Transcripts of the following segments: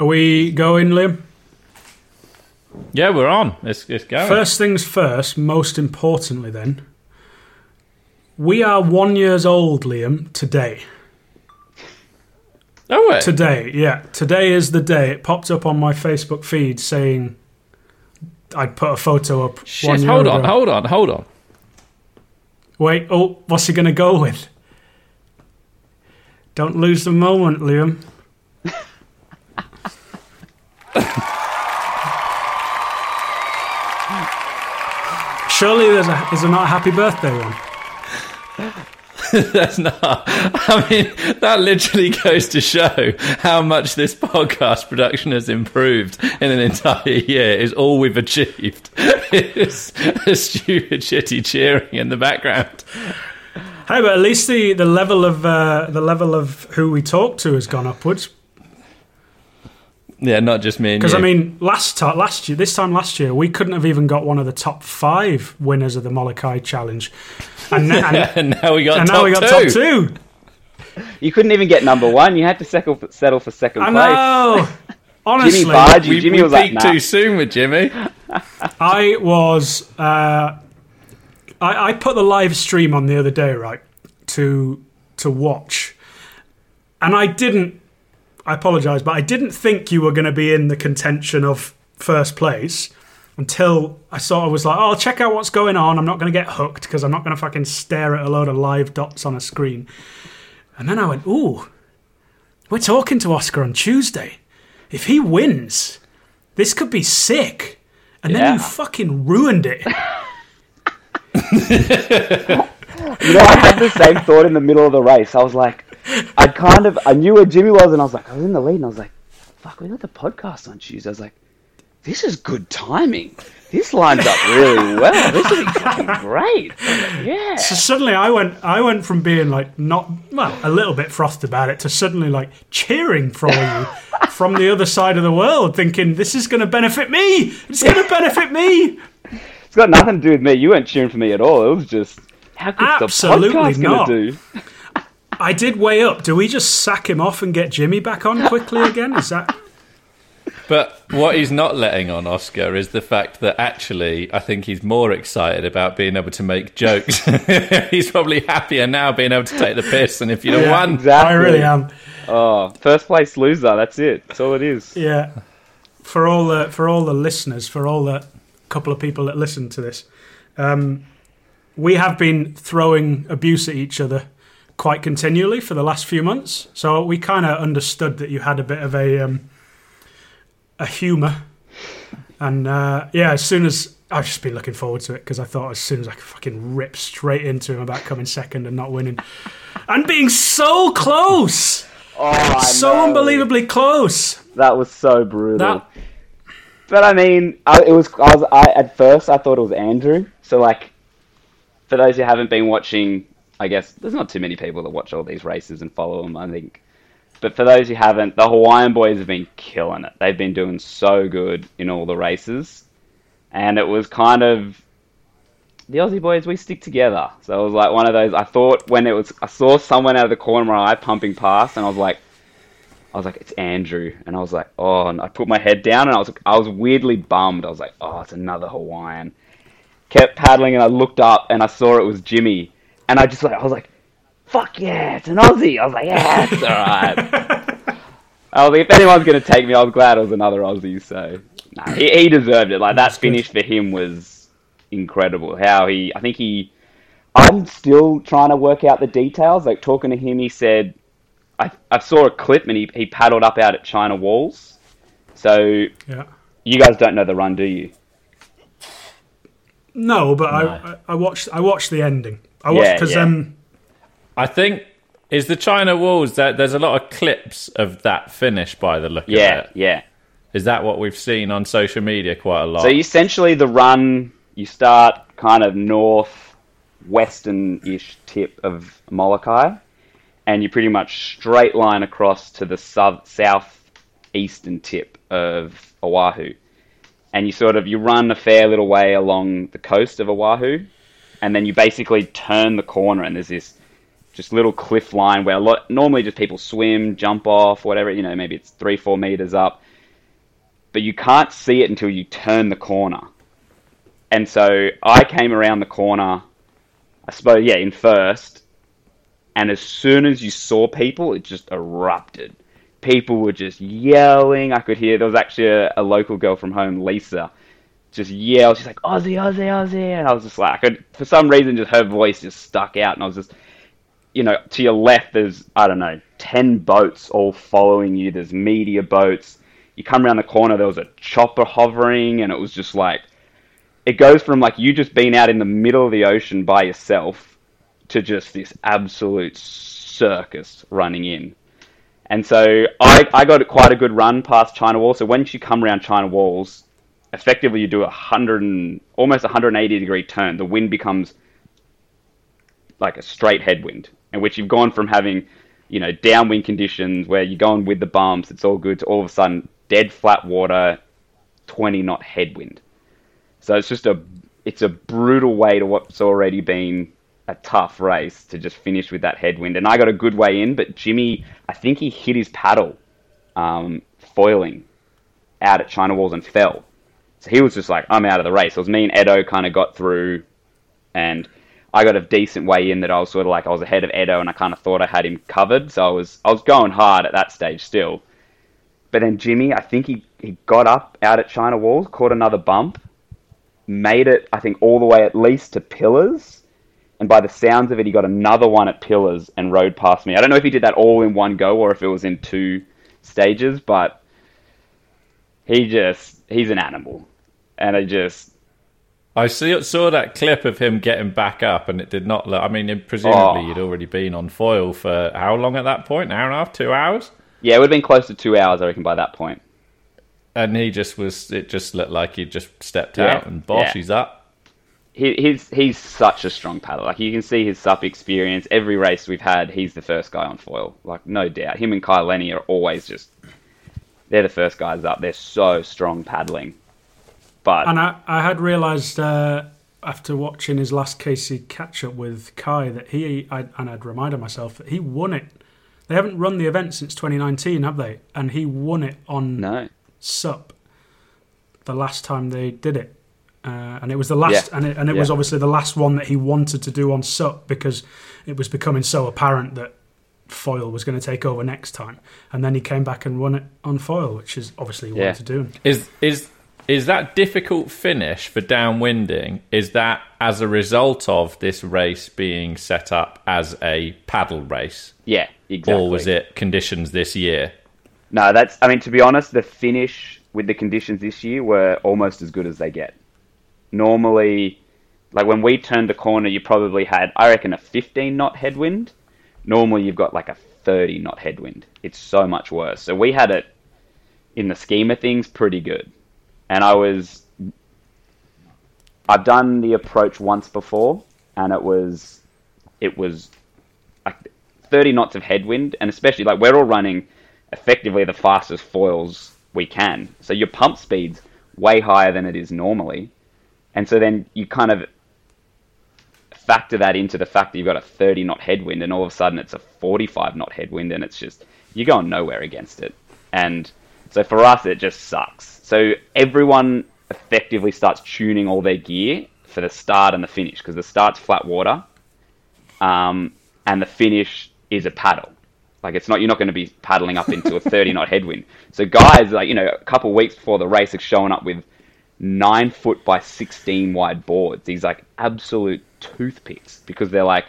Are we going, Liam? Yeah, we're on. It's, it's going. First things first, most importantly, then, we are one years old, Liam, today. oh, wait. Today, yeah. Today is the day. It popped up on my Facebook feed saying I'd put a photo up. Shit, hold on, ago. hold on, hold on. Wait, oh, what's he going to go with? Don't lose the moment, Liam. Surely there's a is there not a happy birthday one? That's not. I mean, that literally goes to show how much this podcast production has improved in an entire year. Is all we've achieved. It's a stupid, shitty cheering in the background. Hey, but at least the, the level of uh, the level of who we talk to has gone upwards. Yeah, not just me Because. I mean, last time, last year, this time last year, we couldn't have even got one of the top five winners of the Molokai Challenge, and, na- and, and now we got and top now we got two. top two. You couldn't even get number one. You had to settle for, settle for second I place. know. Honestly, Jimmy barred you. We, Jimmy we was like, peaked nah. too soon with Jimmy. I was. Uh, I, I put the live stream on the other day, right, to to watch, and I didn't. I apologise, but I didn't think you were going to be in the contention of first place until I sort of was like, "Oh, I'll check out what's going on. I'm not going to get hooked because I'm not going to fucking stare at a load of live dots on a screen." And then I went, "Ooh, we're talking to Oskar on Tuesday. If he wins, this could be sick." And then you fucking ruined it. You know, I had the same thought in the middle of the race. I was like, I kind of, I knew where Jimmy was, and I was like, I was in the lead, and I was like, fuck, we got the podcast on Tuesday. I was like, this is good timing. This lines up really well. This is fucking great. Yeah. So suddenly I went I went from being like not well, a little bit frothed about it to suddenly like cheering for you from the other side of the world, thinking this is gonna benefit me. It's gonna benefit me. It's got nothing to do with me. You weren't cheering for me at all. It was just, how could Absolutely the podcast not. to do? I did weigh up. Do we just sack him off and get Jimmy back on quickly again? Is that But what he's not letting on Oskar is the fact that actually, I think he's more excited about being able to make jokes. he's probably happier now being able to take the piss than if you'd Yeah. won. Exactly. I really am. Oh, first place loser. That's it. That's all it is. Yeah. For all the for all the listeners, for all the couple of people that listen to this, um, we have been throwing abuse at each other quite continually for the last few months. So we kind of understood that you had a bit of a um, a humour, and uh, yeah, as soon as I've just been looking forward to it because I thought as soon as I could fucking rip straight into him about coming second and not winning, and being so close, Oh, so know. unbelievably close. That was so brutal. That But I mean, I, it was. I was. I at first I thought it was Andrew. So like, for those who haven't been watching, I guess there's not too many people that watch all these races and follow them. I think. But for those who haven't, the Hawaiian boys have been killing it. They've been doing so good in all the races, and it was kind of the Aussie boys. We stick together. So it was like one of those. I thought when it was, I saw someone out of the corner of my eye pumping past, and I was like. I was like, it's Andrew, and I was like, oh, and I put my head down, and I was, I was weirdly bummed. I was like, oh, it's another Hawaiian. Kept paddling, and I looked up, and I saw it was Jimmy, and I just like, I was like, fuck yeah, it's an Aussie. I was like, yeah, it's all right. I was like, if anyone's gonna take me, I was glad it was another Aussie. So, nah, he, he deserved it. Like that finish for him was incredible. How he, I think he, I'm still trying to work out the details. Like talking to him, he said I, I saw a clip and he, he paddled up out at China Walls. So yeah. you guys don't know the run, do you? No, but I, No. I I watched I watched the ending. I watched because yeah. um I think is the China Walls that there's a lot of clips of that finish by the look Yeah, of it. yeah. Yeah. Is that what we've seen on social media quite a lot? So essentially, the run you start kind of north western-ish tip of Molokai, and you pretty much straight line across to the south southeastern tip of Oahu, and you sort of you run a fair little way along the coast of Oahu, and then you basically turn the corner, and there's this just little cliff line where a lot normally just people swim, jump off, whatever. You know, maybe it's three, four meters up, but you can't see it until you turn the corner. And so I came around the corner, I suppose, yeah, in first, and as soon as you saw people, it just erupted. People were just yelling. I could hear there was actually a, a local girl from home, Lisa, just yell. She's like Aussie, Aussie, Aussie, and I was just like, could, for some reason, just her voice just stuck out, and I was just, you know, to your left, there's I don't know, ten boats all following you. There's media boats. You come around the corner, there was a chopper hovering, and it was just like, it goes from like you just being out in the middle of the ocean by yourself to just this absolute circus running in. And so I, I got quite a good run past China Wall. So once you come around China Walls, effectively you do a hundred almost 180 degree turn. The wind becomes like a straight headwind, in which you've gone from having, you know, downwind conditions where you're going with the bumps, it's all good, to all of a sudden dead flat water, 20 knot headwind. So it's just a it's a brutal way to what's already been a tough race to just finish with that headwind. And I got a good way in, but Jimmy, I think he hit his paddle um, foiling out at China Walls and fell. So he was just like, I'm out of the race. It was me and Edo kind of got through, and I got a decent way in that I was sort of like I was ahead of Edo, and I kind of thought I had him covered. So I was I was going hard at that stage still. But then Jimmy, I think he, he got up out at China Walls, caught another bump, made it, I think, all the way at least to Pillars. And by the sounds of it, he got another one at Pillars and rode past me. I don't know if he did that all in one go or if it was in two stages, but he just, he's an animal. And I just. I see, saw that clip of him getting back up, and it did not look. I mean, presumably Oh. you'd already been on foil for how long at that point? An hour and a half, two hours? Yeah, it would have been close to two hours, I reckon, by that point. And he just was. It just looked like he just stepped Yeah, out and bosh, yeah. he's up. He, he's he's such a strong paddler. Like you can see his SUP experience. Every race we've had, he's the first guy on foil. Like no doubt, him and Kai Lenny are always just they're the first guys up. They're so strong paddling. But And I, I had realised uh, after watching his last Casey catch up with Kai that he, I, and I'd reminded myself that he won it. They haven't run the event since 2019, have they? And he won it on no, SUP the last time they did it. Uh, and it was the last, Yeah. and it, and it was obviously the last one that he wanted to do on SUP because it was becoming so apparent that foil was going to take over next time. And then he came back and won it on foil, which is obviously he Yeah. wanted to do. Is is is that difficult finish for downwinding? Is that as a result of this race being set up as a paddle race, yeah, exactly. or was it conditions this year? No, that's. I mean, to be honest, the finish with the conditions this year were almost as good as they get. Normally, like when we turned the corner, you probably had, I reckon, a 15 knot headwind. Normally, you've got like a 30 knot headwind. It's so much worse. So we had it, in the scheme of things, pretty good. And I was, I've done the approach once before, and it was, it was like 30 knots of headwind, and especially like we're all running effectively the fastest foils we can. So your pump speed's way higher than it is normally. And so then you kind of factor that into the fact that you've got a 30 knot headwind and all of a sudden it's a 45 knot headwind and it's just you're going nowhere against it. And so for us it just sucks. So everyone effectively starts tuning all their gear for the start and the finish because the start's flat water um, and the finish is a paddle. Like it's not you're not going to be paddling up into a 30 knot headwind. So guys, like you know, a couple weeks before the race, are showing up with nine foot by 16 wide boards. These like absolute toothpicks because they're like,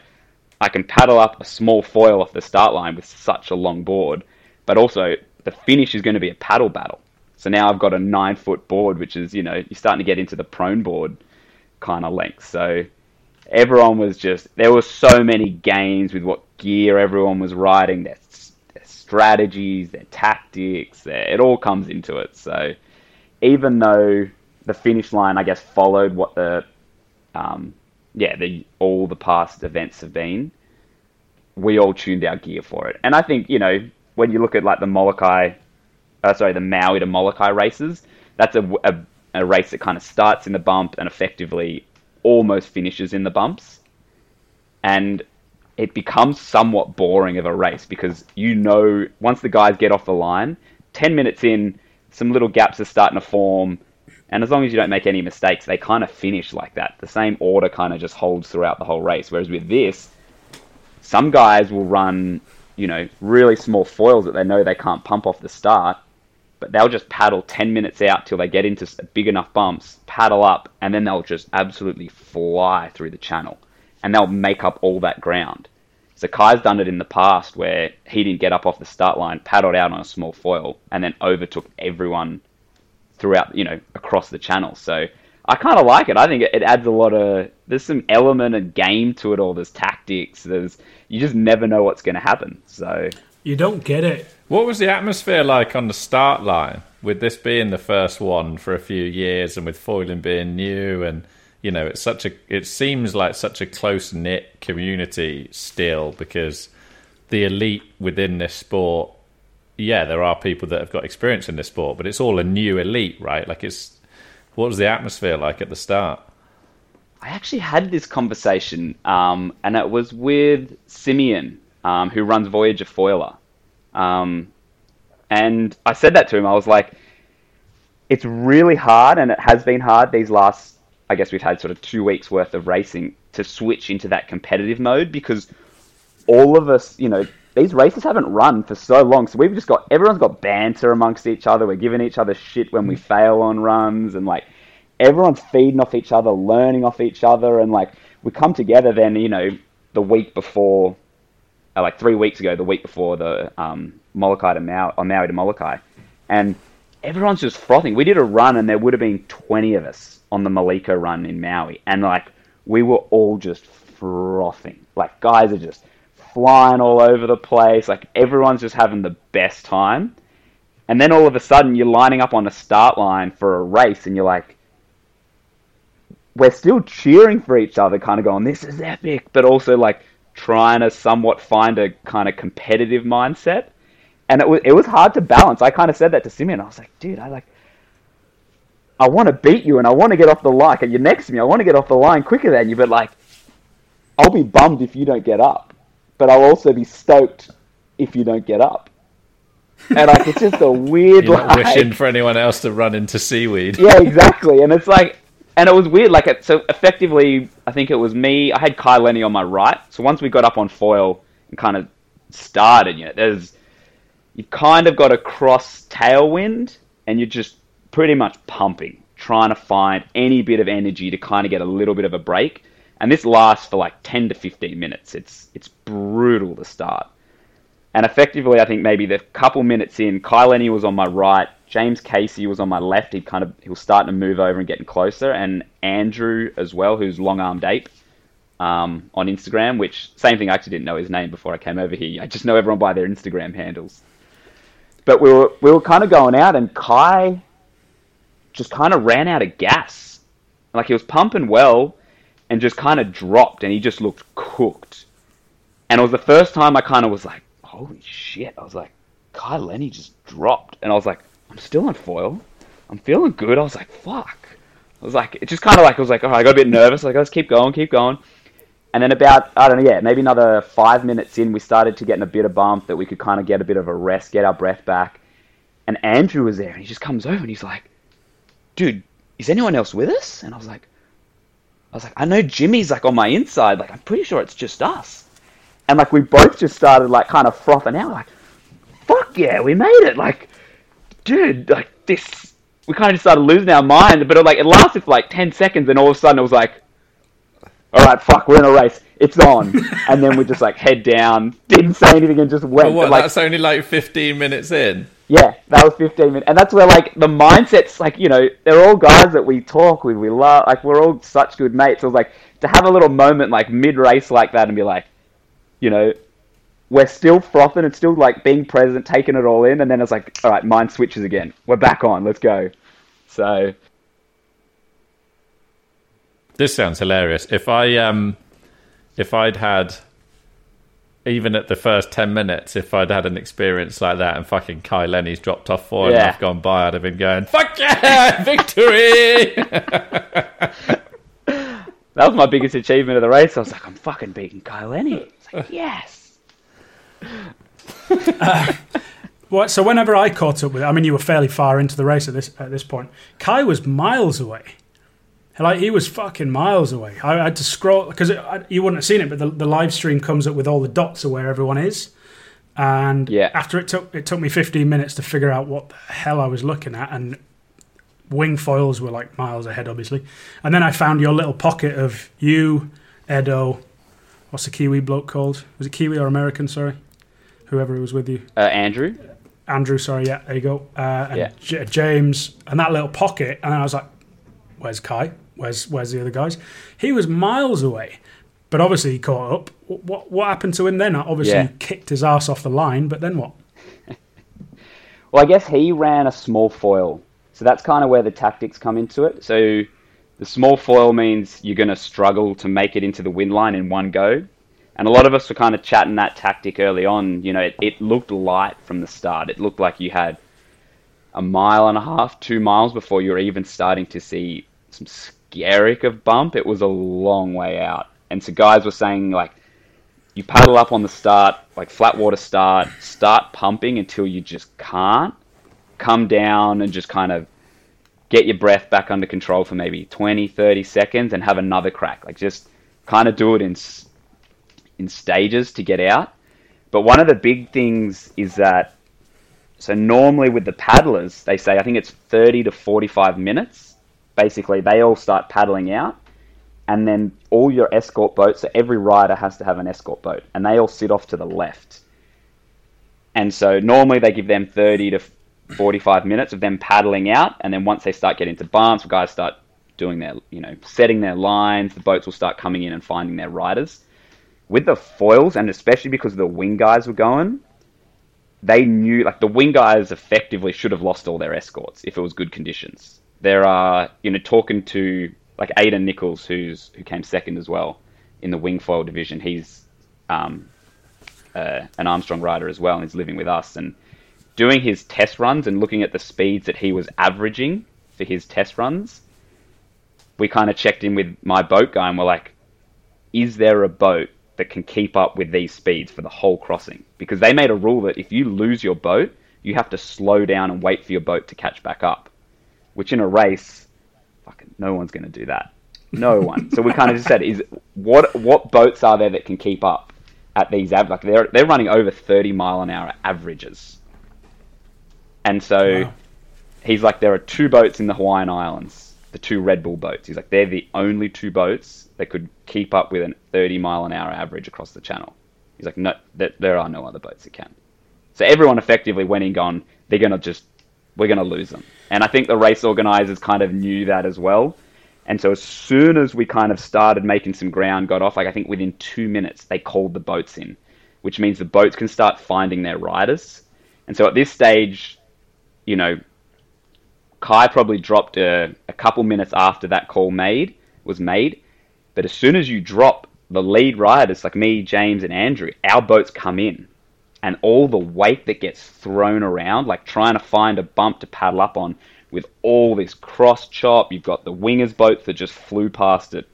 I can paddle up a small foil off the start line with such a long board, but also the finish is going to be a paddle battle. So now I've got a nine foot board, which is you know you're starting to get into the prone board kind of length. So everyone was just there were so many games with what gear everyone was riding, their, their strategies, their tactics, their, it all comes into it. So even though the finish line, I guess, followed what the um, yeah the all the past events have been, we all tuned our gear for it. And I think you know when you look at like the Molokai, uh, sorry, the Maui to Molokai races, that's a, a, a race that kind of starts in the bump and effectively almost finishes in the bumps. And it becomes somewhat boring of a race because you know once the guys get off the line, ten minutes in, some little gaps are starting to form, and as long as you don't make any mistakes, they kind of finish like that. The same order kind of just holds throughout the whole race. Whereas with this, some guys will run, you know, really small foils that they know they can't pump off the start, but they'll just paddle 10 minutes out till they get into big enough bumps, paddle up, and then they'll just absolutely fly through the channel. And they'll make up all that ground. So Kai's done it in the past where he didn't get up off the start line, paddled out on a small foil, and then overtook everyone throughout, you know, across the channel. So I kind of like it. I think it adds a lot of. There's some element of game to it all. There's tactics. There's you just never know what's going to happen. So You don't get it. What was the atmosphere like on the start line? With this being the first one for a few years, and with foiling being new, and you know, it's such a. It seems like such a close knit community still because the elite within this sport. Yeah, there are people that have got experience in this sport, but it's all a new elite, right? Like, it's what was the atmosphere like at the start? I actually had this conversation, um, and it was with Simeon, um, who runs Voyager Foiler. Um, and I said that to him. I was like, it's really hard, and it has been hard these last, I guess we've had sort of two weeks worth of racing to switch into that competitive mode because all of us, you know, these races haven't run for so long. So we've just got, everyone's got banter amongst each other. We're giving each other shit when we fail on runs, and like, everyone's feeding off each other, learning off each other, and like, we come together then, you know, the week before uh, like three weeks ago, the week before the um, Molokai to Maui, or Maui to Molokai, and everyone's just frothing. We did a run, and there would have been twenty of us on the Maliko run in Maui, and like we were all just frothing. Like guys are just flying all over the place. Like everyone's just having the best time, and then all of a sudden you're lining up on the start line for a race, and you're like. We're still cheering for each other, kind of going, "This is epic," but also like trying to somewhat find a kind of competitive mindset. And it was it was hard to balance. I kind of said that to Simeon. I was like, dude, I like I want to beat you and I want to get off the line. And you're next to me. I want to get off the line quicker than you, but like I'll be bummed if you don't get up. But I'll also be stoked if you don't get up. And like it's just a weird You're not like wishing for anyone else to run into seaweed. yeah, exactly. And it's like, and it was weird. Like, it, so effectively, I think it was me. I had Kai Lenny on my right. So once we got up on foil and kind of started, you know, there's you kind of got a cross tailwind, and you're just pretty much pumping, trying to find any bit of energy to kind of get a little bit of a break. And this lasts for like 10 to 15 minutes. It's it's brutal to start. And effectively, I think maybe the couple minutes in, Kai Lenny was on my right, James Casey was on my left. He kind of he was starting to move over and getting closer, and Andrew as well, who's long armed ape um, on Instagram. Which same thing, I actually didn't know his name before I came over here. I just know everyone by their Instagram handles. But we were we were kind of going out, and Kai just kind of ran out of gas. Like he was pumping well, and just kind of dropped, and he just looked cooked. And it was the first time I kind of was like, holy shit. I was like, Kai Lenny just dropped. And I was like, I'm still on foil. I'm feeling good. I was like, fuck. I was like, it just kind of like, I was like, oh, I got a bit nervous. Like, let's keep going, keep going. And then about, I don't know, yeah, maybe another five minutes in, we started to get in a bit of bump that we could kind of get a bit of a rest, get our breath back. And Andrew was there, and he just comes over and he's like, dude, is anyone else with us? And I was like, I was like, I know Jimmy's like on my inside. Like, I'm pretty sure it's just us. And like, we both just started like kind of frothing out. Like, fuck yeah, we made it. Like, dude, like this, we kind of just started losing our mind. But it, like, it lasted for like 10 seconds, and all of a sudden it was like, all right, fuck, we're in a race. It's on. and then we just like head down, didn't say anything, and just went. What? And, like, that's only like 15 minutes in. Yeah, that was 15 minutes. And that's where, like, the mindset's, like, you know, they're all guys that we talk with, we love, like, we're all such good mates. So, it was like, to have a little moment, like, mid race like that and be like, you know, we're still frothing and still, like, being present, taking it all in. And then it's like, all right, mind switches again. We're back on, let's go. So, This sounds hilarious. If I um, if I'd had even at the first ten minutes, if I'd had an experience like that and fucking Kai Lenny's dropped off four and Yeah. I've gone by, I'd have been going, "Fuck yeah, victory!" that was my biggest achievement of the race. I was like, I'm fucking beating Kai Lenny. It's Like, yes. Uh, well, so whenever I caught up with it, I mean, you were fairly far into the race at this at this point. Kai was miles away. Like he was fucking miles away. I had to scroll because you wouldn't have seen it, but the, the live stream comes up with all the dots of where everyone is. And Yeah. after it took it took me 15 minutes to figure out what the hell I was looking at, and wing foils were like miles ahead, obviously. And then I found your little pocket of you, Edo. What's the Kiwi bloke called? Was it Kiwi or American? Sorry, whoever was with you. Uh, Andrew. Andrew, sorry, yeah, there you go. Uh, and Yeah. J- James, and that little pocket, and I was like, "Where's Kai? Where's where's the other guys?" He was miles away, but obviously he caught up. What what, happened to him then? Obviously, Yeah. he kicked his ass off the line, but then what? Well, I guess he ran a small foil. So that's kind of where the tactics come into it. So the small foil means you're going to struggle to make it into the wind line in one go. And a lot of us were kind of chatting that tactic early on. You know, it, it looked light from the start. It looked like you had a mile and a half, two miles before you were even starting to see some scarrick of bump. It was a long way out. And so guys were saying, like, you paddle up on the start, like flat water start, start pumping until you just can't, come down and just kind of get your breath back under control for maybe 20, 30 seconds and have another crack. Like just kind of do it in in stages to get out. But one of the big things is that so normally with the paddlers, they say I think it's 30 to 45 minutes. Basically, they all start paddling out and then all your escort boats, so every rider has to have an escort boat, and they all sit off to the left. And so normally they give them 30 to 45 minutes of them paddling out, and then once they start getting to bumps, guys start doing their, you know, setting their lines, the boats will start coming in and finding their riders. With the foils, and especially because the wing guys were going, they knew, like, the wing guys effectively should have lost all their escorts if it was good conditions. There are, you know, talking to like Aidan Nichols, who's who came second as well in the wing foil division. He's um, uh, an Armstrong rider as well, and he's living with us. And doing his test runs and looking at the speeds that he was averaging for his test runs, we kind of checked in with my boat guy, and we're like, "Is there a boat that can keep up with these speeds for the whole crossing?" Because they made a rule that if you lose your boat, you have to slow down and wait for your boat to catch back up. Which in a race, fucking no one's going to do that. No one. so we kind of just said, is what what boats are there that can keep up at these av- like they're they're running over thirty mile an hour averages. And so Wow. he's like, there are two boats in the Hawaiian Islands, the two Red Bull boats. He's like, they're the only two boats that could keep up with a thirty mile an hour average across the channel. He's like, no, there, there are no other boats that can. So everyone effectively went in, gone, they're gonna just, we're gonna lose them. And I think the race organizers kind of knew that as well. And so as soon as we kind of started making some ground, got off, like I think within two minutes, they called the boats in, which means the boats can start finding their riders. And so at this stage, you know, Kai probably dropped a, a couple minutes after that call made was made. But as soon as you drop the lead riders, like me, James, and Andrew, our boats come in. And all the weight that gets thrown around, like trying to find a bump to paddle up on with all this cross chop. You've got the wingers boats that just flew past at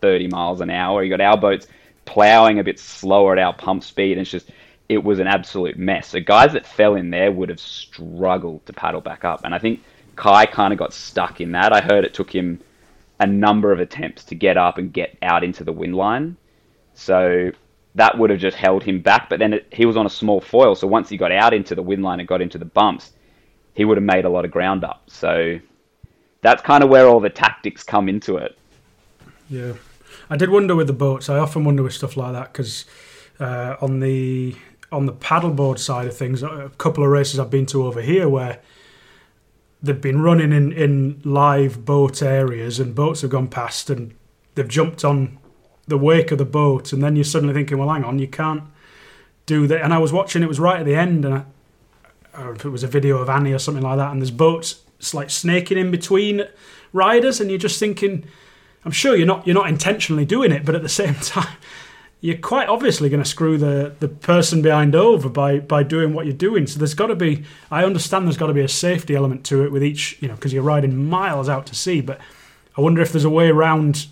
30 miles an hour. You've got our boats plowing a bit slower at our pump speed. And it's just, it was an absolute mess. So guys that fell in there would have struggled to paddle back up. And I think Kai kind of got stuck in that. I heard it took him a number of attempts to get up and get out into the wind line. So that would have just held him back. But then it, he was on a small foil. So once he got out into the wind line and got into the bumps, he would have made a lot of ground up. So that's kind of where all the tactics come into it. Yeah, I did wonder with the boats. I often wonder with stuff like that because uh, on the on the paddleboard side of things, a couple of races I've been to over here where they've been running in, in live boat areas and boats have gone past and they've jumped on the wake of the boat and then you're suddenly thinking, well, hang on, you can't do that. And I was watching, it was right at the end, and I, if it was a video of Annie or something like that, and there's boats it's like snaking in between riders, and you're just thinking, I'm sure you're not you're not intentionally doing it, but at the same time, you're quite obviously going to screw the the person behind over by by doing what you're doing. So there's got to be, I understand there's got to be a safety element to it with each, you know, because you're riding miles out to sea. But I wonder if there's a way around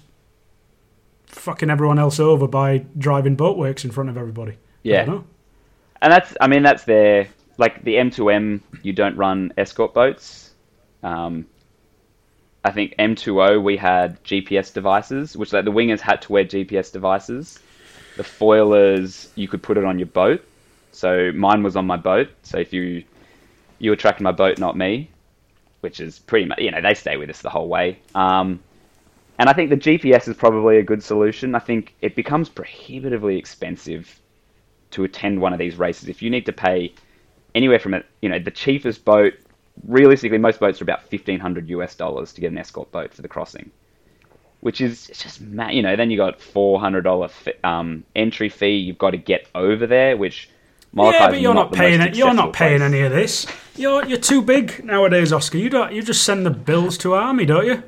fucking everyone else over by driving boatworks in front of everybody. Yeah. and that's I mean that's their like the M2M. You don't run escort boats. Um, I think M2O we had GPS devices, which like the wingers had to wear GPS devices. The foilers you could put it on your boat. So mine was on my boat. So if you you were tracking my boat, not me, which is pretty much you know they stay with us the whole way. Um, and I think the GPS is probably a good solution. I think it becomes prohibitively expensive to attend one of these races. If you need to pay anywhere from it, you know, the cheapest boat, realistically, most boats are about fifteen hundred US dollars to get an escort boat for the crossing, which is it's just ma- you know. Then you got four hundred dollar um, entry fee. You've got to get over there, which Yeah, but you're not the paying it. You're not paying place. any of this. You're you're too big nowadays, Oskar. You don't. You just send the bills to army, don't you?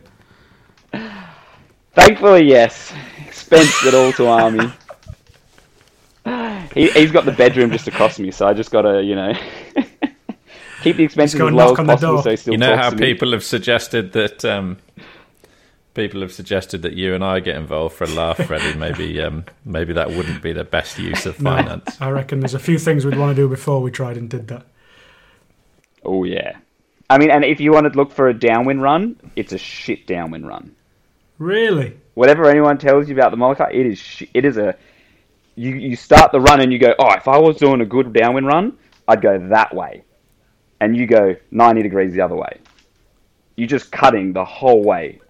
Thankfully, yes. Expensed it all to Army. He, he's got the bedroom just across me, so I just got to, you know, keep the expenses go as and low knock as on the possible door. so he still You know talks how to me. people have suggested that um, people have suggested that you and I get involved for a laugh, Freddie. Maybe um, maybe that wouldn't be the best use of No, finance. I reckon there's a few things we'd want to do before we tried and did that. Oh, yeah. I mean, and if you want to look for a downwind run, it's a shit downwind run. Really? Whatever anyone tells you about the Molokai, it is sh- it is a you you start the run and you go, oh, if I was doing a good downwind run, I'd go that way, and you go ninety degrees the other way. You're just cutting the whole way.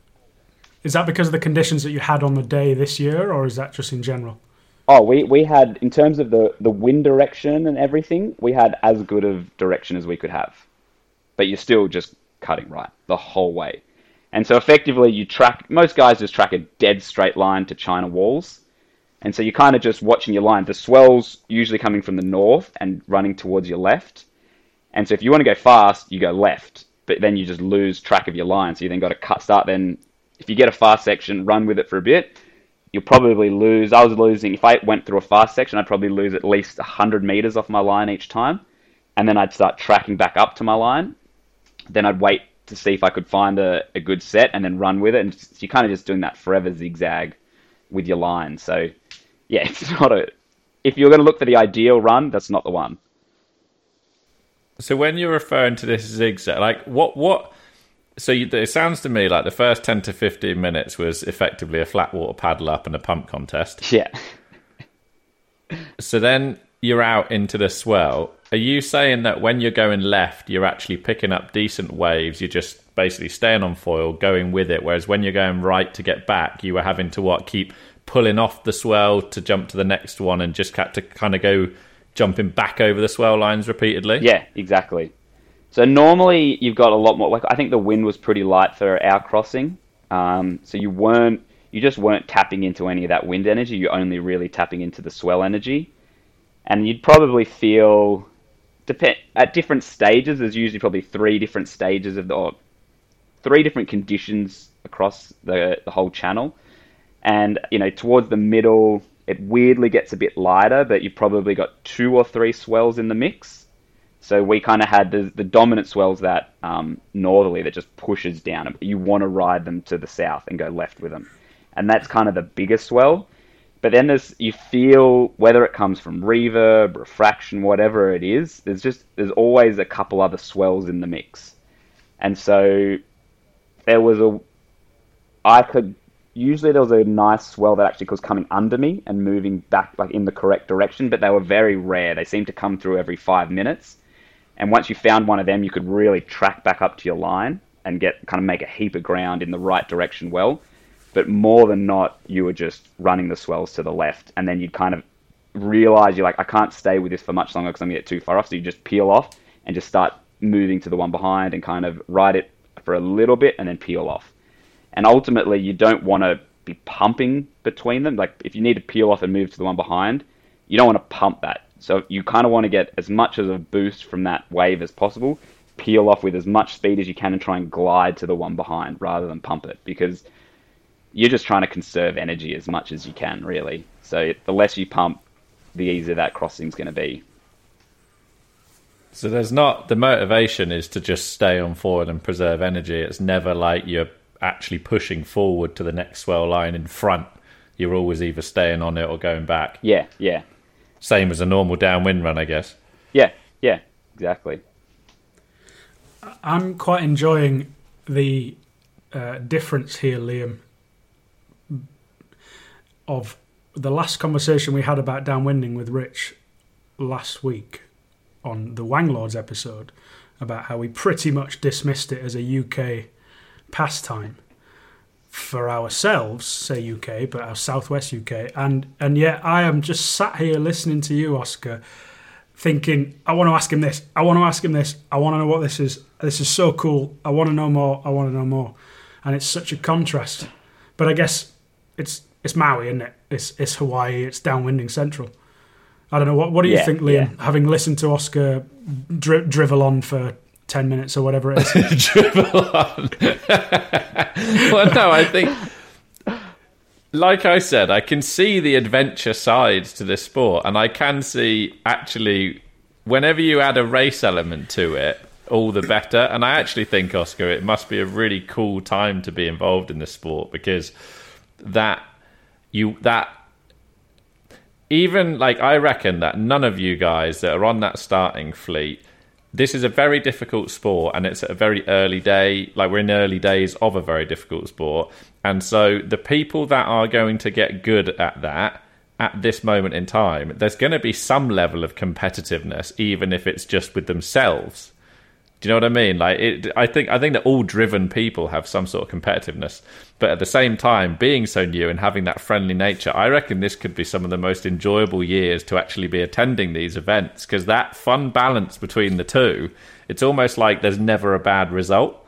Is that because of the conditions that you had on the day this year, or is that just in general? Oh, we, we had in terms of the, the wind direction and everything, we had as good of direction as we could have. But you're still just cutting right the whole way. And so effectively you track most guys just track a dead straight line to China walls. And so you're kind of just watching your line. The swell's usually coming from the north and running towards your left. And so if you want to go fast, you go left. But then you just lose track of your line. So you then got to cut start then if you get a fast section, run with it for a bit you'll probably lose. I was losing, if I went through a fast section, I'd probably lose at least 100 meters off my line each time. And then I'd start tracking back up to my line. Then I'd wait to see if I could find a, a good set and then run with it. And you're kind of just doing that forever zigzag with your line. So, yeah, it's not a. If you're going to look for the ideal run, that's not the one. So when you're referring to this zigzag, like what what? So you, it sounds to me like the first ten to fifteen minutes was effectively a flat water paddle up and a pump contest. Yeah. So then you're out into the swell. Are you saying that when you're going left, you're actually picking up decent waves? You're just basically staying on foil, going with it. Whereas when you're going right to get back, you were having to what keep pulling off the swell to jump to the next one, and just had to kind of go jumping back over the swell lines repeatedly. Yeah, exactly. So normally you've got a lot more. Like I think the wind was pretty light for our crossing, um, so you weren't, you just weren't tapping into any of that wind energy. You're only really tapping into the swell energy, and you'd probably feel, depend at different stages. There's usually probably three different stages of the, three different conditions across the the whole channel, and you know towards the middle it weirdly gets a bit lighter, but you've probably got two or three swells in the mix. So we kind of had the, the dominant swells that um, northerly that just pushes down. You want to ride them to the south and go left with them, and that's kind of the biggest swell. But then there's you feel whether it comes from reverb, refraction, whatever it is. There's just there's always a couple other swells in the mix, and so there was a I could usually there was a nice swell that actually was coming under me and moving back like in the correct direction, but they were very rare. They seemed to come through every five minutes. And once you found one of them, you could really track back up to your line and get kind of make a heap of ground in the right direction well. But more than not, you were just running the swells to the left, and then you'd kind of realize you're like, I can't stay with this for much longer because I'm gonna get too far off. So you just peel off and just start moving to the one behind and kind of ride it for a little bit and then peel off. And ultimately, you don't want to be pumping between them. Like if you need to peel off and move to the one behind, you don't want to pump that. So you kind of want to get as much of a boost from that wave as possible. Peel off with as much speed as you can and try and glide to the one behind rather than pump it because you're just trying to conserve energy as much as you can, really. So the less you pump, the easier that crossing's going to be. So there's not the motivation is to just stay on forward and preserve energy. It's never like you're actually pushing forward to the next swell line in front you're always either staying on it or going back. Yeah, yeah, Same as a normal downwind run, I guess. yeah, yeah, exactly. I'm quite enjoying the uh, difference here, Liam, of the last conversation we had about downwinding with Rich last week on the Wanglords episode about how we pretty much dismissed it as a UK pastime for ourselves, say UK, but our Southwest UK, and and yet I am just sat here listening to you, Oskar, thinking I want to ask him this, I want to ask him this, I want to know what this is. This is so cool. I want to know more. I want to know more, and it's such a contrast. But I guess it's it's Maui, isn't it? It's it's Hawaii. It's downwinding central. I don't know what. What do you Yeah, think, Liam? yeah. Having listened to Oskar dri- drivel on for ten minutes or whatever it is. dribble on. well, no, I think, like I said, I can see the adventure sides to this sport, and I can see actually, whenever you add a race element to it, all the better. And I actually think, Oskar, it must be a really cool time to be involved in this sport because that you that even like I reckon that none of you guys that are on that starting fleet, this is a very difficult sport and it's a very early day. Like we're in early days of a very difficult sport, and so the people that are going to get good at that at this moment in time, there's going to be some level of competitiveness, even if it's just with themselves. Do you know what I mean? Like, it, I think I think that all driven people have some sort of competitiveness, but at the same time, being so new and having that friendly nature, I reckon this could be some of the most enjoyable years to actually be attending these events because that fun balance between the two, it's almost like there's never a bad result,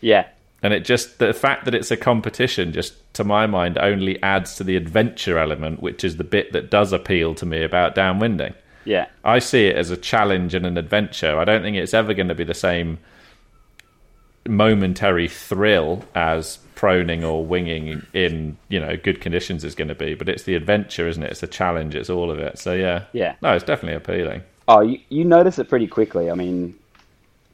Yeah, and it just the fact that it's a competition, just to my mind, only adds to the adventure element, which is the bit that does appeal to me about downwinding. Yeah, I see it as a challenge and an adventure. I don't think it's ever going to be the same momentary thrill as proning or winging in you know good conditions is going to be. But it's the adventure, isn't it? It's a challenge. It's all of it. So yeah, yeah. no, it's definitely appealing. Oh, you, you notice it pretty quickly. I mean,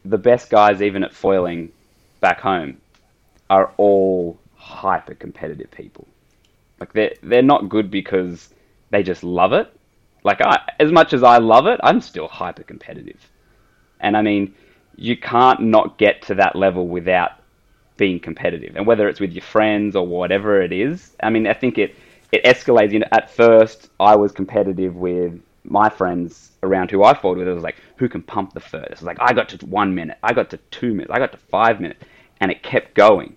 the best guys, even at foiling back home, are all hyper competitive people. Like they're they're not good because they just love it. Like I, as much as I love it, I'm still hyper competitive. And I mean, you can't not get to that level without being competitive. And whether it's with your friends or whatever it is, I mean, I think it it escalates. You know, at first, I was competitive with my friends around who I fought with. It was like, who can pump the furthest? It was like, I got to one minute, I got to two minutes, I got to five minutes, and it kept going.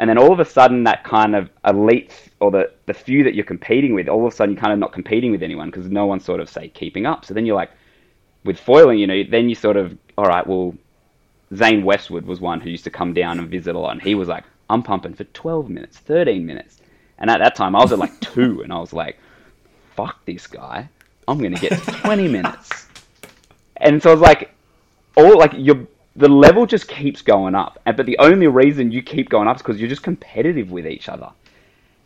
And then all of a sudden, that kind of elite or the, the few that you're competing with, all of a sudden you're kind of not competing with anyone because no one's sort of, say, keeping up. So then you're like, with foiling, you know, then you sort of, all right, well, Zane Westwood was one who used to come down and visit a lot, and he was like, I'm pumping for 12 minutes, 13 minutes. And at that time, I was at like two, and I was like, fuck this guy. I'm going to get to 20 minutes. And so I was like, all like your the level just keeps going up, and but the only reason you keep going up is because you're just competitive with each other.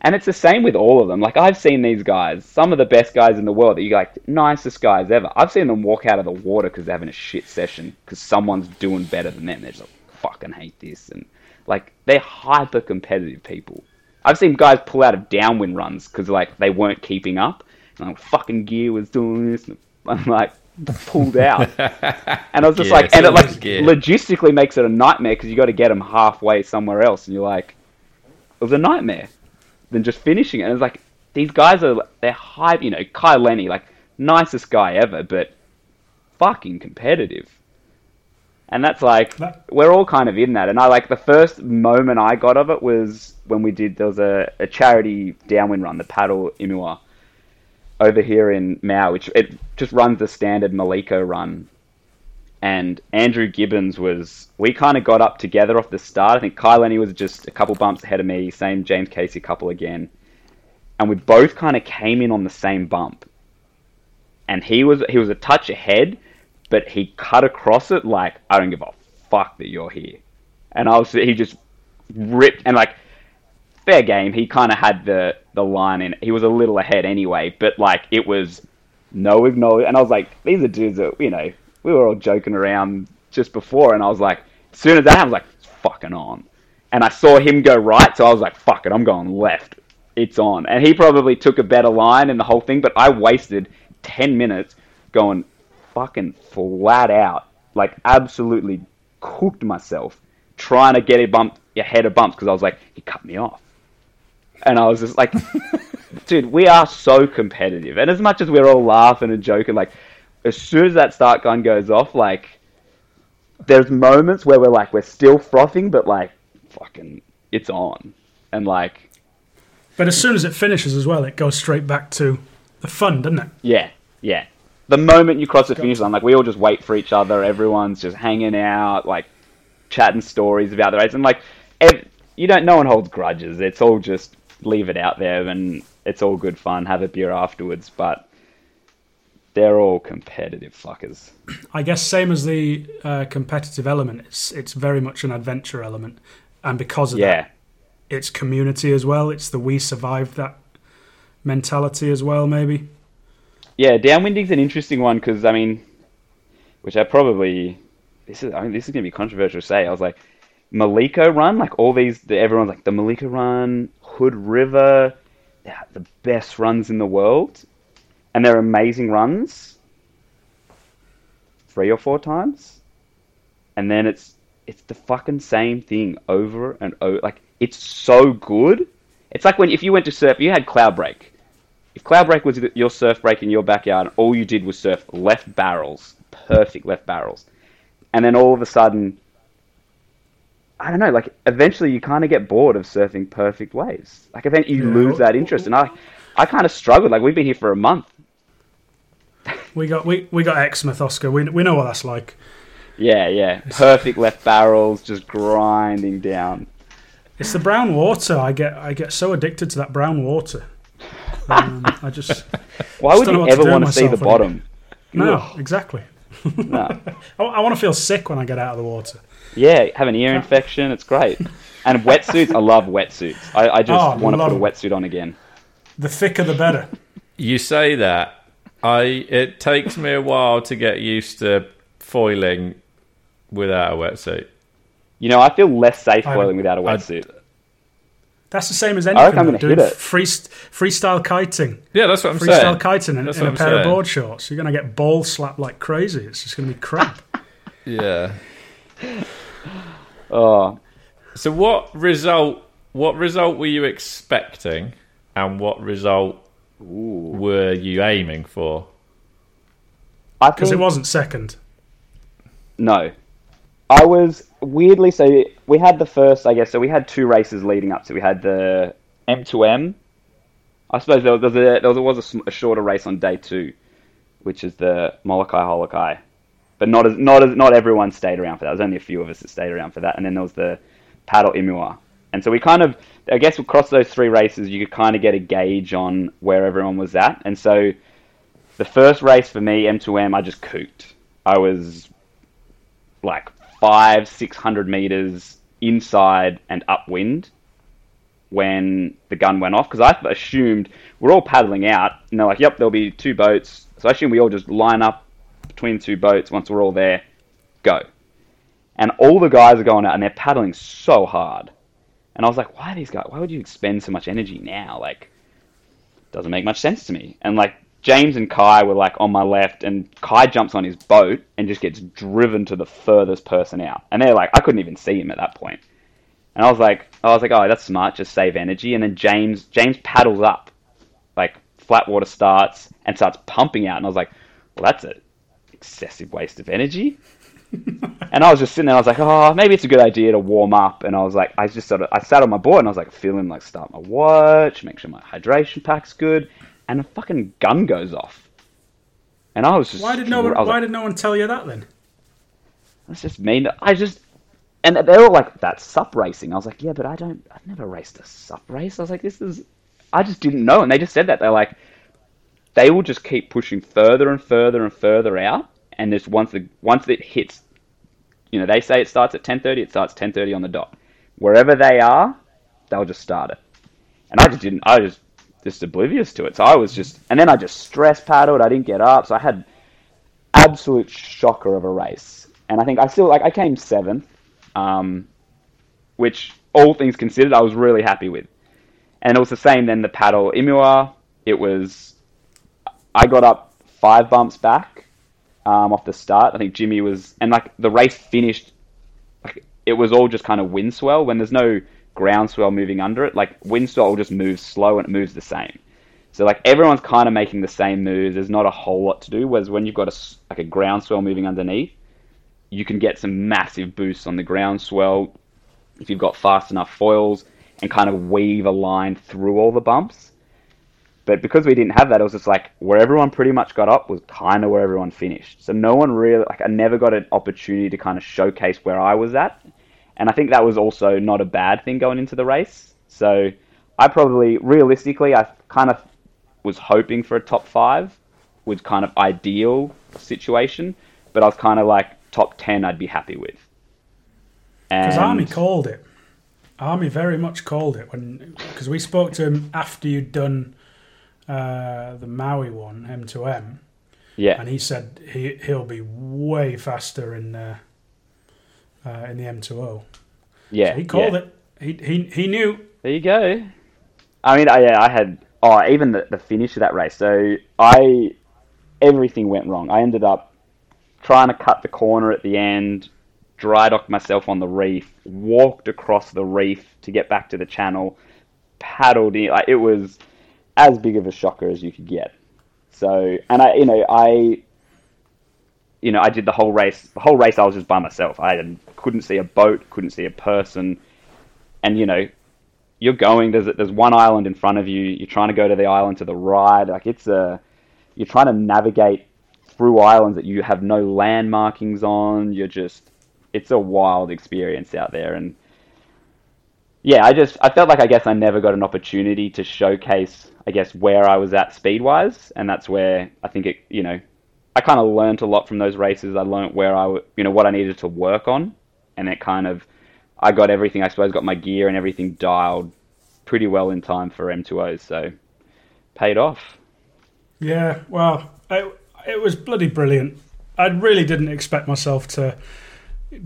And it's the same with all of them. Like I've seen these guys, some of the best guys in the world, that you like nicest guys ever. I've seen them walk out of the water because they're having a shit session because someone's doing better than them. They're just like, fucking hate this, and like they're hyper competitive people. I've seen guys pull out of downwind runs because like they weren't keeping up. And like fucking gear was doing this, and I'm like pulled out. And I was just Gear, like, and it like always logistically makes it a nightmare because you got to get them halfway somewhere else, and you're like, it was a nightmare than just finishing it. And it's like these guys are they're hype, you know, Kai Lenny, like nicest guy ever, but fucking competitive. And that's like we're all kind of in that. And I like the first moment I got of it was when we did there was a, a charity downwind run, the paddle Imua, over here in Maui, which it just runs the standard Maliko run. And Andrew Gibbons was we kind of got up together off the start. I think Kai Lenny was just a couple bumps ahead of me, same James Casey couple again. And we both kind of came in on the same bump. And he was he was a touch ahead, but he cut across it like I don't give a fuck that you're here. And I was he just ripped and like fair game. He kind of had the the line in. He was a little ahead anyway, but like it was no acknowledge. And I was like, these are dudes that you know we were all joking around just before, and I was like, as soon as that happened, I was like, it's fucking on. And I saw him go right, so I was like, fuck it, I'm going left. it's on. And he probably took a better line in the whole thing, but I wasted 10 minutes going fucking flat out. Like, absolutely cooked myself trying to get a bump ahead of bumps because I was like, he cut me off. And I was just like, dude, we are so competitive. And as much as we're all laughing and joking, like, as soon as that start gun goes off, like, there's moments where we're like, we're still frothing, but like, fucking, it's on. And like, But as soon as it finishes as well, it goes straight back to the fun, doesn't it? yeah, yeah. The moment you cross the finish line, like, we all just wait for each other. Everyone's just hanging out, like, chatting stories about the race. And like, ev- you don't, no one holds grudges. It's all just leave it out there and it's all good fun. Have a beer afterwards. But they're all competitive fuckers. I guess same as the uh, competitive element, it's it's very much an adventure element, and because of Yeah. that, it's community as well. It's the we survived that mentality as well, maybe. Yeah, downwinding's an interesting one because I mean, which I probably this is I mean this is gonna be controversial to say. I was like, Maliko Run, like all these, the, everyone's like the Maliko Run, Hood River, the best runs in the world, and they're amazing runs. Three or four times, and then it's it's the fucking same thing over and over. Like it's so good. It's like when if you went to surf, you had cloud break if cloud break was your surf break in your backyard, and all you did was surf left barrels, perfect left barrels, and then all of a sudden, I don't know, like eventually you kind of get bored of surfing perfect waves. Like eventually you Yeah. lose that interest, and I, I kind of struggled. Like we've been here for a month. We got we, we got Exmouth, Oskar. We we know what that's like. Yeah, yeah, perfect left barrels, just grinding down. It's the brown water. I get I get so addicted to that brown water. Um, I just Why would you ever want to see the bottom? no exactly. No. I, I want to feel sick when I get out of the water. Yeah, have an ear infection. It's great. And wetsuits, I love wetsuits. I, I just Oh, want to put a wetsuit on again. The thicker the better. You say that. I it takes me a while to get used to foiling without a wetsuit. You know, I feel less safe I- foiling without a wetsuit. That's the same as reckon anything. I'm though, doing hit it. free, freestyle kiting. Yeah, that's what I'm Freestyle saying. Freestyle kiting in, That's in a what I'm pair of board shorts. You're going to get ball slapped like crazy. It's just going to be crap. Yeah. Oh, So what result? What result were you expecting, and what result ooh. were you aiming for? Because think it wasn't second. no. I was weirdly so we had the first, I guess. So we had two races leading up to. We had the M2M. I suppose there was, there was, a, there was, was a, a shorter race on day two, which is the Molokai Holokai, but not as not as not everyone stayed around for that. There was only a few of us that stayed around for that, and then there was the Paddle Imua. And so we kind of, I guess, across those three races, you could kind of get a gauge on where everyone was at. And so the first race for me, M2M, I just cooked. I was like five, six hundred meters inside and upwind when the gun went off because I assumed we're all paddling out and they're like, "Yep, there'll be two boats." So I assume we all just line up between two boats once we're all there, go. And all the guys are going out and they're paddling so hard. And I was like, "Why these guys? Why would you expend so much energy now? Like, doesn't make much sense to me." And like James and Kai were like on my left, and Kai jumps on his boat and just gets driven to the furthest person out. And they're like, I couldn't even see him at that point. And I was like, I was like, oh, that's smart, just save energy. And then James, James paddles up, like flat water starts and starts pumping out. And I was like, well, that's an excessive waste of energy. and I was just sitting there. I was like, oh, maybe it's a good idea to warm up. And I was like, I just sort of, I sat on my board and I was like, feeling like start my watch, make sure my hydration pack's good, and a fucking gun goes off. And I was just, Why did no one? Why like, did no one tell you that then? that's just mean. I just, and they were like, that's sup racing. I was like, yeah, but I don't, I've never raced a sup race. I was like, this is, I just didn't know. And they just said that. They're like, they will just keep pushing further and further and further out. And just once the, once it hits, you know, they say it starts at 10.30, it starts 10.30 on the dot. Wherever they are, they'll just start it. And I just didn't, I just, just oblivious to it. So I was just, and then I just stress paddled. I didn't get up. So I had absolute shocker of a race. And I think I still, like, I came seventh um, which all things considered, I was really happy with. And it was the same then the paddle Imua. It was I got up five bumps back um, off the start. I think Jimmy was and like the race finished like it was all just kind of wind swell when there's no ground swell moving under it. Like wind swell just moves slow and it moves the same. So like everyone's kind of making the same moves. There's not a whole lot to do. Whereas when you've got a like a ground swell moving underneath, you can get some massive boosts on the ground swell if you've got fast enough foils and kind of weave a line through all the bumps. But because we didn't have that, it was just like where everyone pretty much got up was kind of where everyone finished. So no one really like I never got an opportunity to kind of showcase where I was at, and I think that was also not a bad thing going into the race. So I probably realistically I kind of was hoping for a top five, was kind of ideal situation, but I was kind of like top ten I'd be happy with. Because Army called it. Army very much called it when because we spoke to him after you'd done uh, the Maui one M2M, yeah, and he said he he'll be way faster in uh, uh, in the M2O. yeah, He called yeah. it. He he he knew. There you go. I mean, I, yeah, I had oh, even the, the finish of that race. So I everything went wrong. I ended up trying to cut the corner at the end, dry docked myself on the reef, walked across the reef to get back to the channel, paddled in. Like, it was as big of a shocker as you could get. So, and I, you know, I, you know, I did the whole race. The whole race, I was just by myself. I couldn't see a boat, couldn't see a person, and you know, you're going. There's there's one island in front of you. You're trying to go to the island to the right. Like it's a, you're trying to navigate through islands that you have no land markings on. You're just, it's a wild experience out there, and yeah, I just I felt like I guess I never got an opportunity to showcase I guess where I was at speed wise, and that's where I think it you know I kind of learned a lot from those races. I learned where I, you know what I needed to work on, and it kind of I got everything I suppose got my gear and everything dialed pretty well in time for M2Os, so paid off. Yeah, well, it, it was bloody brilliant. I really didn't expect myself to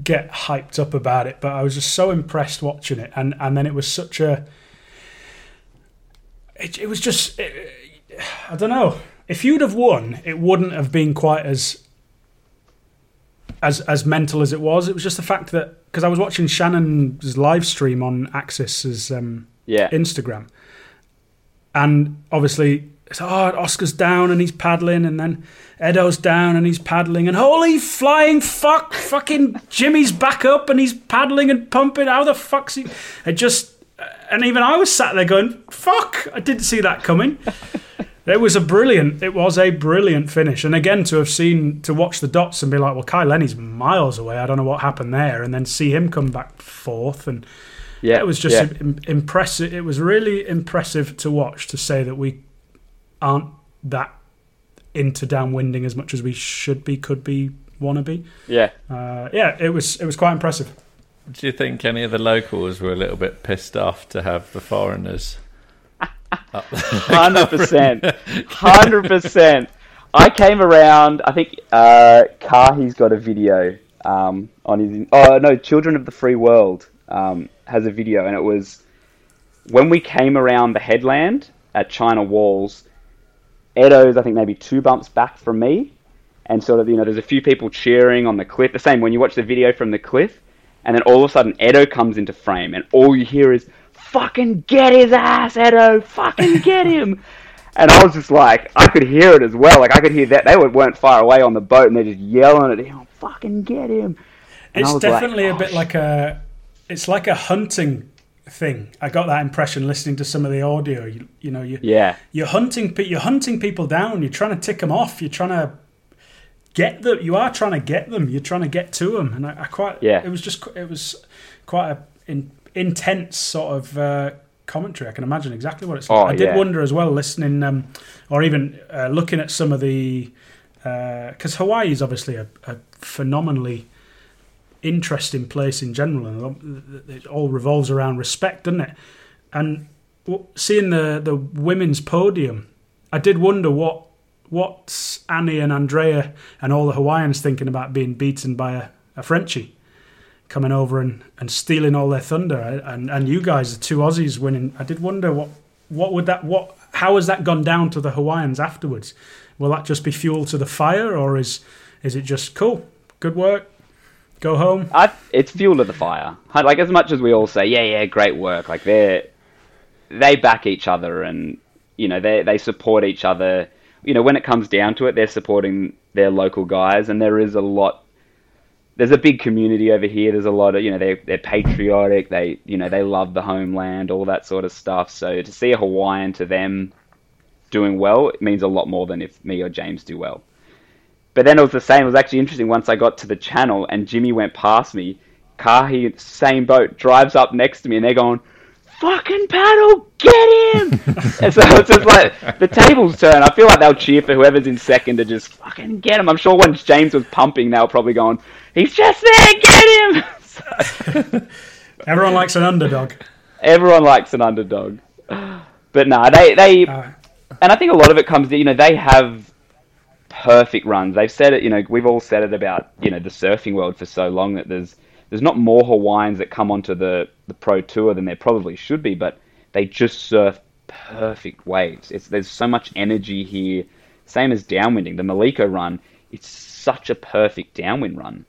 get hyped up about it, but I was just so impressed watching it, and and then it was such a. It, it was just, it, I don't know. If you'd have won, it wouldn't have been quite as as as mental as it was. It was just the fact that because I was watching Shannon's live stream on Axis's um, Yeah, Instagram. And obviously, it's, oh, Oskar's down and he's paddling, and then Edo's down and he's paddling, and holy flying fuck, fucking Jimmy's back up and he's paddling and pumping. How the fuck's he? It just, and even I was sat there going, fuck, I didn't see that coming. It was a brilliant. It was a brilliant finish, and again to have seen to watch the dots and be like, well, Kai Lenny's miles away. I don't know what happened there, and then see him come back fourth, and yeah, it was just yeah. impressive. It was really impressive to watch. To say that we aren't that into downwinding as much as we should be, could be, wanna be. yeah. Uh, yeah, it was. It was quite impressive. Do you think any of the locals were a little bit pissed off to have the foreigners? Hundred percent, hundred percent. I came around. I think uh, Kahi's got a video um, on his. Oh no, Children of the Free World um, has a video, and it was when we came around the headland at China Walls. Edo's, I think, maybe two bumps back from me, and sort of, you know, there's a few people cheering on the cliff. The same when you watch the video from the cliff, and then all of a sudden Edo comes into frame, and all you hear is "fucking get his ass, Edo! Fucking get him!" and I was just like, I could hear it as well. Like I could hear that they were- weren't far away on the boat, and they're just yelling at him, "Fucking get him!" And It's was like, definitely a "Oh, bit like a. It's like a hunting thing. I got that impression listening to some of the audio. You, you know, you Yeah, you're hunting pe- you're hunting people down you're trying to tick them off you're trying to get them you are trying to get them you're trying to get to them and i, I quite Yeah. it was just it was quite a in, intense sort of uh, commentary. I can imagine exactly what it's like. Oh, i did yeah. wonder as well listening um, or even uh, looking at some of the because hawaii is obviously a, a phenomenally interesting place in general and it all revolves around respect doesn't it? And seeing the the women's podium, I did wonder what what's Annie and Andrea and all the Hawaiians thinking about being beaten by a, a Frenchie coming over and, and stealing all their thunder. And and you guys, the two Aussies winning, I did wonder what what would that what how has that gone down to the Hawaiians afterwards? Will that just be fuel to the fire, or is is it just cool, good work, go home? I, it's fuel to the fire. Like as much as we all say, yeah, yeah, great work. Like they they back each other, and you know they they support each other. You know when it comes down to it, they're supporting their local guys, and there is a lot. There's a big community over here. There's a lot of you know they're they're patriotic. They you know they love the homeland, all that sort of stuff. So to see a Hawaiian to them doing well, it means a lot more than if me or James do well. But then it was the same. It was actually interesting once I got to the channel and Jimmy went past me. Kahi, same boat, drives up next to me and they're going, fucking paddle, get him! and so it's just like, the tables turn. I feel like they'll cheer for whoever's in second to just fucking get him. I'm sure when James was pumping, they were probably going, he's just there, get him! Everyone likes an underdog. Everyone likes an underdog. But no, they, they, uh, and I think a lot of it comes you know, they have perfect runs. They've said it, you know, we've all said it about, you know, the surfing world for so long that there's there's not more Hawaiians that come onto the, the pro tour than there probably should be, but they just surf perfect waves. It's, there's so much energy here. Same as downwinding. The Maliko run, it's such a perfect downwind run.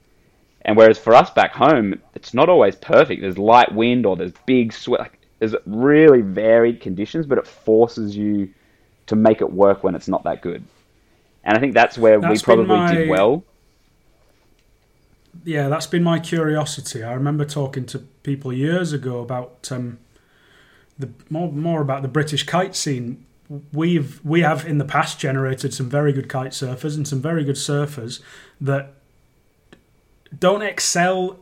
And whereas for us back home, it's not always perfect. There's light wind or there's big sweat. Like, there's really varied conditions, but it forces you to make it work when it's not that good. And I think that's where that's we probably my, did well. Yeah, that's been my curiosity. I remember talking to people years ago about um, the more more about the British kite scene. We've we have in the past generated some very good kite surfers and some very good surfers that don't excel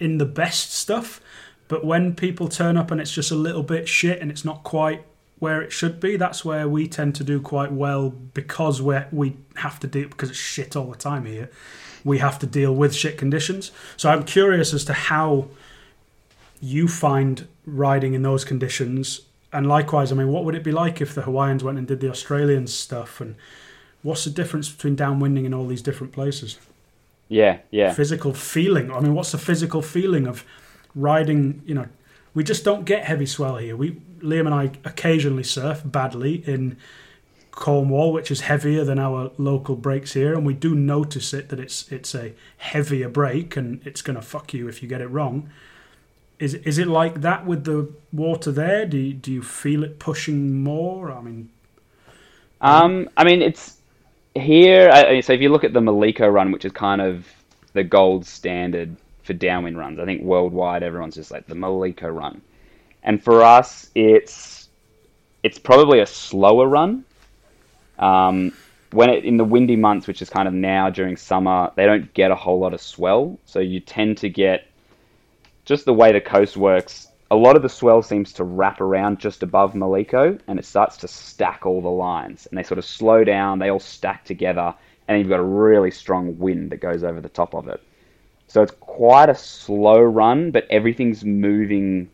in the best stuff, but when people turn up and it's just a little bit shit and it's not quite where it should be. That's where we tend to do quite well because we we have to deal because it's shit all the time here. We have to deal with shit conditions. So I'm curious as to how you find riding in those conditions. And likewise, I mean, what would it be like if the Hawaiians went and did the Australian stuff? And what's the difference between downwinding in all these different places? Yeah, yeah. Physical feeling. I mean, what's the physical feeling of riding? You know, we just don't get heavy swell here. We Liam and I occasionally surf badly in Cornwall, which is heavier than our local breaks here, and we do notice it that it's it's a heavier break and it's going to fuck you if you get it wrong. Is is it like that with the water there? Do you, do you feel it pushing more? I mean, um, I mean it's here. So if you look at the Maliko run, which is kind of the gold standard for downwind runs, I think worldwide everyone's just like the Maliko run and for us, it's it's probably a slower run. Um, when it, in the windy months, which is kind of now during summer, they don't get a whole lot of swell, so you tend to get just the way the coast works. A lot of the swell seems to wrap around just above Maliko, and it starts to stack all the lines, and they sort of slow down. They all stack together, and you've got a really strong wind that goes over the top of it. So it's quite a slow run, but everything's moving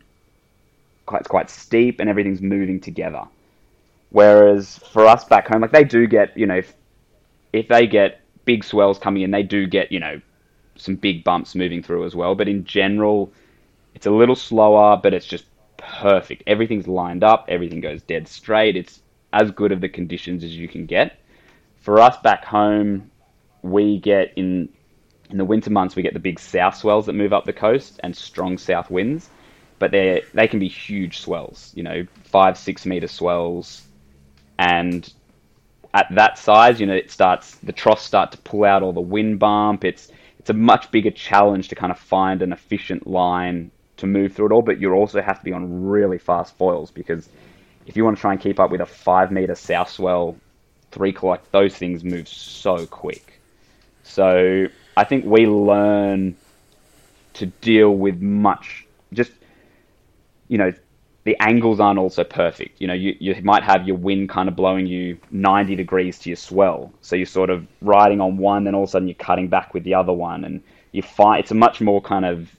quite, it's quite steep and everything's moving together. Whereas for us back home, like they do get, you know, if, if they get big swells coming in, they do get, you know, some big bumps moving through as well. But in general, it's a little slower, but it's just perfect. Everything's lined up, everything goes dead straight. It's as good of the conditions as you can get. For us back home, we get in in the winter months we get the big south swells that move up the coast and strong south winds but they they can be huge swells, you know, five six meter swells, and at that size, you know, it starts the troughs start to pull out all the wind bump. It's it's a much bigger challenge to kind of find an efficient line to move through it all, but you also have to be on really fast foils because if you want to try and keep up with a five meter south swell, three like those things move so quick. So I think we learn to deal with much just you know, the angles aren't also perfect. You know, you, you might have your wind kind of blowing you 90 degrees to your swell. So you're sort of riding on one, then all of a sudden you're cutting back with the other one. And you find it's a much more kind of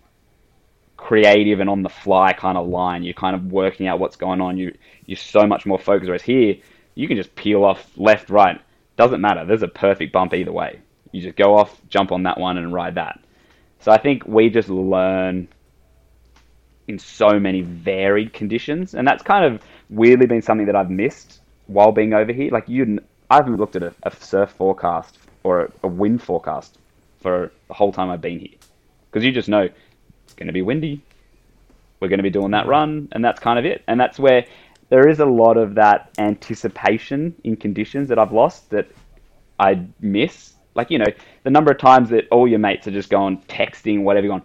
creative and on the fly kind of line. You're kind of working out what's going on. You, you're so much more focused. Whereas here, you can just peel off left, right. Doesn't matter. There's a perfect bump either way. You just go off, jump on that one, and ride that. So I think we just learn in so many varied conditions. And that's kind of weirdly been something that I've missed while being over here. Like you, I haven't looked at a, a surf forecast or a, a wind forecast for the whole time I've been here because you just know it's going to be windy. We're going to be doing that mm. run, and that's kind of it. And that's where there is a lot of that anticipation in conditions that I've lost that I miss. Like, you know, the number of times that all your mates are just going texting, whatever, going,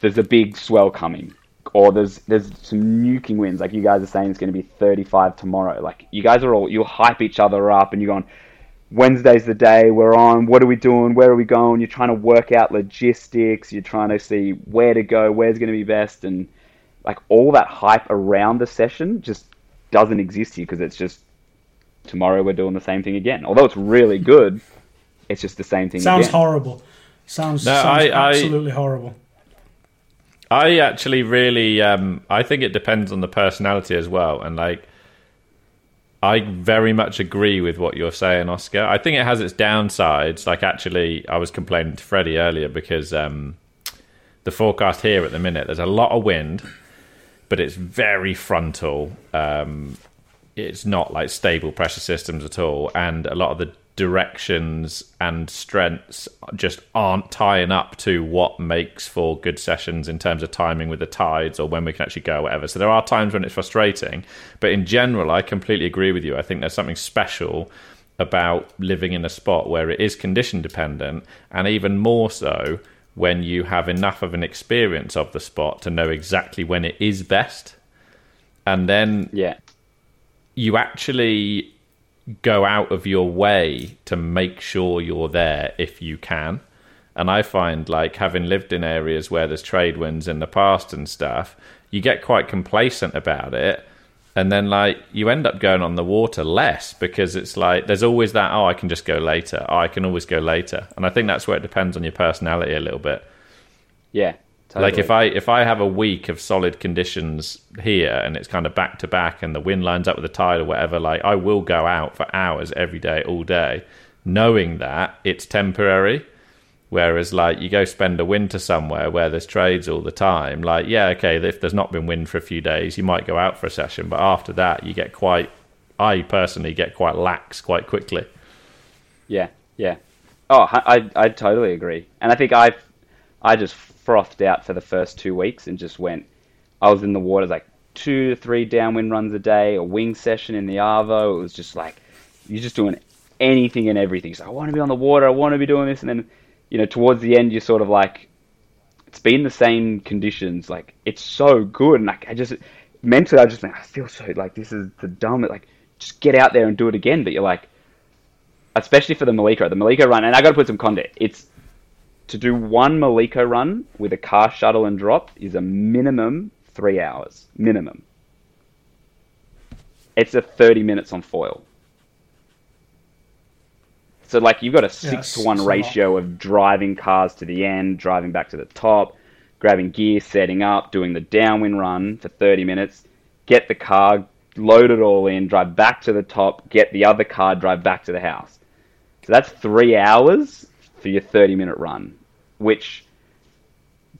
there's a big swell coming. Or there's there's some nuking winds, like you guys are saying it's going to be 35 tomorrow. Like you guys are all you hype each other up, and you're going, Wednesday's the day we're on. What are we doing? Where are we going? You're trying to work out logistics. You're trying to see where to go, where's going to be best, and like all that hype around the session just doesn't exist here because it's just tomorrow we're doing the same thing again. Although it's really good, it's just the same thing. Sounds again. horrible. Sounds, No, sounds I- I- absolutely horrible. I actually really, um, I think it depends on the personality as well, and like, I very much agree with what you're saying, Oskar. I think it has its downsides. Like, actually, I was complaining to Freddie earlier because um, the forecast here at the minute, there's a lot of wind, but it's very frontal. Um, it's not like stable pressure systems at all, and a lot of the directions and strengths just aren't tying up to what makes for good sessions in terms of timing with the tides or when we can actually go, whatever. So there are times when it's frustrating, but in general, I completely agree with you. I think there's something special about living in a spot where it is condition dependent, and even more so when you have enough of an experience of the spot to know exactly when it is best. And then Yeah, you actually go out of your way to make sure you're there if you can. And I find, like, having lived in areas where there's trade winds in the past and stuff, you get quite complacent about it. And then, like, you end up going on the water less because it's like there's always that, oh, I can just go later. Oh, I can always go later. And I think that's where it depends on your personality a little bit. yeah. Totally. Like if I if I have a week of solid conditions here and it's kind of back to back and the wind lines up with the tide or whatever, like I will go out for hours every day, all day, knowing that it's temporary. Whereas like you go spend a winter somewhere where there's trades all the time, like yeah, okay, if there's not been wind for a few days, you might go out for a session, but after that you get quite I personally get quite lax quite quickly. Yeah, yeah. Oh, I, I, I totally agree. And I think I, I just frothed out for the first two weeks and just went. I was in the water like two to three downwind runs a day, a wing session in the Arvo. It was just like you're just doing anything and everything. So I want to be on the water. I want to be doing this, and then you know towards the end you're sort of like, it's been the same conditions. Like it's so good, and like I just mentally I just think I feel so like this is the dumb. Like just get out there and do it again. But you're like especially for the Maliko, the Maliko run, and I got to put some context. It's to do one Maliko run with a car shuttle and drop is a minimum three hours, minimum. It's a thirty minutes on foil. So like you've got a six Yes, to one it's a lot. ratio of driving cars to the end, driving back to the top, grabbing gear, setting up, doing the downwind run for thirty minutes, get the car, load it all in, drive back to the top, get the other car, drive back to the house. So that's three hours for your 30 minute run, which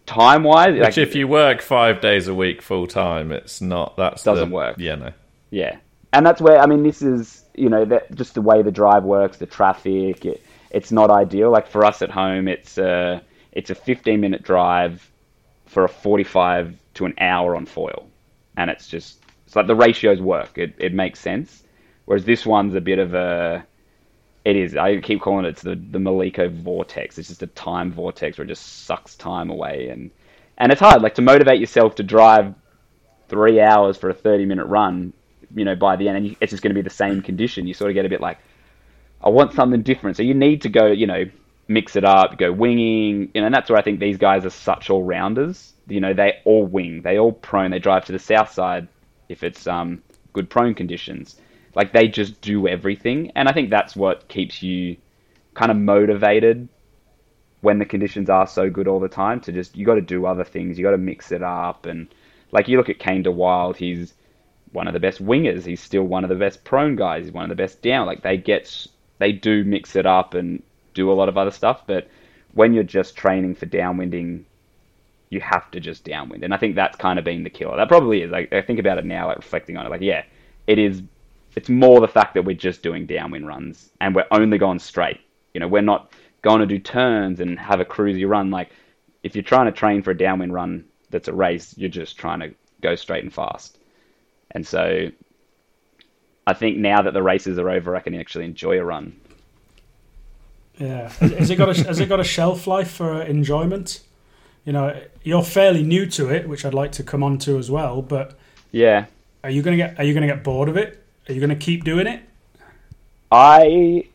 time wise, Which if you work five days a week full time, it's not that's Doesn't the- work. Yeah, no. yeah. And that's where, I mean, this is, you know, that, just the way the drive works, the traffic, it, it's not ideal. Like for us at home, it's a, it's a 15 minute drive for a 45 to an hour on foil. And it's just, it's like the ratios work. It, it makes sense. Whereas this one's a bit of a, it is. I keep calling it the the Maliko vortex. It's just a time vortex where it just sucks time away, and and it's hard. Like to motivate yourself to drive three hours for a thirty minute run. You know, by the end, and you, it's just going to be the same condition. You sort of get a bit like, I want something different. So you need to go. You know, mix it up, go winging. You know, and that's where I think these guys are such all rounders. You know, they all wing. They all prone. They drive to the south side if it's um good prone conditions. Like they just do everything, and I think that's what keeps you kind of motivated when the conditions are so good all the time. To just you got to do other things, you got to mix it up, and like you look at Kane DeWild, he's one of the best wingers. He's still one of the best prone guys. He's one of the best down. Like they get they do mix it up and do a lot of other stuff, but when you're just training for downwinding, you have to just downwind, and I think that's kind of been the killer. That probably is. Like I think about it now, like reflecting on it, like yeah, it is it's more the fact that we're just doing downwind runs and we're only going straight. You know, we're not going to do turns and have a cruisy run. Like if you're trying to train for a downwind run that's a race, you're just trying to go straight and fast. And so I think now that the races are over, I can actually enjoy a run. Yeah, has, it got a, has it got a shelf life for uh, enjoyment? You know, you're fairly new to it, which I'd like to come on to as well. But Yeah, are you gonna get are you gonna get bored of it? Are you gonna keep doing it? I.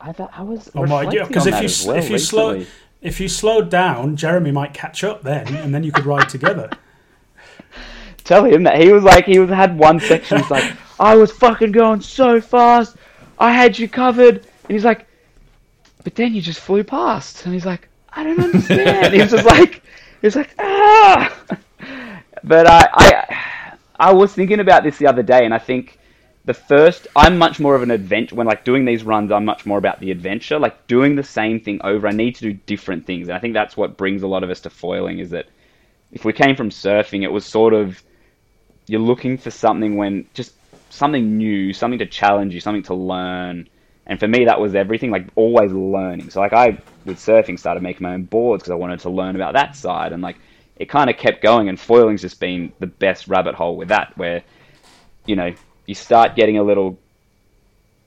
I, thought I was Oh my god! because if you well if you slow if you slowed down, Jeremy might catch up then, and then you could ride together. tell him that he was like he was had one section. He's like, I was fucking going so fast, I had you covered, and he's like, but then you just flew past, and he's like, I don't understand. he was just like, he was like, ah. But I, I, I was thinking about this the other day, and I think the first I'm much more of an adventure when like doing these runs. I'm much more about the adventure, like doing the same thing over. I need to do different things, and I think that's what brings a lot of us to foiling. Is that if we came from surfing, it was sort of you're looking for something when just something new, something to challenge you, something to learn. And for me, that was everything, like always learning. So like I, with surfing, started making my own boards because I wanted to learn about that side. And like it kind of kept going. And foiling's just been the best rabbit hole with that, where you know you start getting a little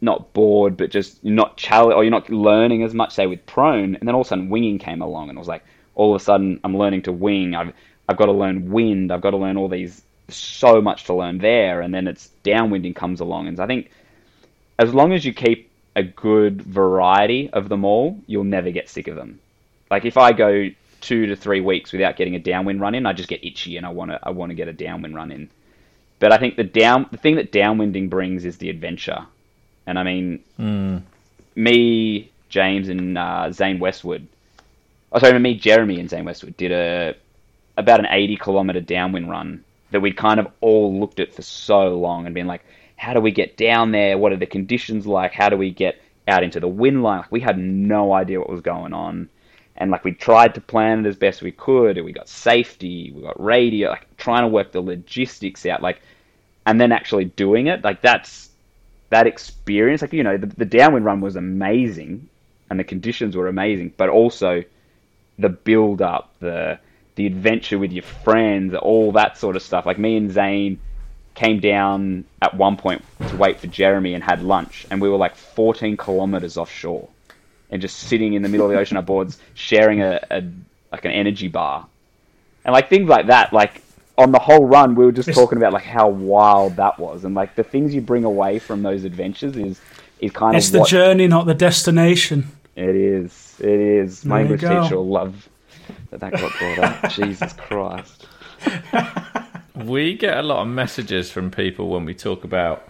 not bored, but just not challenge or you're not learning as much, say with prone. And then all of a sudden, winging came along, and it was like all of a sudden I'm learning to wing. I've I've got to learn wind. I've got to learn all these so much to learn there, and then it's downwinding comes along. And I think as long as you keep a good variety of them all, you'll never get sick of them. Like if I go two to three weeks without getting a downwind run in, I just get itchy and I want to I want to get a downwind run in. But I think the down the thing that downwinding brings is the adventure, and I mean me, James, and uh, Zane Westwood. Oh, sorry, me, Jeremy, and Zane Westwood did a about an eighty kilometer downwind run that we'd kind of all looked at for so long and been like, how do we get down there? What are the conditions like? How do we get out into the wind line? Like, we had no idea what was going on. And like we tried to plan it as best we could. We got safety, we got radio, like trying to work the logistics out, like, and then actually doing it. Like that's that experience. Like you know, the, the downwind run was amazing, and the conditions were amazing, but also the build up, the the adventure with your friends, all that sort of stuff. Like me and Zane came down at one point to wait for Jeremy and had lunch, and we were like 14 kilometers offshore, and just sitting in the middle of the ocean on boards, sharing a, a like an energy bar, and like things like that. Like on the whole run, we were just talking about like how wild that was, and like the things you bring away from those adventures is is kind It's of it's the what journey, not the destination. it is. It is. My There you English go. teacher will love that that got brought up. Jesus Christ. We get a lot of messages from people when we talk about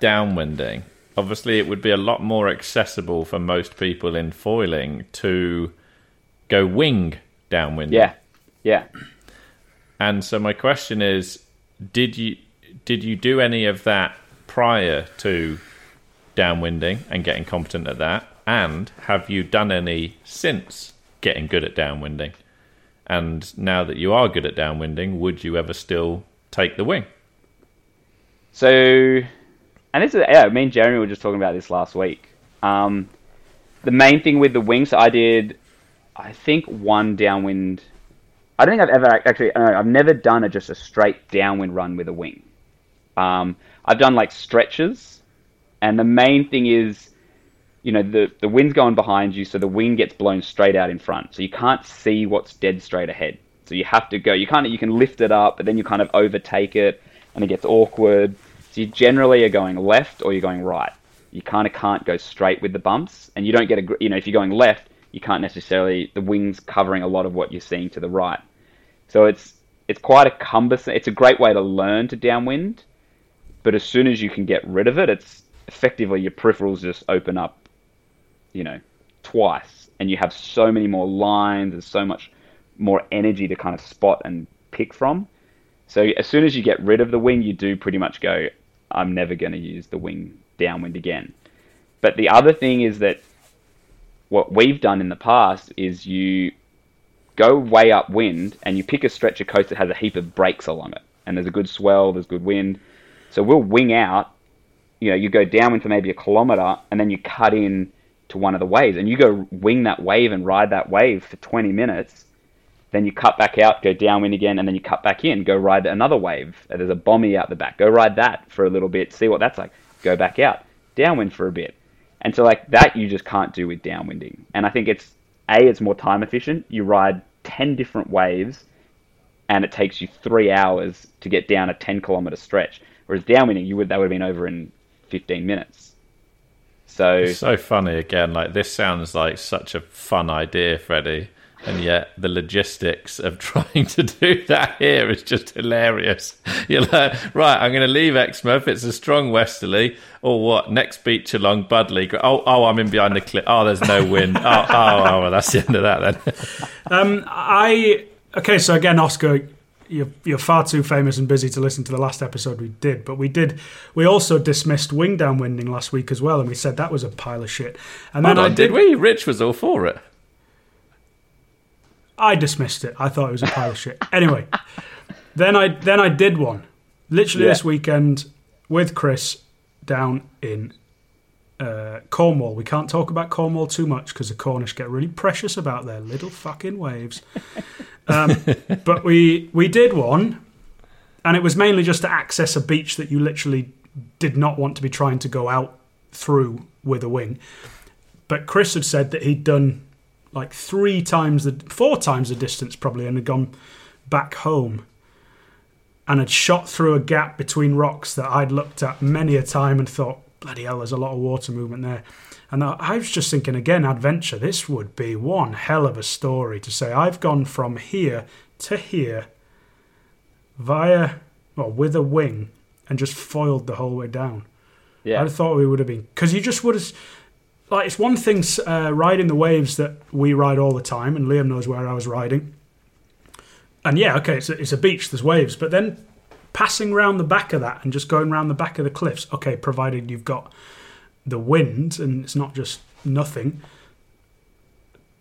downwinding. Obviously, it would be a lot more accessible for most people in foiling to go wing downwinding. Yeah. Yeah. And so my question is, did you did you do any of that prior to downwinding and getting competent at that? And have you done any since getting good at downwinding? And now that you are good at downwinding, would you ever still take the wing? So, and this is, yeah, me and Jeremy were just talking about this last week. Um, the main thing with the wings, I did, I think, one downwind. I don't think I've ever act- actually, I've never done a, just a straight downwind run with a wing. Um, I've done like stretches, and the main thing is, you know, the, the wind's going behind you, so the wind gets blown straight out in front. So you can't see what's dead straight ahead. So you have to go, you kind of, you can lift it up, but then you kind of overtake it, and it gets awkward. So you generally are going left or you're going right. You kind of can't go straight with the bumps, and you don't get a, you know, if you're going left, you can't necessarily, the wing's covering a lot of what you're seeing to the right. So it's, it's quite a cumbersome, it's a great way to learn to downwind, but as soon as you can get rid of it, it's effectively your peripherals just open up you know, twice, and you have so many more lines and so much more energy to kind of spot and pick from. So as soon as you get rid of the wing, you do pretty much go, I'm never going to use the wing downwind again. But the other thing is that what we've done in the past is you go way upwind and you pick a stretch of coast that has a heap of breaks along it. and there's a good swell, there's good wind. So we'll wing out. You know, you go downwind for maybe a kilometer, and then you cut in to one of the waves, and you go wing that wave and ride that wave for 20 minutes. Then you cut back out, go downwind again, and then you cut back in, go ride another wave. There's a bommy out the back. Go ride that for a little bit, see what that's like. Go back out, downwind for a bit. And so, like, that you just can't do with downwinding. And I think it's A, it's more time efficient. You ride 10 different waves, and it takes you three hours to get down a 10 kilometer stretch. Whereas downwinding, you would that would have been over in 15 minutes. So It's so funny again. Like this sounds like such a fun idea, Freddie, and yet the logistics of trying to do that here is just hilarious. You're like, right, I'm going to leave Exmouth. It's a strong westerly. Or what? Next beach along Budleigh. Oh, oh, I'm in behind the cliff. Oh, there's no wind. Oh, oh, oh, well, that's the end of that then. Um, I okay. So again, Oskar, you're you're far too famous and busy to listen to the last episode we did, but we did. We also dismissed wing downwinding last week as well, and we said that was a pile of shit. And then Hold I on, did we? Rich was all for it. I dismissed it. I thought it was a pile of shit. Anyway, then I then I did one, literally Yeah. this weekend with Chris down in uh, Cornwall. We can't talk about Cornwall too much because the Cornish get really precious about their little fucking waves. Um, but we we did one, and it was mainly just to access a beach that you literally did not want to be trying to go out through with a wing. But Chris had said that he'd done like three times the four times the distance probably and had gone back home. And had shot through a gap between rocks that I'd looked at many a time and thought bloody hell there's a lot of water movement there. And I I was just thinking again adventure this would be one hell of a story to say I've gone from here to here via well with a wing and just foiled the whole way down. Yeah, I thought we would have been because you just would have. Like it's one thing uh, riding the waves that we ride all the time, and Liam knows where I was riding. And yeah, okay, it's a, it's a beach, there's waves, but then passing round the back of that and just going round the back of the cliffs. Okay, provided you've got the wind and it's not just nothing.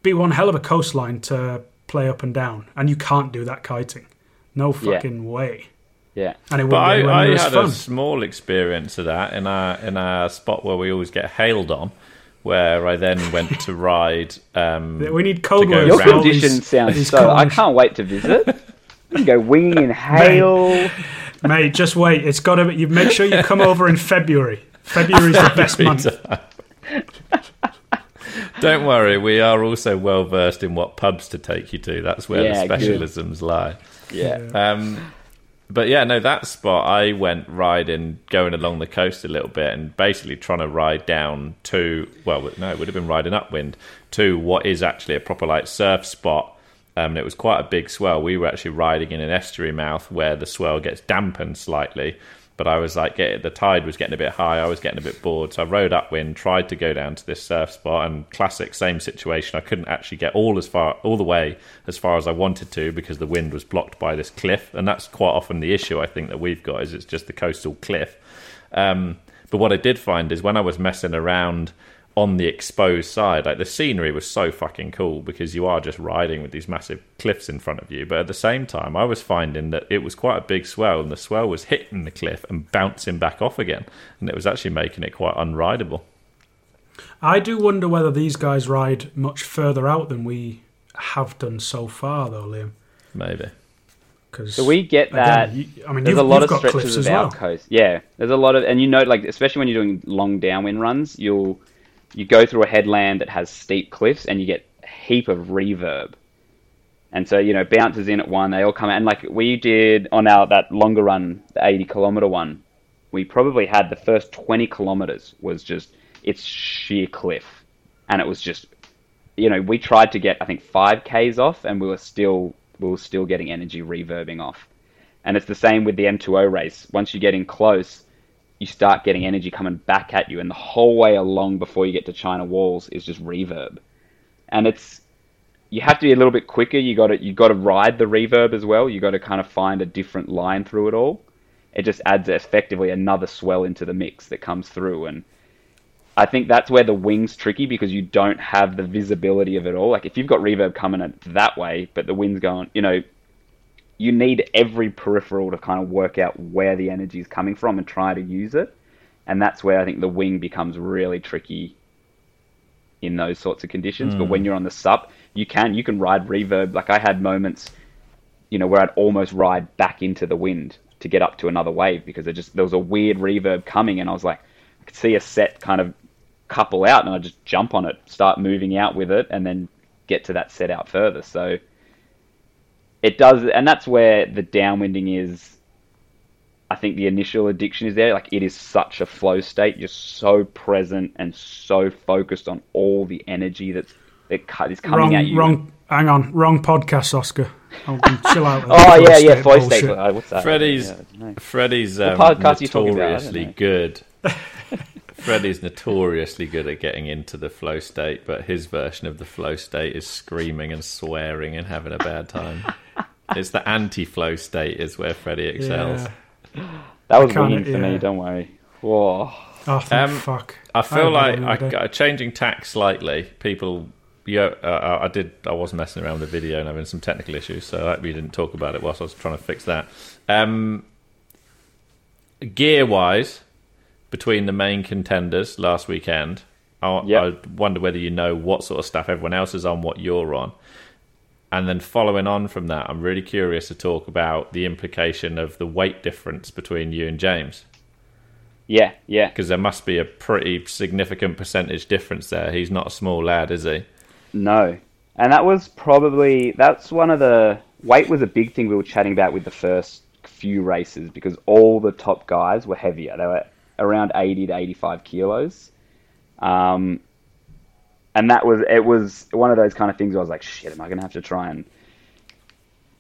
Be one hell of a coastline to play up and down, and you can't do that kiting. No Yeah. fucking way. yeah, And it But won't be I, anywhere I had fun. a small experience of that in our in our spot where we always get hailed on, where I then went to ride. Um, We need cold to go words. your for condition sounds these so. I can't wait to visit. You can go winging in hail. Mate, just wait. It's got to. You make sure you come over in February. February's the best month. Don't worry, we are also well versed in what pubs to take you to. That's where Yeah, the good. specialisms lie. Yeah, Um, but yeah, no, that spot I went riding, going along the coast a little bit, and basically trying to ride down to well, no, it would have been riding upwind to what is actually a proper like surf spot. Um, and it was quite a big swell. We were actually riding in an estuary mouth where the swell gets dampened slightly. But I was like, get, the tide was getting a bit high. I was getting a bit bored, so I rode upwind, tried to go down to this surf spot, and classic same situation. I couldn't actually get all as far, all the way as far as I wanted to because the wind was blocked by this cliff, and that's quite often the issue I think that we've got is it's just the coastal cliff. Um, but what I did find is when I was messing around on the exposed side, like the scenery was so fucking cool because you are just riding with these massive cliffs in front of you. But at the same time, I was finding that it was quite a big swell, and the swell was hitting the cliff and bouncing back off again, and it was actually making it quite unrideable. I do wonder whether these guys ride much further out than we have done so far, though, Liam. Maybe. Because so we get that. I mean, there's a lot of stretches of as our well. coast. Yeah, there's a lot of, and you know, like especially when you're doing long downwind runs, you'll you go through a headland that has steep cliffs, and you get a heap of reverb. And so you know, bounces in at one, they all come out, and like we did on our that longer run, the 80 kilometer one, we probably had the first 20 kilometers was just it's sheer cliff, and it was just, you know, we tried to get I think five k's off, and we were still we were still getting energy reverbing off. And it's the same with the M2O race. Once you get in close, you start getting energy coming back at you, and the whole way along before you get to China Walls is just reverb. And it's you have to be a little bit quicker. You got to you got to ride the reverb as well. You got to kind of find a different line through it all. It just adds effectively another swell into the mix that comes through, and I think that's where the wing's tricky because you don't have the visibility of it all. Like if you've got reverb coming at that way, but the wind's going, you know, you need every peripheral to kind of work out where the energy is coming from and try to use it. And that's where I think the wing becomes really tricky in those sorts of conditions. But when hmm. you're on the sup, you can you can ride reverb. Like I had moments, you know, where I'd almost ride back into the wind to get up to another wave because there just there was a weird reverb coming, and I was like, I could see a set kind of couple out, and I just jump on it, start moving out with it, and then get to that set out further. So it does, and that's where the downwinding is. I think the initial addiction is there. Like it is such a flow state. You're so present and so focused on all the energy that's that cut is coming wrong, at you. wrong. Hang on, wrong podcast, Oskar. I'll chill out. Oh that yeah, yeah, flow state. Uh, What's that? Freddie's Yeah, I don't. Freddie's um, podcast are about? Notoriously good. Freddie's notoriously good at getting into the flow state, but his version of the flow state is screaming and swearing and having a bad time. it's the anti-flow state is where Freddie excels. Yeah. That was kinda- winning for me. Don't worry. Whoa. Oh, thank Um, fuck. I feel like I, the other. I changing tack slightly. People, yeah, uh, I did. I was messing around with the video and having some technical issues, so I, we didn't talk about it whilst I was trying to fix that. Um, gear wise, between the main contenders last weekend, I, Yep. I wonder whether you know what sort of stuff everyone else is on, what you're on. And then following on from that, I'm really curious to talk about the implication of the weight difference between you and James Yeah, yeah. because there must be a pretty significant percentage difference there. He's not a small lad, is he? No. And that was probably that's one of the weight was a big thing we were chatting about with the first few races because all the top guys were heavier. They were around 80 to 85 kilos. Um, and that was it was one of those kind of things where I was like, shit, am I going to have to try and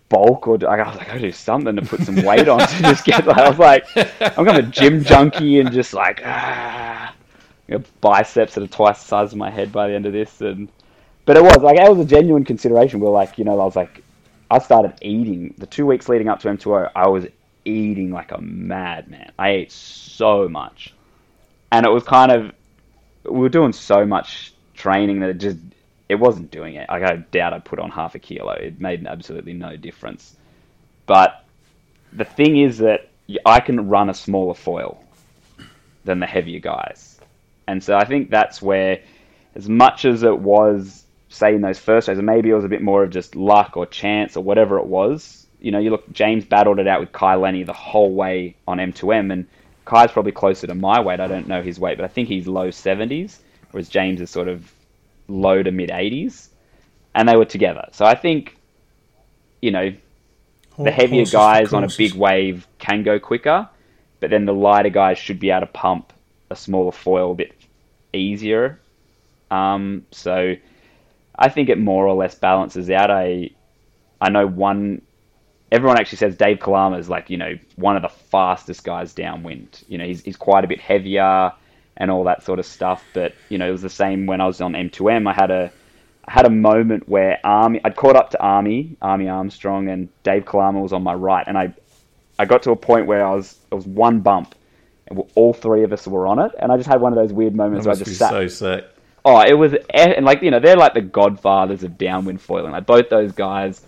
bulk or do, I was like, I do something to put some weight on to just get. Like, I was like, I'm kind of a gym junkie and just like ah, biceps that are twice the size of my head by the end of this. And but it was like it was a genuine consideration. We're like, you know, I was like, I started eating the two weeks leading up to M2O. I was eating like a madman. I ate so much, and it was kind of we were doing so much training that it just it wasn't doing it. Like, I doubt I put on half a kilo. It made absolutely no difference. But the thing is that I can run a smaller foil than the heavier guys, and so I think that's where, as much as it was, say in those first races, maybe it was a bit more of just luck or chance or whatever it was. You know, you look, James battled it out with Kai Lenny the whole way on M2M, and Kai's probably closer to my weight. I don't know his weight, but I think he's low 70s, whereas James is sort of low to mid 80s, and they were together. So I think, you know, the heavier Horses guys on a big wave can go quicker, but then the lighter guys should be able to pump a smaller foil a bit easier. Um, so I think it more or less balances out. I I know one. Everyone actually says Dave Kalama is like you know one of the fastest guys downwind. You know he's he's quite a bit heavier and all that sort of stuff. But you know it was the same when I was on M2M. I had a I had a moment where Army I'd caught up to Army Army Armstrong and Dave Kalama was on my right, and I I got to a point where I was it was one bump, and all three of us were on it, and I just had one of those weird moments where I just sat. so sick. Oh, it was, and like you know, they're like the godfathers of downwind foiling. Like both those guys,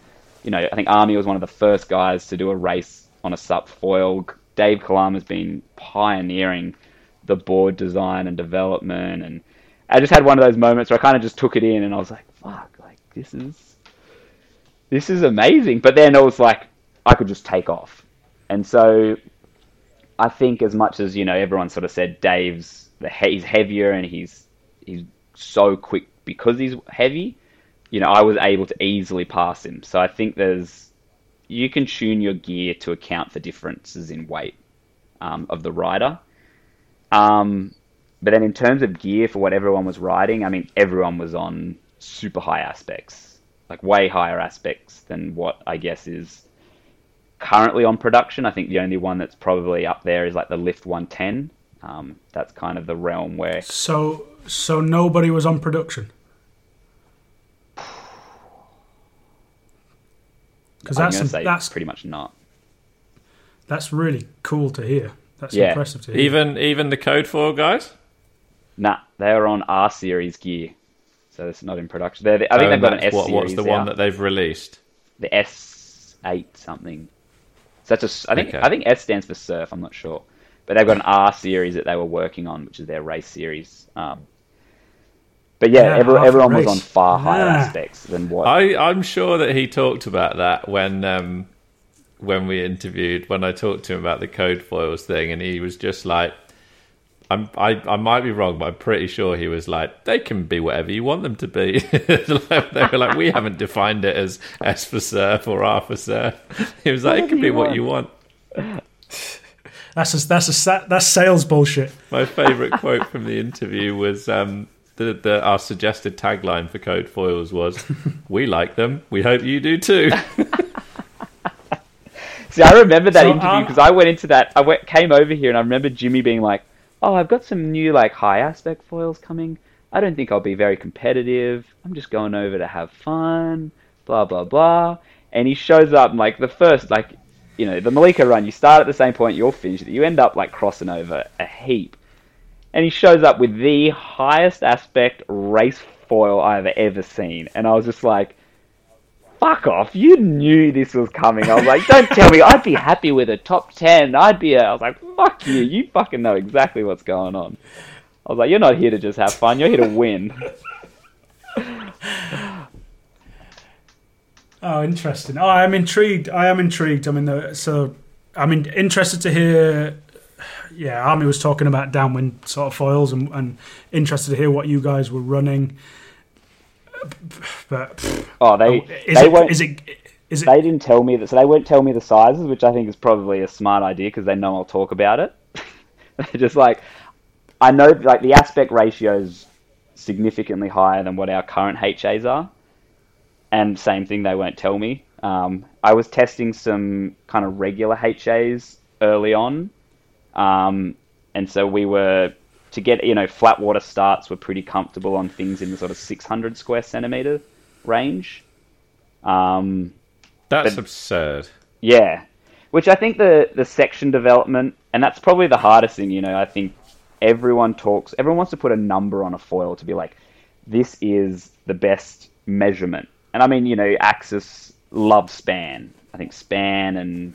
you know, I think Army was one of the first guys to do a race on a sup foil. Dave Kalama's been pioneering the board design and development, and I just had one of those moments where I kind of just took it in, and I was like, "Fuck, like this is, this is amazing." But then it was like I could just take off, and so I think as much as you know, everyone sort of said Dave's he's heavier and he's he's so quick because he's heavy. You know, I was able to easily pass him. So I think there's you can tune your gear to account for differences in weight um, of the rider. Um, but then in terms of gear for what everyone was riding, I mean, everyone was on super high aspects, like way higher aspects than what I guess is currently on production. I think the only one that's probably up there is like the Lift 110. Um, that's kind of the realm where So, so nobody was on production. Because that's that's pretty much not. that's really cool to hear. That's Yeah. impressive to hear. Even even the code foil guys. Nah, they're on R series gear, so it's not in production. They're the, I think Oh, they've got an S that's what, series. What's the one out. that they've released? the S eight something. So that's just I think Okay. I think S stands for surf. I'm not sure, but they've got an R series that they were working on, which is their race series. Um, but yeah, Yeah, every, half a everyone was on far higher Yeah. aspects than what. I, I'm sure that he talked about that when um, when we interviewed when I talked to him about the code foils thing, and he was just like, "I'm I, I might be wrong, but I'm pretty sure he was like, they can be whatever you want them to be." they were like, "We haven't defined it as S for surf or R for surf." He was like, "It can be what you want." That's a, that's a that's sales bullshit. My favourite quote from the interview was um, the, the our suggested tagline for code foils was, "We like them. We hope you do too." See, I remember that So, interview um, because I went into that. I went, came over here and I remember Jimmy being like, "Oh, I've got some new like high aspect foils coming. I don't think I'll be very competitive. I'm just going over to have fun." Blah blah blah. And he shows up and like the first like, you know, the Maliko run. You start at the same point, you'll finish it. You end up like crossing over a heap. And he shows up with the highest aspect race foil I've ever seen. And I was just like, fuck off. You knew this was coming. I was like, don't tell me. I'd be happy with a top 10. I'd be a, I was like, fuck you. You fucking know exactly what's going on. I was like, you're not here to just have fun. You're here to win. Oh, interesting. Oh, I'm intrigued. I am intrigued. I mean, so I'm in, interested to hear. Yeah, Army was talking about downwind sort of foils, and, and interested to hear what you guys were running. But Oh, they, is they it won't, is it is it they didn't tell me that. So they won't tell me the sizes, which I think is probably a smart idea because they know I'll talk about it. They're just like, I know like the aspect ratio is significantly higher than what our current HAs are, and same thing they won't tell me. Um, I was testing some kind of regular HAs early on, um, and so we were to get you know flat water starts were pretty comfortable on things in the sort of 600 square centimeter range. Um, That's But- absurd. yeah, which I think the the section development, and that's probably the hardest thing. You know, I think everyone talks, everyone wants to put a number on a foil to be like, this is the best measurement. And I mean, you know, Axis love span. I think span and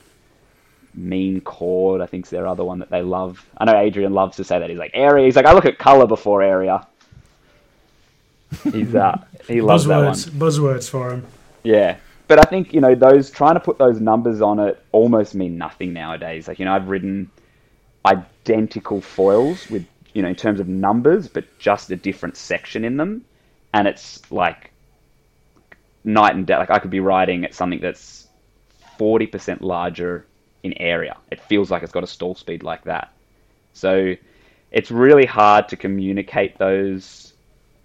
mean chord. I think's their other one that they love. I know Adrian loves to say that. He's like area. He's like, I look at color before area. He's uh, he loves that one. buzzwords buzzwords for him? Yeah. But I think, you know, those trying to put those numbers on it almost mean nothing nowadays. Like, you know, I've ridden identical foils with, you know, in terms of numbers, but just a different section in them. And it's like night and day. Like, I could be riding at something that's 40% larger in area. It feels like it's got a stall speed like that. So it's really hard to communicate those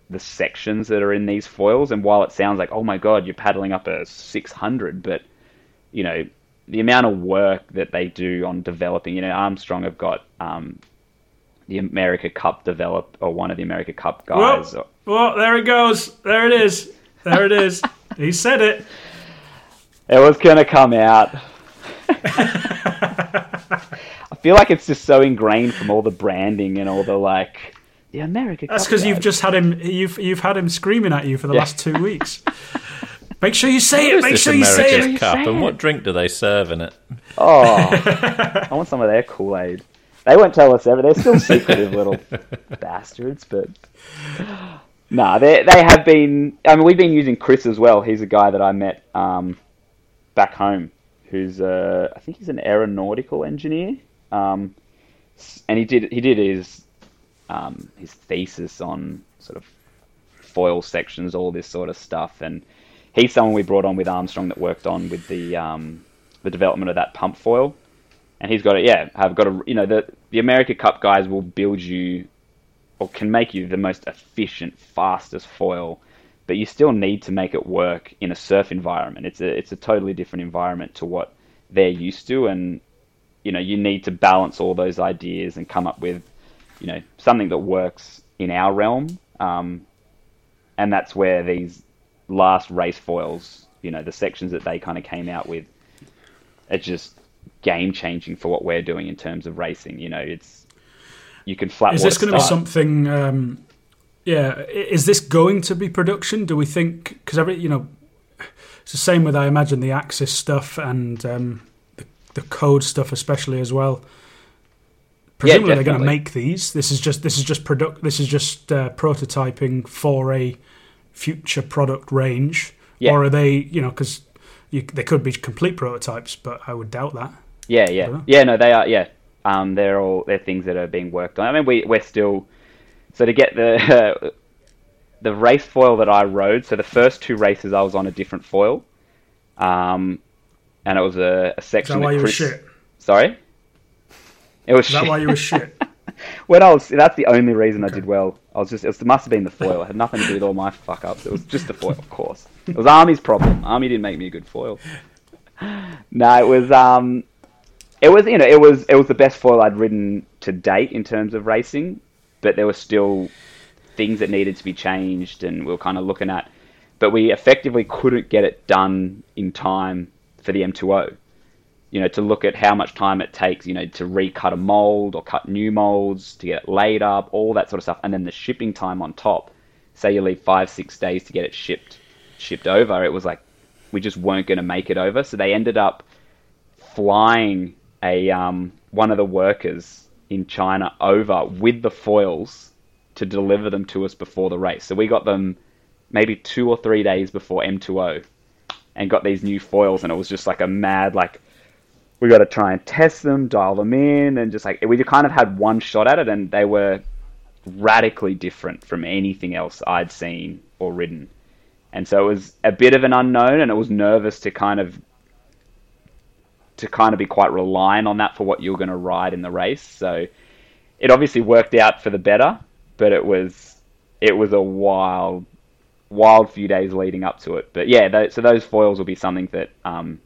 the sections that are in these foils. And while it sounds like, oh my god, you're paddling up a 600, but you know the amount of work that they do on developing. You know, Armstrong have got um, the America Cup develop or one of the America Cup guys. Whoa, whoa, there it goes. There it is. There it is. he said it. It was gonna come out. I feel like it's just so ingrained from all the branding and all the like. The America. That's because you've just had him. You've you've had him screaming at you for the Yeah. last two weeks. Make sure you say What it. is Make this sure you say America's it. Cup, and what drink do they serve in it? Oh, I want some of their Kool Aid. They won't tell us ever. They're still secretive little bastards, but nah, they they have been. I mean, we've been using Chris as well. He's a guy that I met um, back home, who's uh, I think he's an aeronautical engineer, um, and he did he did his um, his thesis on sort of foil sections, all this sort of stuff, and he's someone we brought on with Armstrong that worked on with the um, the development of that pump foil, and he's got it. Yeah, I've got a you know the the America Cup guys will build you or can make you the most efficient, fastest foil, but you still need to make it work in a surf environment. It's a it's a totally different environment to what they're used to, and you know you need to balance all those ideas and come up with you know something that works in our realm. Um, and that's where these last race foils, you know, the sections that they kind of came out with, are just game changing for what we're doing in terms of racing. You know, it's you can flat. Is this going to be something? Um, yeah. Is this going to be production? Do we think? Because every you know, it's the same with I imagine the Axis stuff and um, the, the code stuff especially as well. Presumably they're going to make these. This is just this is just product. This is just uh, prototyping for a future product range, Yeah. or are they? You know, because they could be complete prototypes, but I would doubt that. Yeah, yeah, yeah. No, they are. Yeah, um, they're all they're things that are being worked on. I mean, we we're still so to get the the race foil that I rode. So the first two races I was on a different foil, um, and it was a, a Is section. that why that you were shit? Sorry, it was Is that shit. why you were shit? when I was, that's the only reason I did well. I was just, it, was, it must have been the foil. It had nothing to do with all my fuck ups. It was just the foil, of course. It was Army's problem. Army didn't make me a good foil. No, it was, um, it was, you know, it was, it was the best foil I'd ridden to date in terms of racing, but there were still things that needed to be changed, and we were kind of looking at, but we effectively couldn't get it done in time for the M2O you know, to look at how much time it takes, you know, to recut a mold or cut new molds, to get it laid up, all that sort of stuff, and then the shipping time on top. Say you leave five, six days to get it shipped, shipped over. It was like we just weren't going to make it over, so they ended up flying a um, one of the workers in China over with the foils to deliver them to us before the race. So we got them maybe two or three days before M2O and got these new foils, and it was just like a mad like we got to try and test them, dial them in, and just like we kind of had one shot at it, and they were radically different from anything else I'd seen or ridden. And so it was a bit of an unknown, and it was nervous to kind of to kind of be quite reliant on that for what you're going to ride in the race. So it obviously worked out for the better, but it was it was a wild wild few days leading up to it. But yeah, tho- so those foils will be something that um,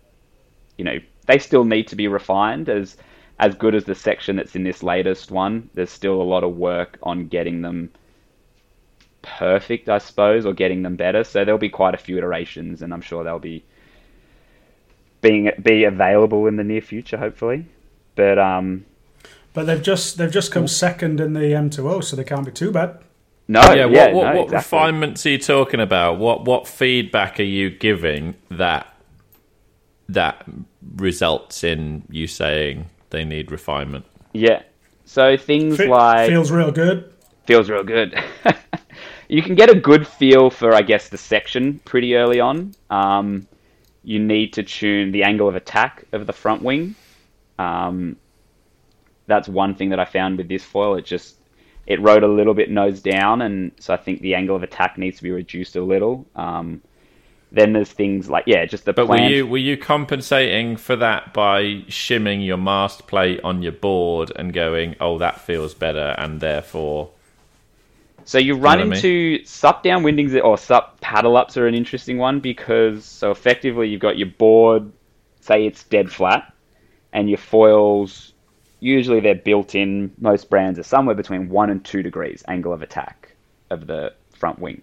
you know they still need to be refined as as good as the section that's in this latest one. There's still a lot of work on getting them perfect, I suppose, or getting them better. So there'll be quite a few iterations, and I'm sure they'll be being be available in the near future, hopefully. But um, But they've just they've just come second in the M2O, so they can't be too bad. no, yeah, yeah, what, what, no, what exactly. refinements are you talking about? What what feedback are you giving that that results in you saying they need refinement? Yeah. So things Fe- like feels real good. feels real good. you can get a good feel for, I guess, the section pretty early on. Um, you need to tune the angle of attack of the front wing. Um, that's one thing that I found with this foil. It just it rode a little bit nose down, and so I think the angle of attack needs to be reduced a little. Um, then there's things like yeah, just the But were you were you compensating for that by shimming your mast plate on your board and going, oh, that feels better, and therefore So you run know what I into sup down windings or sup paddle ups are an interesting one because so effectively you've got your board, say it's dead flat, and your foils. Usually they're built in. Most brands are somewhere between one and two degrees angle of attack of the front wing.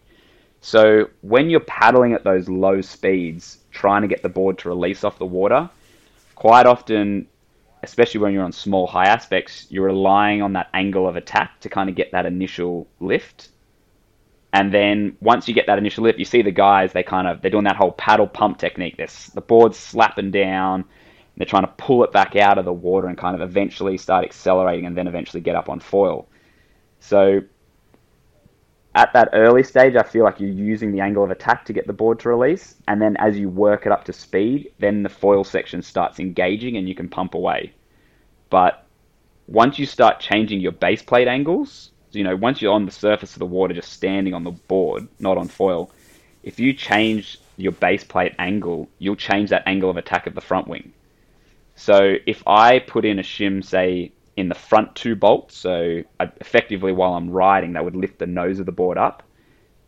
So when you're paddling at those low speeds, trying to get the board to release off the water, quite often, especially when you're on small high aspects, you're relying on that angle of attack to kind of get that initial lift. And then once you get that initial lift, you see the guys, they kind of, they're doing that whole paddle pump technique. They're, the board's slapping down, they're trying to pull it back out of the water and kind of eventually start accelerating and then eventually get up on foil. So at that early stage, I feel like you're using the angle of attack to get the board to release, and then as you work it up to speed, then the foil section starts engaging and you can pump away. But once you start changing your base plate angles, you know, once you're on the surface of the water, just standing on the board, not on foil, if you change your base plate angle, you'll change that angle of attack of the front wing. So if I put in a shim, say, in the front two bolts, so effectively while I'm riding, that would lift the nose of the board up.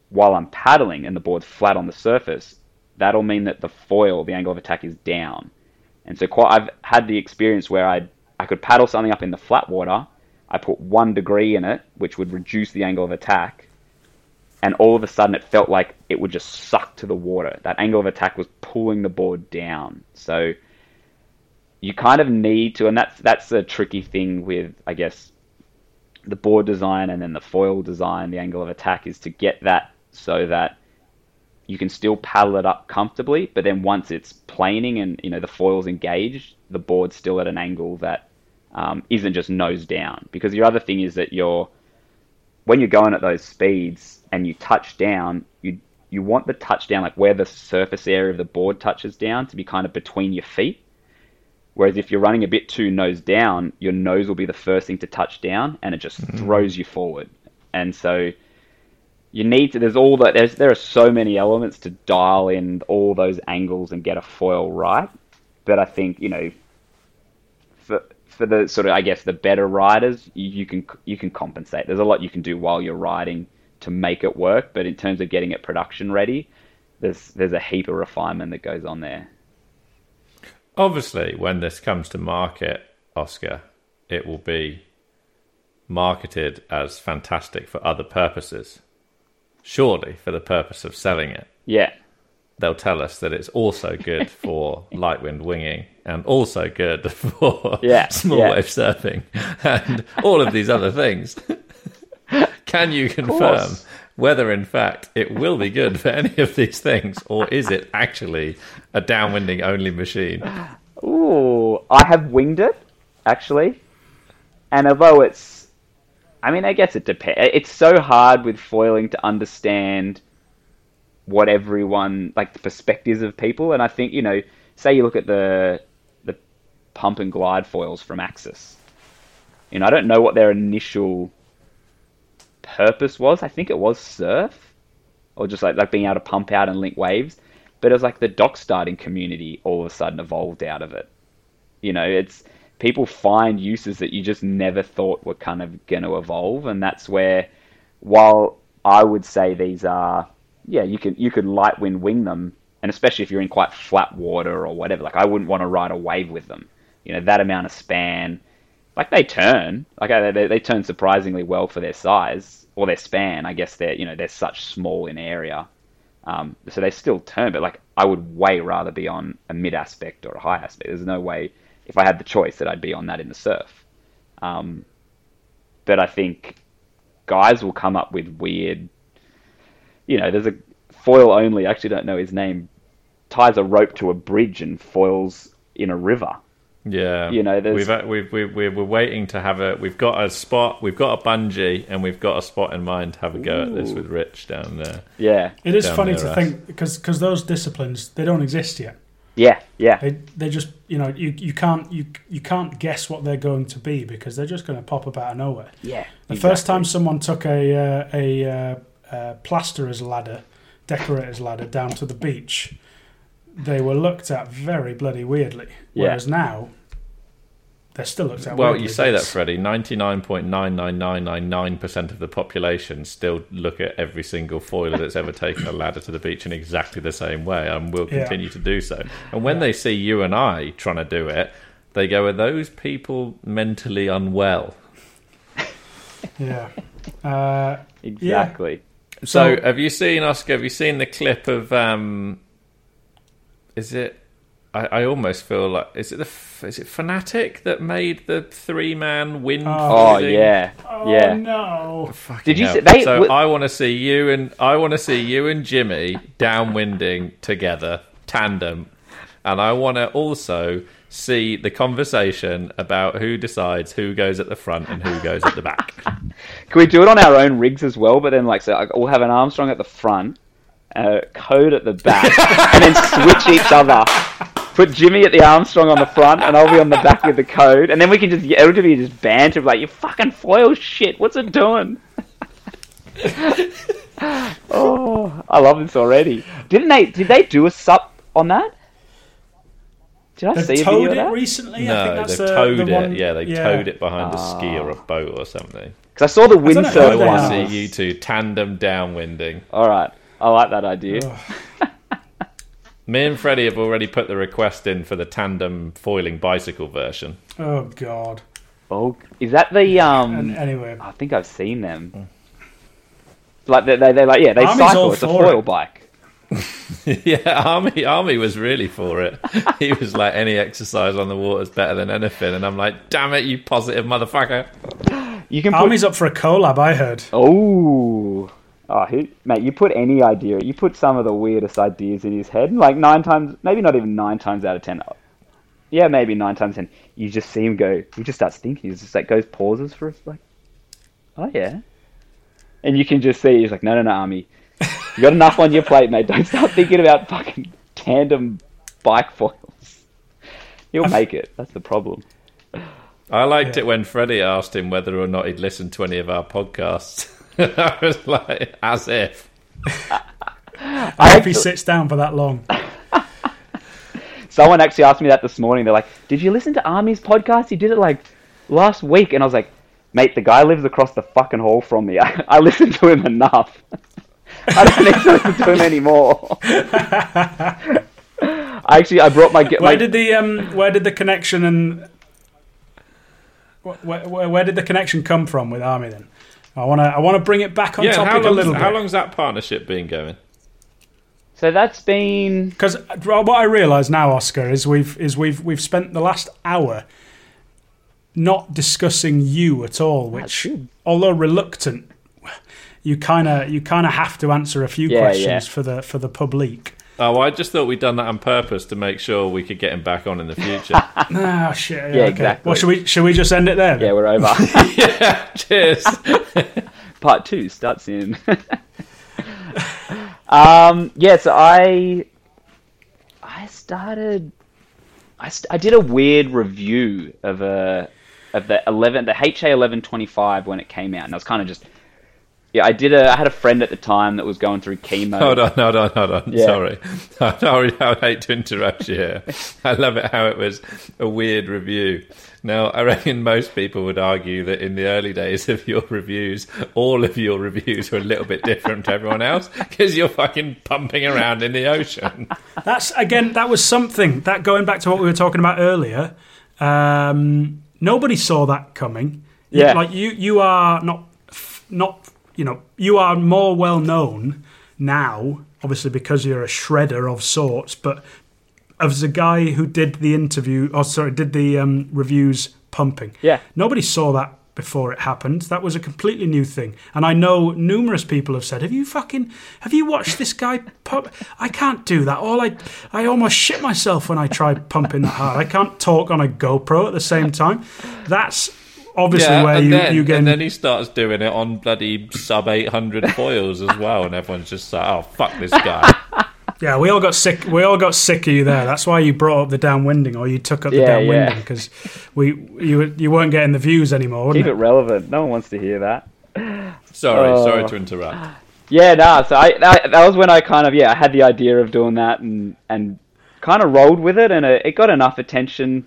While I'm paddling and the board's flat on the surface, that'll mean that the foil, the angle of attack, is down. And so quite, I've had the experience where I I could paddle something up in the flat water. I put one degree in it, which would reduce the angle of attack, and all of a sudden it felt like it would just suck to the water. That angle of attack was pulling the board down. So you kind of need to, and that's that's the tricky thing with, I guess, the board design and then the foil design, the angle of attack is to get that so that you can still paddle it up comfortably, but then once it's planing and you know the foil's engaged, the board's still at an angle that um, not just nose down. Because your other thing is that you're when you're going at those speeds and you touch down, you you want the touchdown like where the surface area of the board touches down to be kind of between your feet. Whereas if you're running a bit too nose down, your nose will be the first thing to touch down, and it just mm. throws you forward. And so you need to. There's all that. There's there are so many elements to dial in all those angles and get a foil right. But I think you know, for for the sort of I guess the better riders, you, you can you can compensate. There's a lot you can do while you're riding to make it work. But in terms of getting it production ready, there's there's a heap of refinement that goes on there. Obviously, when this comes to market, Oskar, it will be marketed as fantastic for other purposes surely for the purpose of selling it. Yeah. They'll tell us that it's also good for light wind winging and also good for yeah, small yeah. wave surfing and all of these other things. Can you confirm whether, in fact, it will be good for any of these things, or is it actually a downwinding only machine? Ooh, I have winged it actually, and although it's I mean, I guess it depends. It's so hard with foiling to understand what everyone like the perspectives of people, and I think you know, say you look at the the pump and glide foils from Axis. You know, I don't know what their initial purpose was. I think it was surf, or just like like being able to pump out and link waves. But it was like the dock starting community all of a sudden evolved out of it. You know, it's people find uses that you just never thought were kind of going to evolve, and that's where, while I would say these are, yeah, you can you could light wind wing them, and especially if you're in quite flat water or whatever. Like I wouldn't want to ride a wave with them. You know that amount of span, like they turn, like they they turn surprisingly well for their size or their span. I guess they're you know they're such small in area. Um, so they still turn, but like I would way rather be on a mid aspect or a high aspect. There's no way if I had the choice, that I'd be on that in the surf. Um, but I think guys will come up with weird. You know, there's a foil only. I actually don't know his name. Ties a rope to a bridge and foils in a river. Yeah, you know, we've, we've we've we're waiting to have a. We've got a spot. We've got a bungee, and we've got a spot in mind to have a go Ooh. at this with Rich down there. Yeah, it is funny to us. think because because those disciplines they don't exist yet. Yeah, yeah. They they just you know you you can't you you can't guess what they're going to be because they're just going to pop up out of nowhere. Yeah. The exactly. first time someone took a uh, a uh, uh, plasterer's ladder, decorator's ladder down to the beach, they were looked at very bloody weirdly. Whereas yeah. now they're still looked at. Well, you say that, Freddie. Ninety-nine point nine nine nine nine nine percent of the population still look at every single foiler that's ever taken a ladder to the beach in exactly the same way, and will continue yeah. to do so. And when yeah. they see you and I trying to do it, they go, "Are those people mentally unwell?" yeah. Uh, exactly. Yeah. So, so, have you seen Oskar? Have you seen the clip of? Um, is it I, I, almost feel like is it the is it Fanatic that made the three man wind? Oh, oh yeah, oh, yeah. No, Fucking did you? See, they, so w- I want to see you and I want to see you and Jimmy downwinding together, tandem, and I want to also see the conversation about who decides who goes at the front and who goes at the back. Can we do it on our own rigs as well? But then, like, so we'll have an Armstrong at the front, a code at the back, and then switch each other put Jimmy at the Armstrong on the front, and I'll be on the back with the code, and then we can just it'll be just banter like you fucking foil shit. What's it doing? oh, I love this already. Didn't they? Did they do a sup on that? Did I they've see towed it that? recently? No, they've the, towed the it. one... Yeah, they yeah. towed it behind a ski or a ah. boat or something. Because I saw the windsurf one. I want to see you two tandem downwinding. All right, I like that idea. Me and Freddie have already put the request in for the tandem foiling bicycle version. Oh God. Oh, is that the um? And anyway, I think I've seen them. Like they, they, are like yeah, they Army's cycle. It's a foil it. bike. yeah, army army was really for it. he was like, any exercise on the water is better than anything, and I'm like, damn it, you positive motherfucker. You can. Put... Army's up for a collab. I heard. Oh, Oh, he, mate, you put any idea, you put some of the weirdest ideas in his head, like nine times, maybe not even nine times out of ten. Yeah, maybe nine times ten. You just see him go. He just starts thinking. He's just like goes pauses for like, oh yeah, and you can just see he's like, no, no, no, army, you got enough on your plate, mate. Don't start thinking about fucking tandem bike foils. You'll make it. That's the problem. I liked Yeah. it when Freddie asked him whether or not he'd listened to any of our podcasts. I was like, as if. I hope he sits down for that long. Someone actually asked me that this morning. They're like, "Did you listen to Army's podcast? He did it like last week." And I was like, "Mate, the guy lives across the fucking hall from me. I, I listen to him enough. I don't need to listen to him anymore." I actually I brought my Where my did the um, where did the connection and where, where, where did the connection come from with Army then? I want to I want to bring it back on Yeah, topic how, a long, little how bit long's that partnership been going? so that's been because uh, what I realise now, Oskar, is we've is we've we've spent the last hour not discussing you at all, which although reluctant, you kind of you kind of have to answer a few Yeah, questions yeah. for the for the public. Oh, I just thought we'd done that on purpose to make sure we could get him back on in the future. Ah, shit. Yeah, Yeah, okay. exactly. Well, should we should we just end it there? then? yeah we're over. yeah, cheers. part two starts in. um, yeah, so I I started. I, st- I did a weird review of a of the eleven the HA eleven twenty five when it came out, and I was kind of just yeah. I did a I had a friend at the time that was going through chemo. Hold on, hold on, hold on. Yeah. Sorry. Sorry, I hate to interrupt you here. I love it how it was a weird review. Now, I reckon most people would argue that in the early days of your reviews, all of your reviews were a little bit different to everyone else because you're fucking pumping around in the ocean. That's again. That was something that going back to what we were talking about earlier. Um, nobody saw that coming. Yeah. like you, you are not, not you know, you are more well known now, obviously because you're a shredder of sorts. But as a guy who did the interview, or sorry, did the um, reviews pumping. Yeah. Nobody saw that before it happened. That was a completely new thing. And I know numerous people have said, "Have you fucking have you watched this guy pump? I can't do that. All I I almost shit myself when I try pumping that hard. I can't talk on a GoPro at the same time. That's obviously where you then, you get and then he starts doing it on bloody sub 800 foils as well, and everyone's just like, oh, fuck this guy. Yeah, we all got sick. We all got sick of you there. That's why you brought up the downwinding, or you took up the Yeah, downwinding yeah. because we you you weren't getting the views anymore. Keep it? it relevant. No one wants to hear that. Sorry, Oh. sorry to interrupt. Yeah, nah. So I that, that was when I kind of yeah I had the idea of doing that and and kind of rolled with it and it, it got enough attention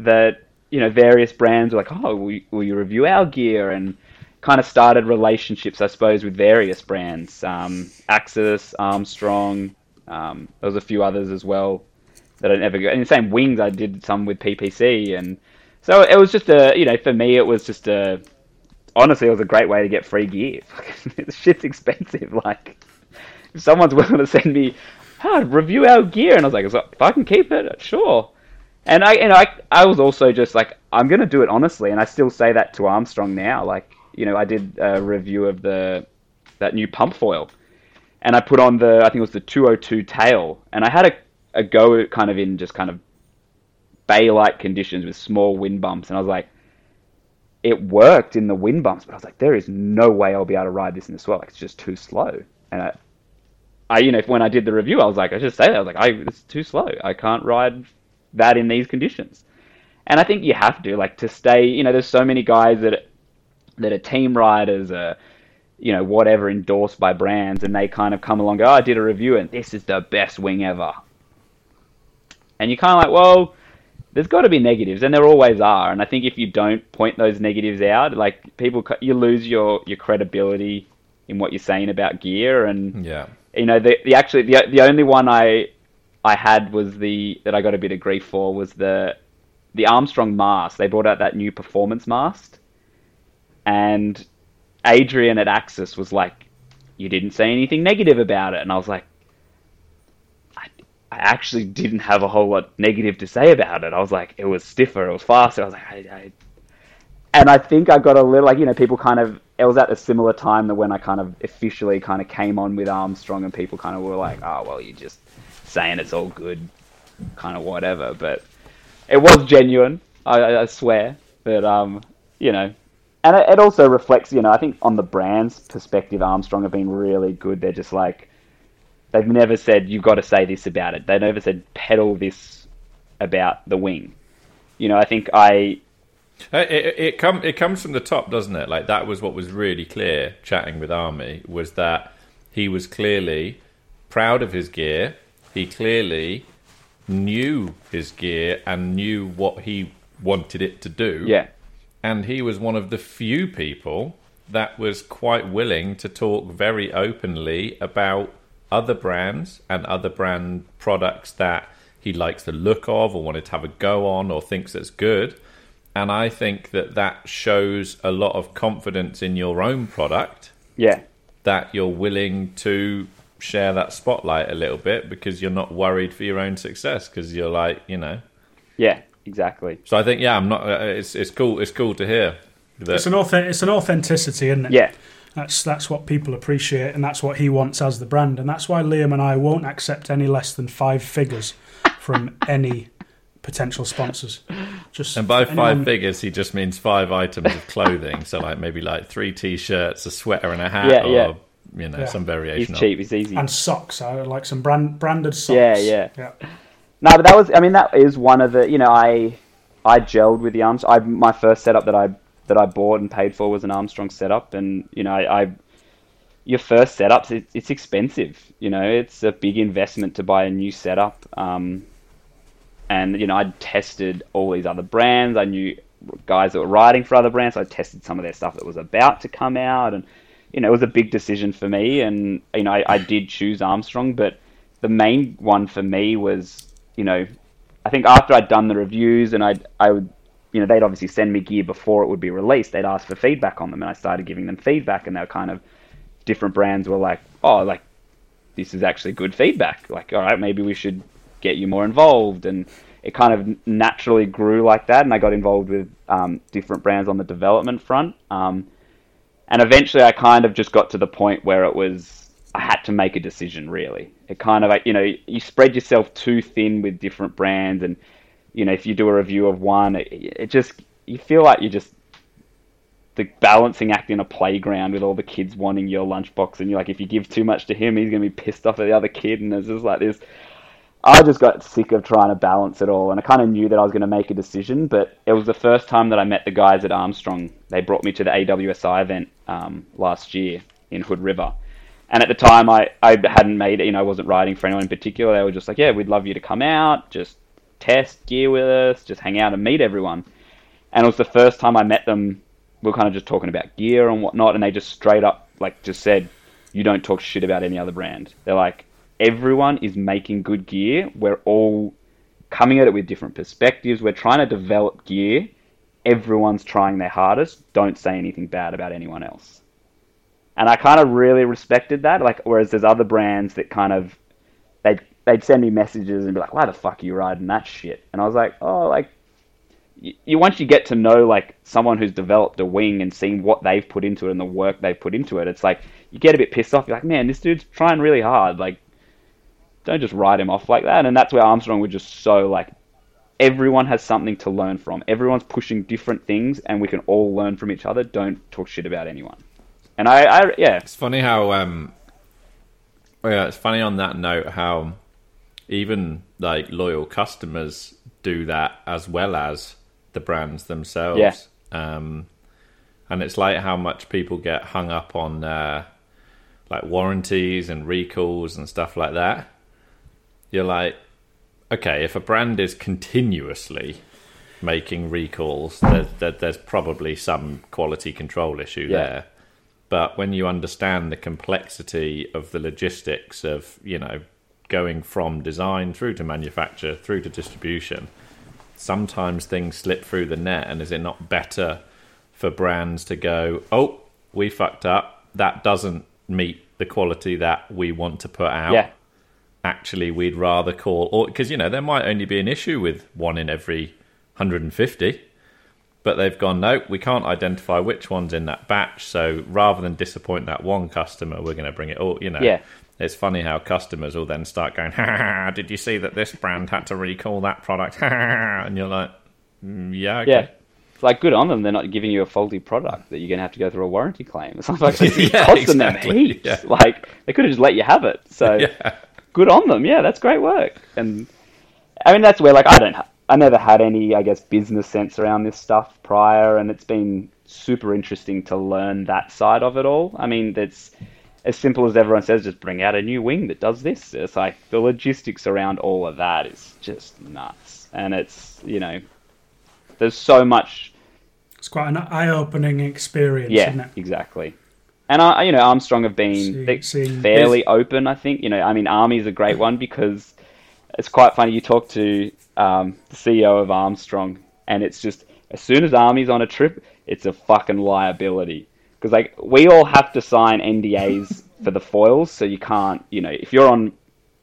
that you know various brands were like oh will you, will you review our gear and kind of started relationships I suppose with various brands um, Axis Armstrong um, there was a few others as well that I never got and the same wings I did some with PPC and so it was just a you know for me it was just a honestly, it was a great way to get free gear. shit's expensive. Like, if someone's willing to send me, oh, review our gear, and I was like, if I can keep it, sure. And I, know, I, I was also just like, I'm gonna do it honestly, and I still say that to Armstrong now. Like, you know, I did a review of the that new pump foil, and I put on the, I think it was the 202 tail, and I had a, a go kind of in just kind of bay-like conditions with small wind bumps, and I was like it worked in the wind bumps, but I was like, there is no way I'll be able to ride this in the swell. Like, it's just too slow. And I, I, you know, when I did the review, I was like, I just say that. I was like, I, it's too slow. I can't ride that in these conditions. And I think you have to, like, to stay, you know, there's so many guys that, that are team riders, uh, you know, whatever, endorsed by brands, and they kind of come along, go, oh, I did a review, and this is the best wing ever. And you're kind of like, well, there's got to be negatives, and there always are. And I think if you don't point those negatives out, like people, you lose your your credibility in what you're saying about gear. And Yeah. you know, the the actually the the only one I I had was the that I got a bit of grief for was the the Armstrong mast. They brought out that new performance mast, and Adrian at Axis was like, "You didn't say anything negative about it," and I was like. I I actually didn't have a whole lot negative to say about it. I was like, it was stiffer, it was faster. I was like, I, I... and I think I got a little like you know people kind of it was at a similar time that when I kind of officially kind of came on with Armstrong, and people kind of were like, "Oh, well, you're just saying it's all good, kind of whatever." But it was genuine, I, I swear. But um, you know, and it, it also reflects, you know, I think on the brand's perspective, Armstrong have been really good. They're just like they've never said you've got to say this about it. They never said peddle this about the wing. You know, I think I Uh, It, it, it, come, it comes from the top, doesn't it? Like that was what was really clear. Chatting with Army was that he was clearly proud of his gear. He clearly knew his gear and knew what he wanted it to do. yeah and he was one of the few people that was quite willing to talk very openly about other brands and other brand products that he likes the look of or wanted to have a go on or thinks that's good. And I think that that shows a lot of confidence in your own product yeah that you're willing to share that spotlight a little bit because you're not worried for your own success because you're like, you know. yeah exactly So I think yeah, I'm not. Uh, it's it's cool. It's cool to hear. That, It's an auth- it's an authenticity, isn't it? yeah That's that's what people appreciate, and that's what he wants as the brand, and that's why Liam and I won't accept any less than five figures from any potential sponsors. Just And by anyone- five figures, he just means five items of clothing. so, like maybe like three t-shirts, a sweater, and a hat, Yeah, or yeah. You know, Yeah. some he's variation. cheap he's easy and socks. I like some brand branded socks. Yeah, yeah. yeah. No, but that was. I mean, that is one of the. You know, I I gelled with the arms. I my first setup that I that I bought and paid for was an Armstrong setup, and you know, I, I your first setups it, it's expensive. You know, it's a big investment to buy a new setup. Um, and you know, I tested all these other brands. I knew guys that were writing for other brands. I tested some of their stuff that was about to come out, and you know, it was a big decision for me. And you know, I, I did choose Armstrong, but the main one for me was, you know, I think after I'd done the reviews and I I would, you know, they'd obviously send me gear before it would be released. They'd ask for feedback on them, and I started giving them feedback, and they were kind of different brands were like, oh, like this is actually good feedback. Like, all right, maybe we should get you more involved, and it kind of naturally grew like that. And I got involved with um, different brands on the development front. Um, and eventually, I kind of just got to the point where it was I had to make a decision. Really, it kind of like you know you spread yourself too thin with different brands, and you know if you do a review of one, it, it just you feel like you're just the balancing act in a playground with all the kids wanting your lunchbox, and you're like, if you give too much to him, he's gonna be pissed off at the other kid, and it's just like this. I just got sick of trying to balance it all, and I kind of knew that I was going to make a decision. But it was the first time that I met the guys at Armstrong. They brought me to the AWSI event um, last year in Hood River, and at the time I, I hadn't made it. You know, I wasn't writing for anyone in particular. They were just like, "Yeah, we'd love you to come out, just test gear with us, just hang out and meet everyone." And it was the first time I met them. We were kind of just talking about gear and whatnot, and they just straight up like just said, "You don't talk shit about any other brand." They're like, everyone is making good gear. We're all coming at it with different perspectives. We're trying to develop gear. Everyone's trying their hardest. Don't say anything bad about anyone else. And I kind of really respected that. Like, whereas there's other brands that kind of they'd they'd send me messages and be like, "Why the fuck are you riding that shit?" And I was like, "Oh, like." You, you once you get to know like someone who's developed a wing and seen what they've put into it and the work they've put into it, it's like you get a bit pissed off. You're like, man, this dude's trying really hard. Like, don't just write him off like that. And that's where Armstrong was just so like, everyone has something to learn from. Everyone's pushing different things, and we can all learn from each other. Don't talk shit about anyone. And I, I yeah, It's funny how, um, yeah, it's funny on that note how even like loyal customers do that as well as the brands themselves. Yeah. Um, and it's like how much people get hung up on uh, like warranties and recalls and stuff like that. You're like, okay, if a brand is continuously making recalls, there's, there, there's probably some quality control issue Yeah. there. But when you understand the complexity of the logistics of, you know, going from design through to manufacture through to distribution, sometimes things slip through the net. And is it not better for brands to go, oh, we fucked up. That doesn't meet the quality that we want to put out yeah, actually we'd rather call or because you know there might only be an issue with one in every 150 but they've gone no, we can't identify which one's in that batch. So rather than disappoint that one customer, we're going to bring it all. You know, Yeah. It's funny how customers will then start going, ha, ha, did you see that this brand had to recall that product? Ha, ha, ha," and you're like, "Mm, yeah, okay. Yeah. It's like good on them. They're not giving you a faulty product that you're going to have to go through a warranty claim. It's not like it's Yeah, costing them exactly, heaps. yeah. Like they could have just let you have it. So Yeah. Good on them. Yeah, that's great work. And I mean, that's where like I don't, ha- I never had any, I guess, business sense around this stuff prior, and it's been super interesting to learn that side of it all. I mean, that's as simple as everyone says, just bring out a new wing that does this. It's like the logistics around all of that is just nuts, and it's you know, there's so much It's quite an eye-opening experience, yeah, isn't it? exactly. And I, you know, Armstrong have been See- seeing- fairly open. I think you know, I mean, Army's a great one because it's quite funny. You talk to um, the CEO of Armstrong, and it's just as soon as Army's on a trip, it's a fucking liability because like we all have to sign NDAs for the foils, so you can't, you know, if you're on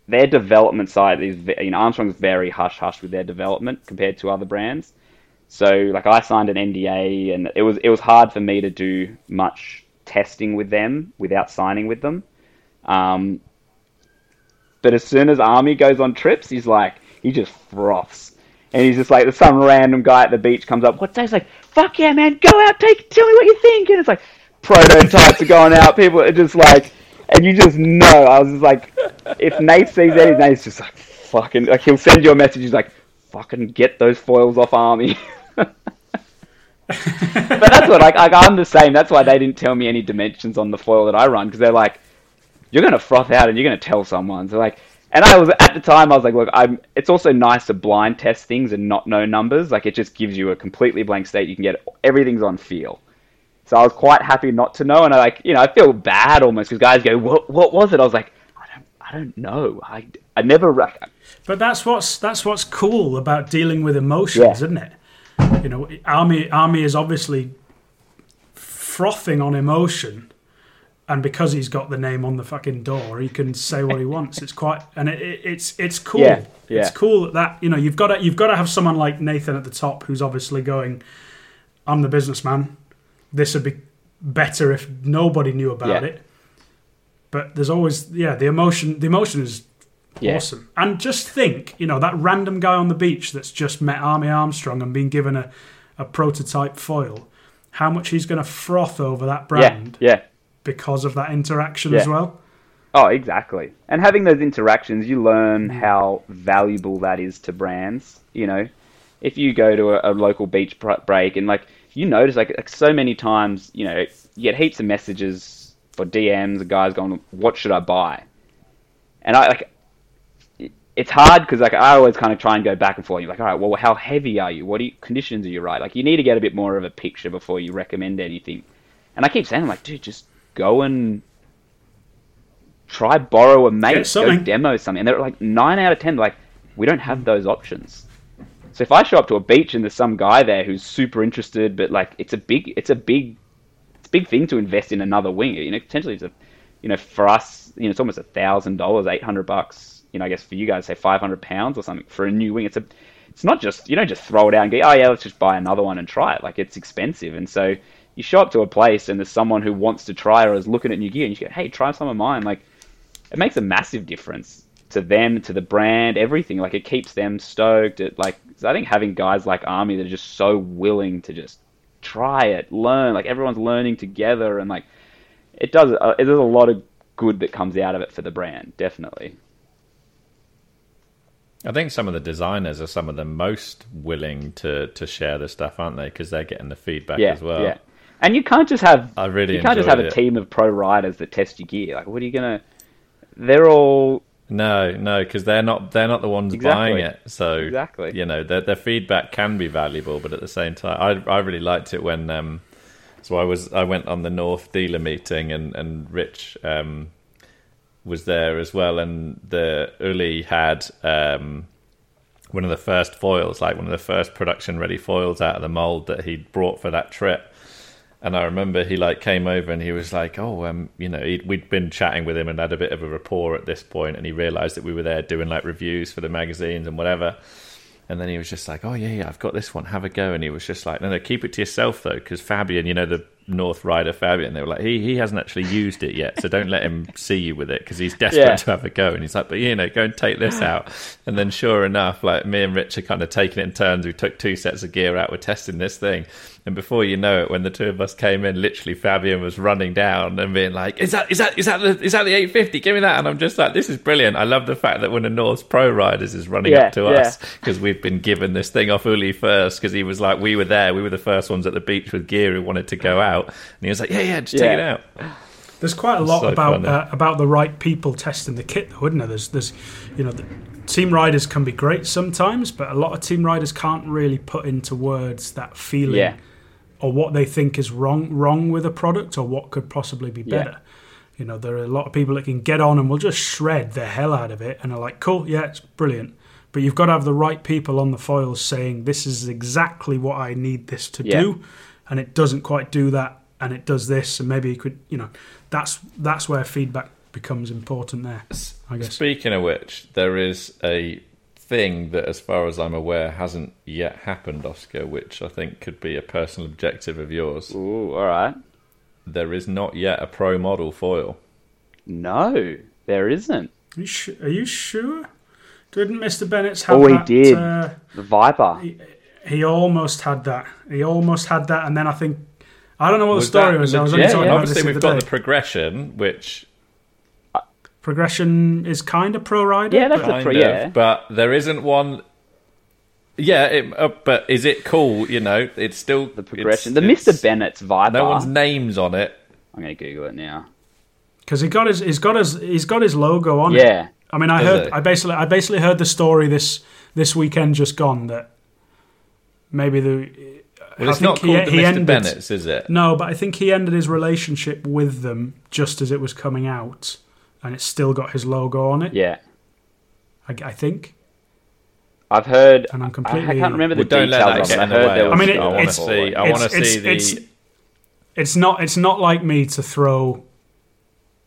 their development side is, you know, Armstrong's very hush hush with their development compared to other brands. So like I signed an NDA and it was it was hard for me to do much testing with them without signing with them. Um, but as soon as Army goes on trips, he's like he just froths. And he's just like some random guy at the beach comes up. What's that? He's like, "Fuck yeah, man! Go out, take, tell me what you think." And it's like prototypes are going out. People are just like, and you just know. I was just like, if Nate sees that, Nate's just like, "Fucking!" Like he'll send you a message. He's like, "Fucking get those foils off Army." what like, like I'm the same. That's why they didn't tell me any dimensions on the foil that I run because they're like, you're gonna froth out and you're gonna tell someone. So like, and I was at the time I was like, look, I'm. It's also nice to blind test things and not know numbers. Like it just gives you a completely blank state. You can get everything's on feel. So I was quite happy not to know, and I like, you know, I feel bad almost because guys go, what, what was it? I was like, I don't, I don't know. I, I never. Like, But that's what's that's what's cool about dealing with emotions, Yeah. isn't it? You know, army army is obviously frothing on emotion, and because he's got the name on the fucking door, he can say what he wants. It's quite and it, it, it's it's cool. Yeah, yeah. It's cool that, that you know you've got to you've got to have someone like Nathan at the top who's obviously going, "I'm the businessman. This would be better if nobody knew about Yeah. it." But there's always yeah the emotion. The emotion is Yeah. awesome. And just think, you know, that random guy on the beach that's just met Army Armstrong and been given a, a prototype foil, how much he's going to froth over that brand yeah. because of that interaction Yeah. as well. Oh, exactly. And having those interactions, you learn mm. how valuable that is to brands. You know, if you go to a, a local beach break and like you notice like, like so many times, you know, you get heaps of messages or DMs of guys going, "What should I buy?" And I like. It- It's hard because like I always kind of try and go back and forth. You're like, all right, well, how heavy are you? What you, conditions are you right? Like, you need to get a bit more of a picture before you recommend anything. And I keep saying, I'm like, dude, just go and try borrow a mate, go demo something. And they're like nine out of ten, like we don't have those options. So if I show up to a beach and there's some guy there who's super interested, but like it's a big, it's a big, it's a big thing to invest in another wing. You know, potentially it's a, you know, for us, you know, it's almost a thousand dollars, eight hundred bucks. You know, I guess for you guys, say five hundred pounds or something for a new wing. It's a, it's not just you don't just throw it out and go, oh yeah, let's just buy another one and try it. Like it's expensive, and so you show up to a place and there's someone who wants to try or is looking at new gear, and you go, hey, try some of mine. Like it makes a massive difference to them, to the brand, everything. Like it keeps them stoked. It like so I think having guys like Army that are just so willing to just try it, learn. Like everyone's learning together, and like it does. Uh, there's a lot of good that comes out of it for the brand, definitely. I think some of the designers are some of the most willing to, to share the stuff, aren't they? Because they're getting the feedback Yeah, as well. yeah. And you can't just have I really you can't just have enjoyed a team of pro riders that test your gear. Like, what are you gonna? They're all No, no, because they're not they're not the ones Exactly. buying it. So Exactly. you know, their their feedback can be valuable, but at the same time, I I really liked it when um, so I was I went on the North dealer meeting and and Rich um was there as well, and the Uli had um one of the first foils, like one of the first production ready foils out of the mold that he'd brought for that trip. And I remember he like came over and he was like, "Oh, um, you know, we'd been chatting with him and had a bit of a rapport at this point, and he realised that we were there doing like reviews for the magazines and whatever." And then he was just like, "Oh yeah, yeah, I've got this one. Have a go." And he was just like, "No, no, keep it to yourself though, because Fabian, you know the North Rider Fabian, they were like, he he hasn't actually used it yet, so don't let him see you with it because he's desperate Yeah. to have a go." And he's like, "But you know, go and take this out." And then, sure enough, like me and Rich are kind of taking it in turns. We took two sets of gear out. We're testing this thing, and before you know it, when the two of us came in, literally Fabian was running down and being like, "Is that is that is that the is that the 850? Give me that!" And I'm just like, "This is brilliant. I love the fact that one of North's pro riders is running Yeah, up to yeah. us because we've been given this thing off Uli first because he was like, we were there, we were the first ones at the beach with gear who wanted to go out, and he was like, yeah, yeah, just take Yeah. it out. There's quite a lot so about uh, about the right people testing the kit, though, isn't there? There's, there's, you know, the, team riders can be great sometimes, but a lot of team riders can't really put into words that feeling Yeah. or what they think is wrong wrong with a product or what could possibly be Yeah. better. You know, there are a lot of people that can get on and will just shred the hell out of it and are like, "Cool, yeah, it's brilliant." But you've got to have the right people on the foils saying, "This is exactly what I need this to Yeah. do," and it doesn't quite do that, and it does this, and maybe you could, you know, that's that's where feedback becomes important. There, I guess. Speaking of which, there is a thing that, as far as I'm aware, hasn't yet happened, Oskar, which I think could be a personal objective of yours. Ooh, all right. There is not yet a pro model foil. No, there isn't. Are you, su- are you sure? Didn't Mister Bennett's have Oh, he that? did. Uh, The Viper. he almost had that. He almost had that, and then I think I don't know what the story that was. I was only talking yeah. about Obviously, this we've the got other the progression, which progression is kind of pro rider. Yeah, that's but- a kind pro- of, yeah. but there isn't one. Yeah, it, uh, but is it cool? You know, it's still The progression. it's- the Mr. it's- Bennett's Viper. No one's names on it. I'm going to Google it now. because he got his he's got his he's got his logo on it. Yeah. I mean, I Does heard it? I basically I basically heard the story this this weekend just gone that maybe the Well, I it's not think he- called the he Mr. ended- Bennett's, is it? no, but I think he ended his relationship with them just as it was coming out, and it's still got his logo on it. Yeah. I, I think. I've heard. And I'm completely. I completely- can't remember the Well, don't let details that get it. I heard way. there I mean, it- I want to it's- see. I want to it's, see the. it's, it's not it's not like me to throw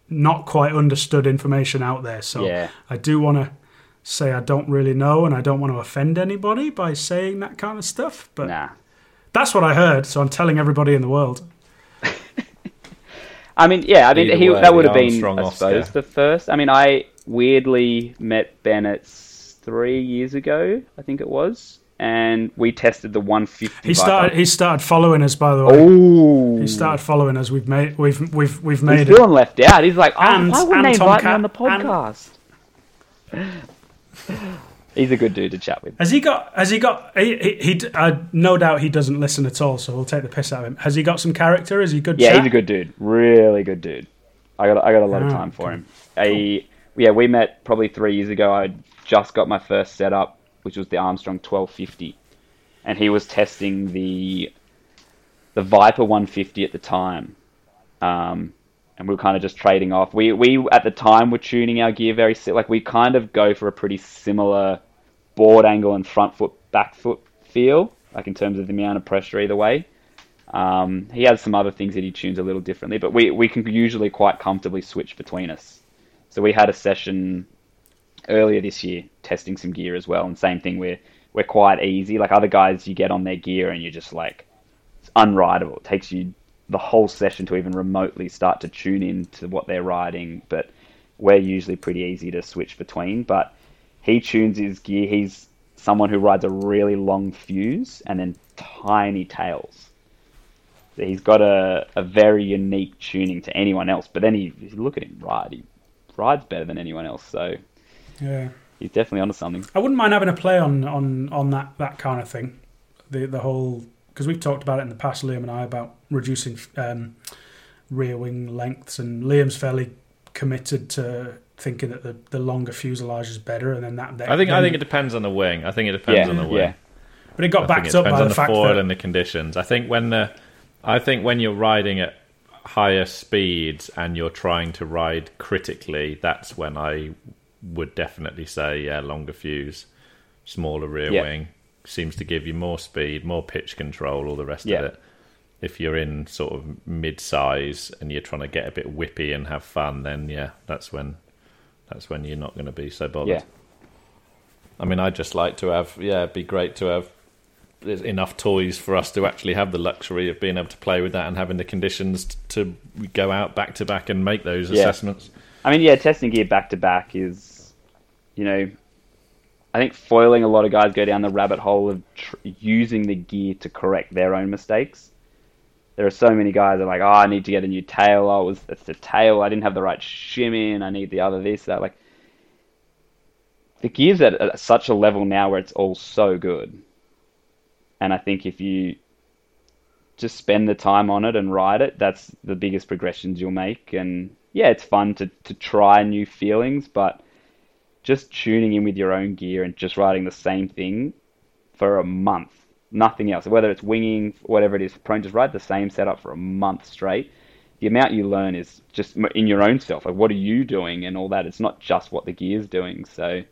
not quite understood information out there. So Yeah. I do want to say I don't really know, and I don't want to offend anybody by saying that kind of stuff. But Nah. that's what I heard, so I'm telling everybody in the world. I mean, yeah, I mean, Either he, way, that would have been, Armstrong I Oskar. suppose, the first. I mean, I weirdly met Bennett three years ago, I think it was, and we tested the 150. He started he started following us, by the way. Oh, He started following us. We've made we've we've we've He's made it. feeling left out. He's like, oh, And- why wouldn't and they Tom invite me on the podcast? He's a good dude to chat with. Has he got? Has he got? He, he, he uh, no doubt he doesn't listen at all. So we'll take the piss out of him. Has he got some character? Is he good? Yeah, chat? he's a good dude. Really good dude. I got I got a lot of Ah, time for him. I, yeah, we met probably three years ago. I just got my first setup, which was the Armstrong 1250, and he was testing the the Viper 150 at the time. Um, and we were kind of just trading off. We we at the time were tuning our gear very like we kind of go for a pretty similar board angle and front foot back foot feel, like in terms of the amount of pressure either way. Um, he has some other things that he tunes a little differently, but we, we can usually quite comfortably switch between us. So we had a session earlier this year testing some gear as well, and same thing. We're we're quite easy. Like other guys, you get on their gear and you're just like it's unrideable. It takes you the whole session to even remotely start to tune in to what they're riding. But we're usually pretty easy to switch between. But he tunes his gear. He's someone who rides a really long fuse and then tiny tails. So he's got a, a very unique tuning to anyone else. But then he, if you look at him ride, he rides better than anyone else. So Yeah. he's definitely onto something. I wouldn't mind having a play on on on that that kind of thing. The the whole because we've talked about it in the past, Liam and I, about reducing um, rear wing lengths, and Liam's fairly committed to thinking that the, the longer fuselage is better, and then that. I think I think it depends on the wing. I think it depends Yeah, on the wing. yeah. but it got I think backed it up depends by on the the fact foil that and the conditions. I think when the, I think when you're riding at higher speeds and you're trying to ride critically, that's when I would definitely say yeah, longer fuse, smaller rear Yeah. wing seems to give you more speed, more pitch control, all the rest Yeah. of it. If you're in sort of mid-size and you're trying to get a bit whippy and have fun, then yeah, that's when that's when you're not going to be so bothered. Yeah. I mean, I just like to have. Yeah, it'd be great to have enough toys for us to actually have the luxury of being able to play with that and having the conditions to go out back to back and make those Yeah. assessments. I mean, yeah, testing gear back to back is, you know, I think foiling a lot of guys go down the rabbit hole of tr- using the gear to correct their own mistakes. There are so many guys that are like, oh, I need to get a new tail. Oh, it was it's the tail. I didn't have the right shim in. I need the other this that. Like, the gear's at, at such a level now where it's all so good, and I think if you just spend the time on it and ride it, that's the biggest progressions you'll make. And yeah, it's fun to, to try new feelings, but just tuning in with your own gear and just riding the same thing for a month, nothing else. Whether it's winging, whatever it is, prone, just ride the same setup for a month straight. The amount you learn is just in your own self. Like, what are you doing and all that? It's not just what the gear's doing. So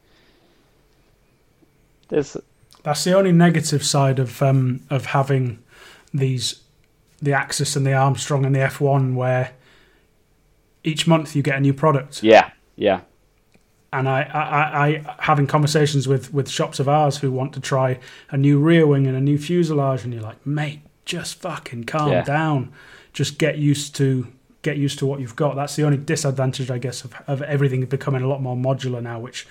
there's That's the only negative side of um, of having these the Axis and the Armstrong and the F1 where each month you get a new product. yeah, yeah, And I, I, I, having conversations with, with shops of ours who want to try a new rear wing and a new fuselage, and you're like, mate, just fucking calm Yeah. down. Just get used to get used to what you've got. That's the only disadvantage, I guess, of, of everything becoming a lot more modular now, which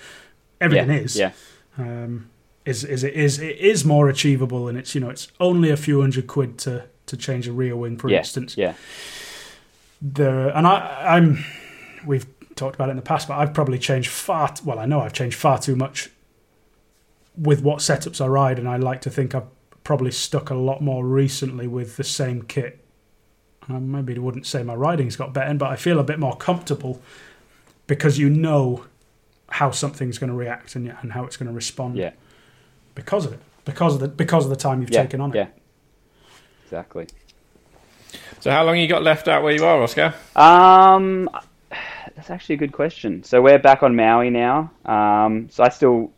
everything yeah, is. yeah, um, is is it is it is more achievable, and it's you know it's only a few hundred quid to to change a rear wing, for yeah, instance. yeah, There and I I'm we've talked about it in the past, but I've probably changed far. Well, I know I've changed far too much with what setups I ride, and I like to think I've probably stuck a lot more recently with the same kit. I maybe wouldn't say my riding's got better, but I feel a bit more comfortable because you know how something's going to react and, and how it's going to respond yeah, because of it, because of the because of the time you've yeah, taken on it. yeah. Exactly. So, how long you got left out where you are, Oskar? Um, that's actually a good question. So we're back on Maui now. Um, so I still,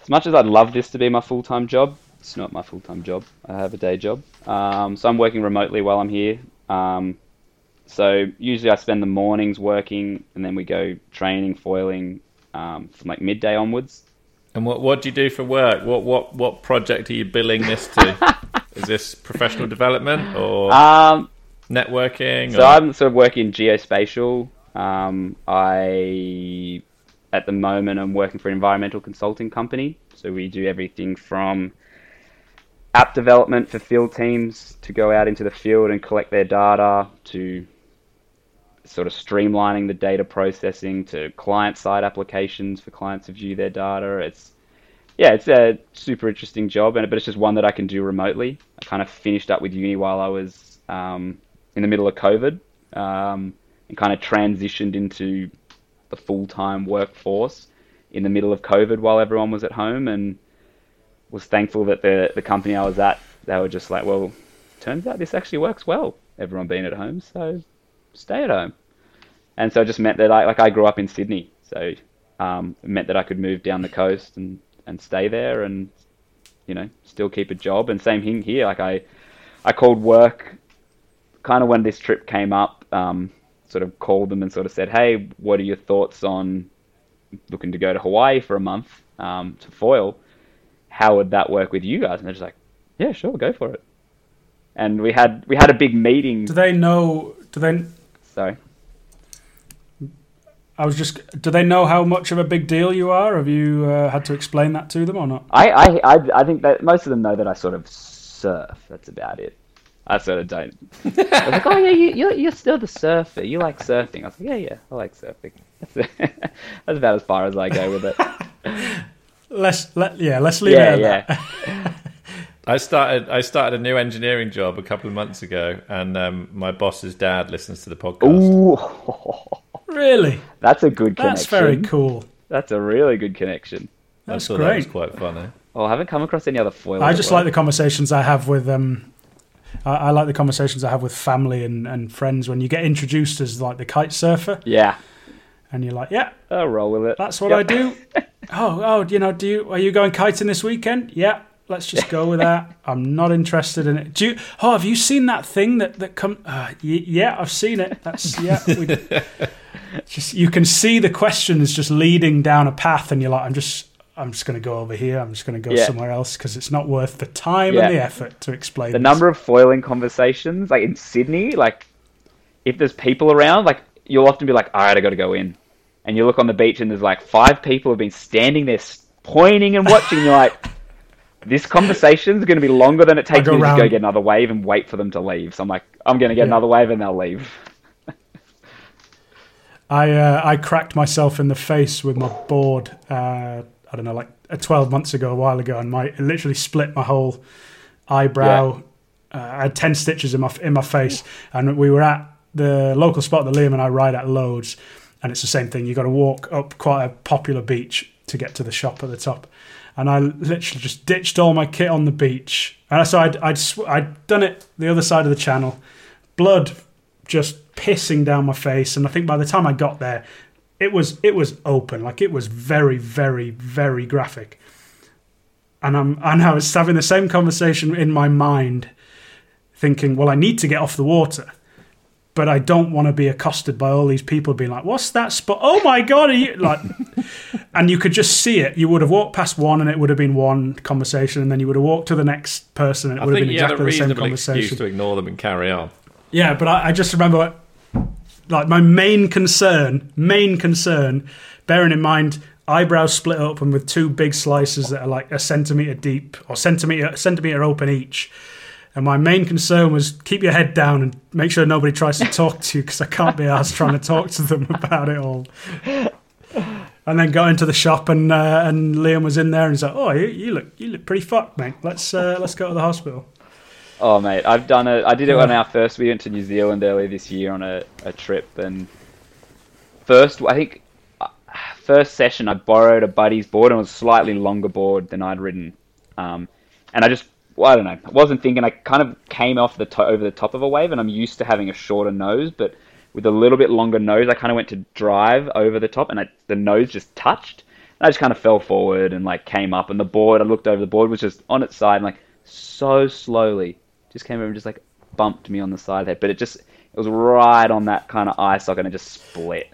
as much as I'd love this to be my full time job, it's not my full time job. I have a day job. Um, so I'm working remotely while I'm here. Um, so usually I spend the mornings working, and then we go training, foiling um, from like midday onwards. And what what do you do for work? What what what project are you billing this to? Is this professional development or Um, networking? So or- I'm sort of working geospatial. Um, I, at the moment, I'm working for an environmental consulting company. So we do everything from app development for field teams to go out into the field and collect their data to sort of streamlining the data processing to client side applications for clients to view their data. It's yeah, it's a super interesting job, and but it's just one that I can do remotely. I kind of finished up with uni while I was um, in the middle of COVID, um, and kind of transitioned into the full time workforce in the middle of COVID while everyone was at home, and was thankful that the the company I was at they were just like, well, turns out this actually works well. Everyone being at home, so stay at home. And so it just meant that I like I grew up in Sydney, so um, it meant that I could move down the coast and and stay there and you know still keep a job. And same thing here. Like I I called work kind of when this trip came up. Um, sort of called them and sort of said, hey, what are your thoughts on looking to go to Hawaii for a month um, to foil? How would that work with you guys? And they're just like, yeah, sure, go for it. And we had we had a big meeting. Do they know? Do they? Sorry. I was just. Do they know how much of a big deal you are? Have you uh, had to explain that to them or not? I, I, I, I think that most of them know that I sort of surf. That's about it. I sort of don't. I was like, oh yeah, you, you're, you're still the surfer. You like surfing. I was like, yeah, yeah, I like surfing. That's, that's about as far as I go with it. Let's let yeah. Let's leave Yeah, it at yeah. that. I started I started a new engineering job a couple of months ago, and um, my boss's dad listens to the podcast. Ooh, Really, that's a good connection. that's very cool. That's a really good connection. I That's thought that was great. quite funny. Oh, I haven't come across any other foil. I just like the conversations I have with um. I, I like the conversations I have with family and, and friends when you get introduced as like the kite surfer, Yeah, and you're like, yeah, I'll roll with it. That's what Yep. I do. oh, oh, you know, do you are you going kiting this weekend? Yeah, let's just go with that. I'm not interested in it. Do you? Oh, have you seen that thing that that come? Uh, y- yeah, I've seen it. That's yeah. We, just you can see the questions just leading down a path, and you're like, I'm just. I'm just going to go over here. I'm just going to go Yeah. somewhere else because it's not worth the time Yeah. and the effort to explain the this. number of foiling conversations, like in Sydney, like if there's people around, like you'll often be like, all right, I got to go in, and you look on the beach and there's like five people have been standing there pointing and watching. and you're like, this conversation's going to be longer than it takes me to go get another wave and wait for them to leave. So I'm like, I'm going to get Yeah. another wave and they'll leave. I uh, I cracked myself in the face with my board. Uh, I don't know, like uh, twelve months ago, a while ago, and my it literally split my whole eyebrow. Uh, I had ten stitches in my in my face, and we were at the local spot that Liam and I ride at loads, and it's the same thing. You got to walk up quite a popular beach to get to the shop at the top. And I literally just ditched all my kit on the beach, and so I'd I'd, sw- I'd done it the other side of the channel, blood just pissing down my face and i think by the time i got there it was it was open. Like it was very very very graphic. And i'm and i was having the same conversation in my mind thinking well i need to get off the water but i don't want to be accosted by all these people being like what's that spot? Oh my god are you like and you could just see it. You would have walked past one and it would have been one conversation and then you would have walked to the next person and it I would have think been had a exactly the same conversation. to ignore them and carry on. yeah, but I, I just remember, like, my main concern, main concern, bearing in mind eyebrows split open with two big slices that are like a centimeter deep or centimeter centimeter open each. And my main concern was keep your head down and make sure nobody tries to talk to you because I can't be asked trying to talk to them about it all. And then got into the shop and uh, and Liam was in there and he's like, "Oh, you, you look you look pretty fucked, mate. Let's uh, let's go to the hospital." Oh mate, I've done it. I did it on our first. We went to New Zealand earlier this year on a, a trip, and first I think uh, first session I borrowed a buddy's board and it was a slightly longer board than I'd ridden, um, and I just well, I don't know. I wasn't thinking. I kind of came off the to- over the top of a wave, and I'm used to having a shorter nose, but with a little bit longer nose, I kind of went to drive over the top, and I, the nose just touched. And I just kind of fell forward and like came up, and the board. I looked over the board was just on its side, and, like so slowly, just came over and just like bumped me on the side of the head. But it just it was right on that kind of eye socket, and it just split.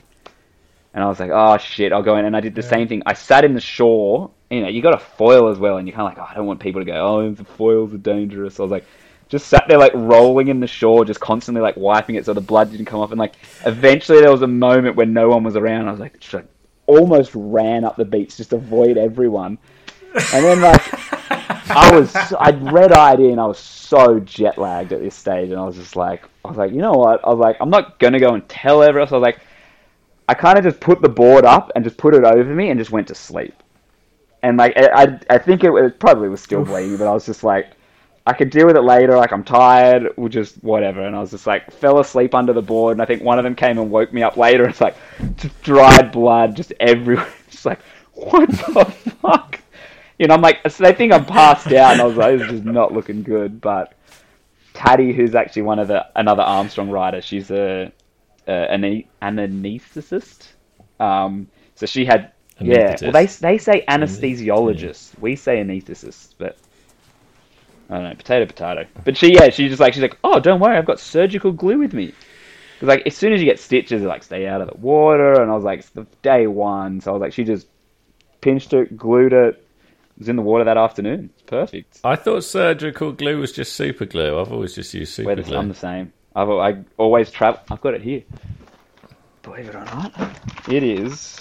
And I was like, oh shit, I'll go in. And I did the same thing. I sat in the shore. You know, you got a foil as well, and you're kind of like, oh, I don't want people to go, oh, the foils are dangerous. So I was like, just sat there like rolling in the shore, just constantly like wiping it so the blood didn't come off. And like eventually there was a moment when no one was around. I was like, just, like almost ran up the beach just to avoid everyone. And then like I was, I'd red eyed in. I was so jet lagged at this stage, and I was just like, I was like, you know what? I was like, I'm not gonna go and tell everyone else. I was like, I kind of just put the board up and just put it over me and just went to sleep. And like, I, I, I think it, was, probably was still bleeding, but I was just like, I could deal with it later. Like, I'm tired, or just whatever. And I was just like, fell asleep under the board, and I think one of them came and woke me up later. It's like, just dried blood just everywhere. Just like, what the fuck? You know, I'm like, so they think I'm passed out, and I was like, this is just not looking good. But Taddy, who's actually one of the another Armstrong rider, she's a, a an anesthetist. Um, so she had, yeah. Well, they they say anesthesiologist. We say anesthetist, but I don't know, potato potato. But she, yeah, she's just like, she's like, oh, don't worry, I've got surgical glue with me. Because like, as soon as you get stitches, like, stay out of the water. And I was like, it's the day one, so I was like, she just pinched it, glued it. It was in the water that afternoon. It's perfect. I thought surgical glue was just super glue. I've always just used super We're the, glue. I'm the same. I've I always travel. I've got it here. Believe it or not, it is.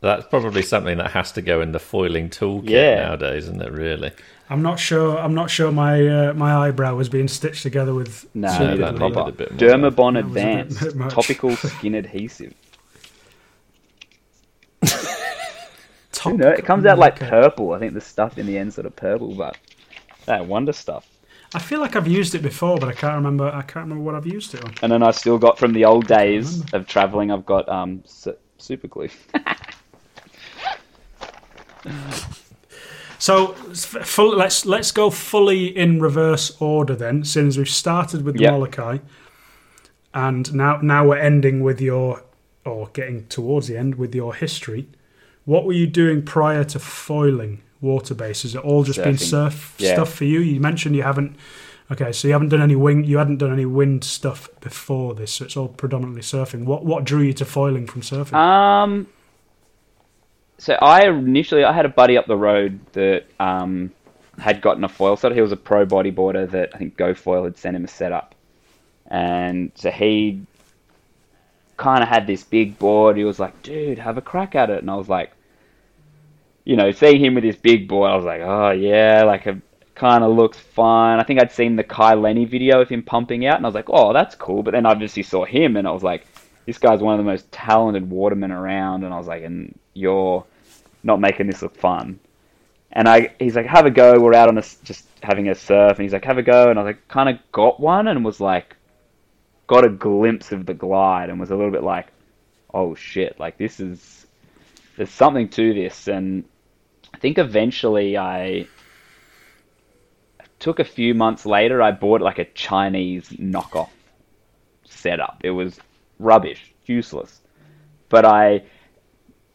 That's probably something that has to go in the foiling toolkit Yeah. nowadays, isn't it? Really? I'm not sure. I'm not sure my uh, my eyebrow was being stitched together with. No, Yeah, I super need that a glue. needed proper a bit more. Dermabond That was a bit- Advanced bit much. topical skin adhesive. Top- Who knows? It comes out like purple. I think the stuff in the end sort of purple, but that wonder stuff. I feel like I've used it before, but I can't remember. I can't remember what I've used it on. And then I still got from the old days of traveling. I've got um su- super glue. So full, let's let's go fully in reverse order then, since we've started with the Yep. Molokai, and now now we're ending with your or getting towards the end with your history. What were you doing prior to foiling water base? Has it all just been surf Yeah. stuff for you? You mentioned you haven't. Okay, so you haven't done any wing. You hadn't done any wind stuff before this, so it's all predominantly surfing. What what drew you to foiling from surfing? Um, so I initially I had a buddy up the road that um, had gotten a foil set. He was a pro bodyboarder that I think GoFoil had sent him a setup, and so he kind of had this big board. He was like, "Dude, have a crack at it," and I was like, you know, seeing him with his big board, I was like, "Oh yeah, like a." Kind of looks fine. I think I'd seen the Kai Lenny video of him pumping out, and I was like, "Oh, that's cool." But then I obviously saw him, and I was like, "This guy's one of the most talented watermen around." And I was like, "And you're not making this look fun." And I, he's like, "Have a go." We're out on a just having a surf, and he's like, "Have a go." And I was like, kind of got one, and was like, got a glimpse of the glide, and was a little bit like, "Oh shit!" Like this is there's something to this, and I think eventually I took a few months later. I bought like a Chinese knockoff setup. It was rubbish, useless, but I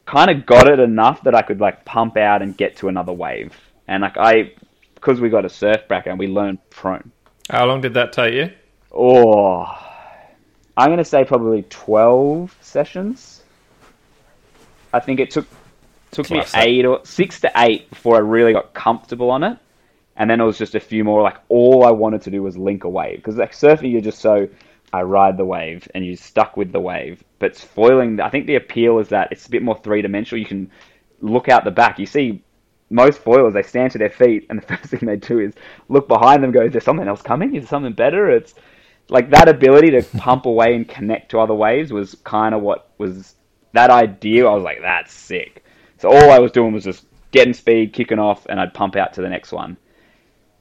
kind of got it enough that I could like pump out and get to another wave. And like I, because we got a surf background, we learned prone. How long did that take you? Oh, I'm gonna say probably twelve sessions. I think it took took me eight or six to eight before I really got comfortable on it, and then it was just a few more. Like all I wanted to do was link a wave because like surfing, you're just so I ride the wave and you're stuck with the wave. But foiling, I think the appeal is that it's a bit more three dimensional. You can look out the back. You see most foilers, they stand to their feet, and the first thing they do is look behind them. Go, is there something else coming? Is there something better? It's like that ability to pump away and connect to other waves was kind of what was that idea. I was like, that's sick. So all I was doing was just getting speed, kicking off, and I'd pump out to the next one.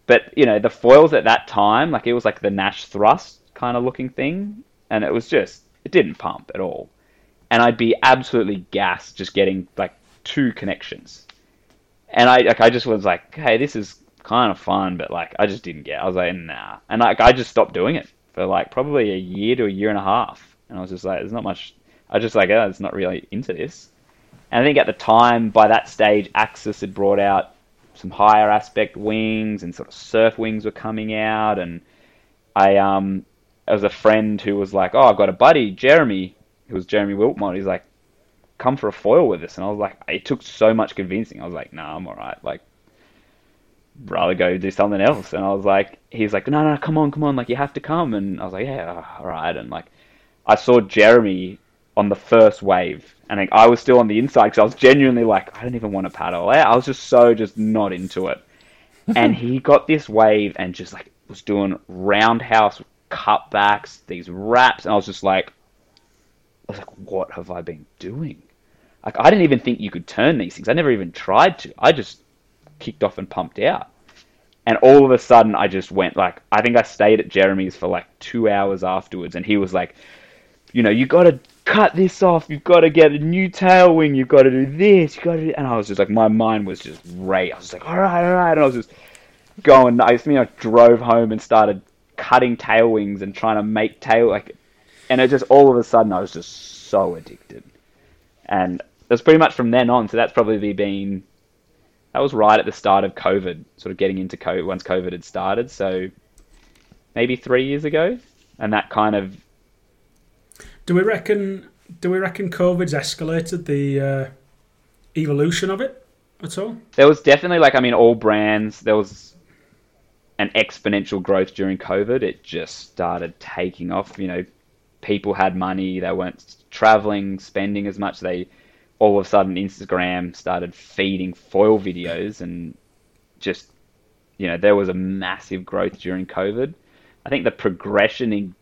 But you know, the foils at that time, like it was like the Naish thrust kind of looking thing, and it was just it didn't pump at all. And I'd be absolutely gassed just getting like two connections. And I like I just was like, hey, this is kind of fun, but like I just didn't get. It. I was like, nah, and like I just stopped doing it for like probably a year to a year and a half, and I was just like, there's not much. I was just like, oh, it's not really into this. And I think at the time, by that stage, Axis had brought out some higher aspect wings, and sort of surf wings were coming out, and I um, was a friend who was like, oh, I've got a buddy, Jeremy, who was Jeremy Wiltmont. He's like, come for a foil with us, and I was like, it took so much convincing. I was like, nah, I'm alright. Like, rather go do something else. And I was like, he's like, no, no, come on, come on, like you have to come. And I was like, yeah, all right. And like, I saw Jeremy on the first wave, and like, I was still on the inside because I was genuinely like, I don't even want to paddle. Eh, I was just so just not into it. and he got this wave and just like was doing roundhouse cutbacks, these wraps, and I was just like, I was like, what have I been doing? Like, I didn't even think you could turn these things. I never even tried to. I just kicked off and pumped out. And all of a sudden, I just went like, I think I stayed at Jeremy's for like two hours afterwards, and he was like, you know, you got to cut this off. You've got to get a new tail wing. You've got to do this. You got to, and I was just like, my mind was just right. I was like, all right, all right, and I was just going. I mean, I drove home and started cutting tail wings and trying to make tail like, and it just all of a sudden, I was just so addicted, and was pretty much from then on. So that's probably been that was right at the start of COVID, sort of getting into COVID once COVID had started. So maybe three years ago, and that kind of Do we reckon? Do we reckon COVID's escalated the uh, evolution of it at all? there was definitely like I mean all brands there was an exponential growth during COVID. It just started taking off. You know, people had money. They weren't traveling, spending as much. They all of a sudden Instagram started feeding foil videos and just you know there was a massive growth during COVID. I think the progression in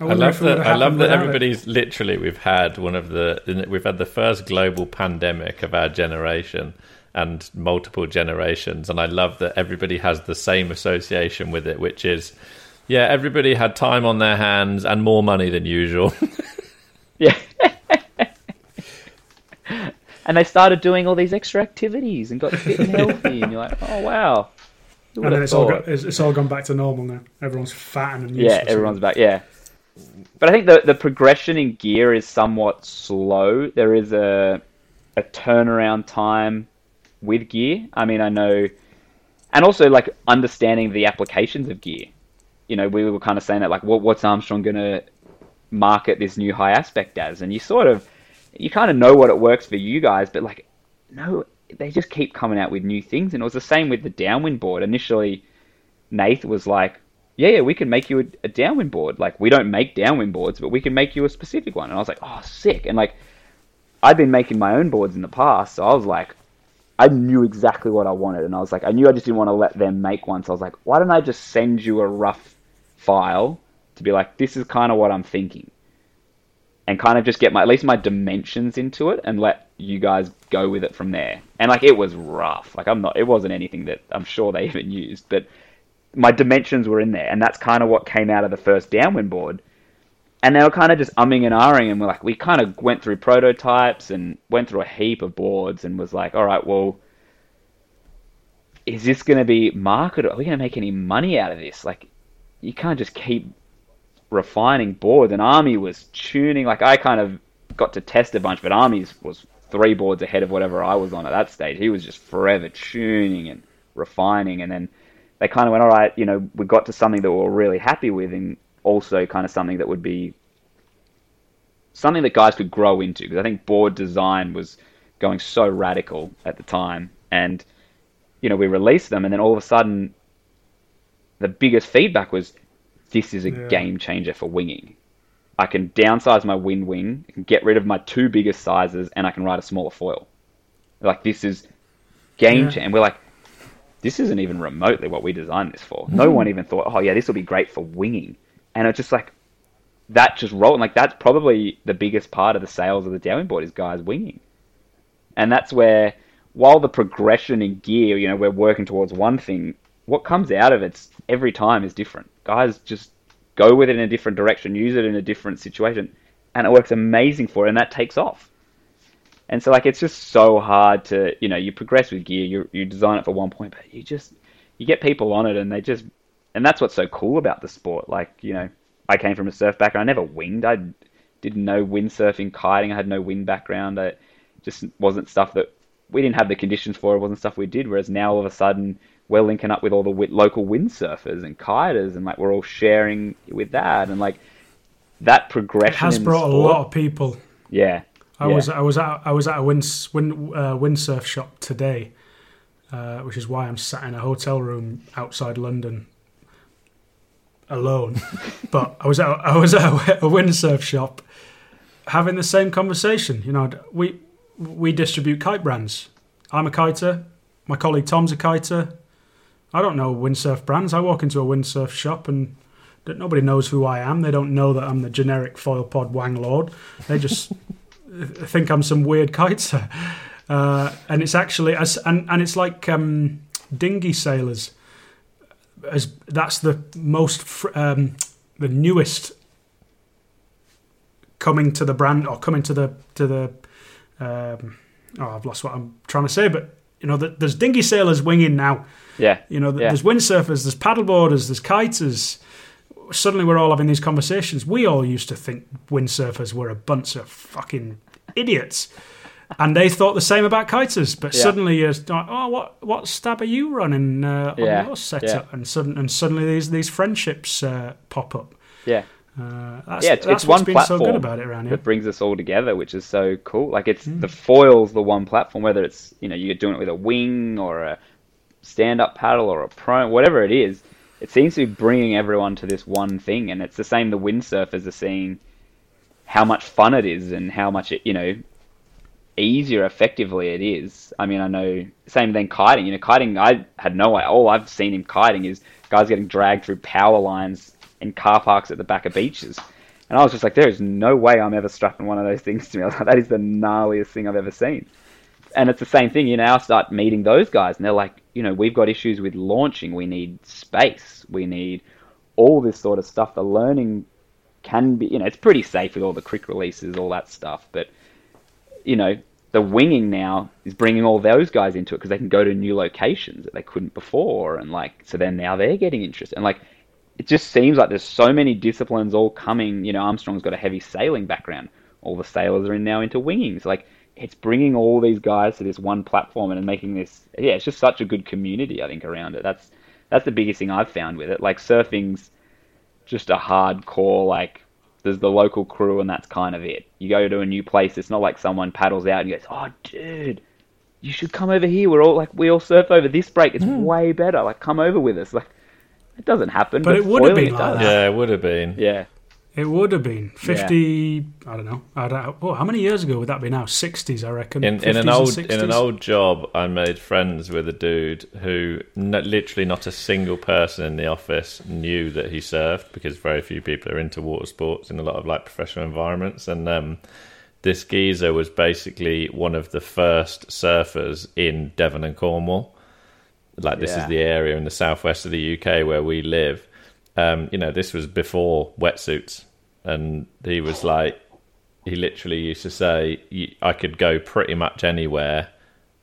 I wonder love if it would've that. I love that without it. everybody's literally. We've had one of the. We've had the first global pandemic of our generation and multiple generations, and I love that everybody has the same association with it, which is, yeah, everybody had time on their hands and more money than usual. Yeah. and they started doing all these extra activities and got fit and healthy, and you're like, oh wow. And then have it's all, got, it's, it's all gone back to normal now. Everyone's fat and Yeah, everyone's back. Yeah, but I think the the progression in gear is somewhat slow. There is a a turnaround time with gear. I mean, I know, and also like understanding the applications of gear. You know, we were kind of saying that like, what what's Armstrong gonna market this new high aspect as? And you sort of you kind of know what it works for you guys, but like no, they just keep coming out with new things. And it was the same with the downwind board. Initially, Nath was like, yeah, yeah, we can make you a, a downwind board. Like, we don't make downwind boards, but we can make you a specific one. And I was like, oh, sick. And like, I'd been making my own boards in the past, so I was like, I knew exactly what I wanted, and I was like, I knew I just didn't want to let them make one, so I was like, why don't I just send you a rough file to be like, this is kind of what I'm thinking, and kind of just get my at least my dimensions into it, and let you guys go with it from there. And like, it was rough. Like, I'm not. It wasn't anything that I'm sure they even used, but my dimensions were in there, and that's kind of what came out of the first downwind board. And they were kind of just umming and ahhing, and we're like, we kind of went through prototypes and went through a heap of boards, and was like, all right, well, is this going to be marketable? Are we going to make any money out of this? Like, you can't just keep refining boards. And Army was tuning. Like, I kind of got to test a bunch, but Army's was three boards ahead of whatever I was on at that stage. He was just forever tuning and refining, and then they kind of went, all right, you know, we got to something that we were really happy with, and also kind of something that would be something that guys could grow into. Because I think board design was going so radical at the time, and you know, we released them, and then all of a sudden, the biggest feedback was, "This is a Yeah. game changer for winging." I can downsize my wind wing, get rid of my two biggest sizes, and I can ride a smaller foil. Like this is game Yeah. changer. And we're like, this isn't even remotely what we designed this for. No mm-hmm. one even thought, oh yeah, this will be great for winging. And it's just like that just rolled. Like that's probably the biggest part of the sales of the downwind board is guys winging. And that's where, while the progression in gear, you know, we're working towards one thing, what comes out of it every time is different. Guys just go with it in a different direction, use it in a different situation, and it works amazing for it, and that takes off. And so, like, it's just so hard to, you know, you progress with gear, you you design it for one point, but you just you get people on it, and they just, and that's what's so cool about the sport. Like, you know, I came from a surf background, I never winged, I didn't know windsurfing, kiting, I had no wind background, I just wasn't stuff that we didn't have the conditions for. It wasn't stuff we did. Whereas now, all of a sudden, we're linking up with all the wi- local windsurfers and kiters, and like we're all sharing with that, and like that progression It has brought a lot of people. Yeah, I yeah. was I was at I was at a wind wind uh, windsurf shop today, uh, which is why I'm sat in a hotel room outside London alone. but I was at I was at a, a windsurf shop having the same conversation. You know, we we distribute kite brands. I'm a kiter. My colleague Tom's a kiter. I don't know windsurf brands. I walk into a windsurf shop and nobody knows who I am. They don't know that I'm the generic foil pod wang lord. They just think I'm some weird kiter. Uh, and it's actually as and, and it's like um, dinghy sailors. As that's the most fr- um, the newest coming to the brand or coming to the to the um, oh I've lost what I'm trying to say but you know there's dinghy sailors winging now yeah, you know, Yeah. there's windsurfers, there's paddleboarders, there's kiters. Suddenly, we're all having these conversations. We all used to think windsurfers were a bunch of fucking idiots, and they thought the same about kiters. But Yeah. suddenly, you're like, "Oh, what what stab are you running uh, on Yeah, your setup?" And sudden and suddenly, these these friendships uh, pop up. yeah. Uh, Yeah, it's- it's one been so good platform about it around here. that brings us all together, which is so cool. Like it's Hmm. the foil's the one platform, whether it's you know you're doing it with a wing or a stand-up paddle or a prone, whatever it is. It seems to be bringing everyone to this one thing, and it's the same. The windsurfers are seeing how much fun it is and how much it, you know, easier effectively it is. I mean, I know same thing kiting. You know, kiting. I had no idea. All I've seen him kiting is guys getting dragged through power lines in car parks at the back of beaches. And I was just like, there is no way I'm ever strapping one of those things to me. I was like, that is the gnarliest thing I've ever seen. And it's the same thing. You now start meeting those guys, and they're like, you know, we've got issues with launching. We need space. We need all this sort of stuff. The learning can be, you know, it's pretty safe with all the quick releases, all that stuff. But you know, the winging now is bringing all those guys into it because they can go to new locations that they couldn't before, and like, so then now they're getting interested. And like, it just seems like there's so many disciplines all coming. You know, Armstrong's got a heavy sailing background. All the sailors are in now into wingings. Like, it's bringing all these guys to this one platform and making this. Yeah, it's just such a good community. I think around it. That's that's the biggest thing I've found with it. Like surfing's just a hardcore like. There's the local crew and that's kind of it. You go to a new place. It's not like someone paddles out and goes, "Oh, dude, you should come over here. We're all like we all surf over this break. It's Hmm. way better. Like come over with us. Like it doesn't happen, But but, it would have been like Yeah, it would have been. Yeah, It would have been fifty. I don't know. I don't. Oh, how many years ago would that be now? Sixties, I reckon. In, in an and old in an old job, I made friends with a dude who n- literally not a single person in the office knew that he surfed because very few people are into water sports in a lot of like professional environments. And um, this geezer was basically one of the first surfers in Devon and Cornwall. Like this is the area in the southwest of the UK where we live. Um, you know, this was before wetsuits, and he was like, he literally used to say, "I could go pretty much anywhere,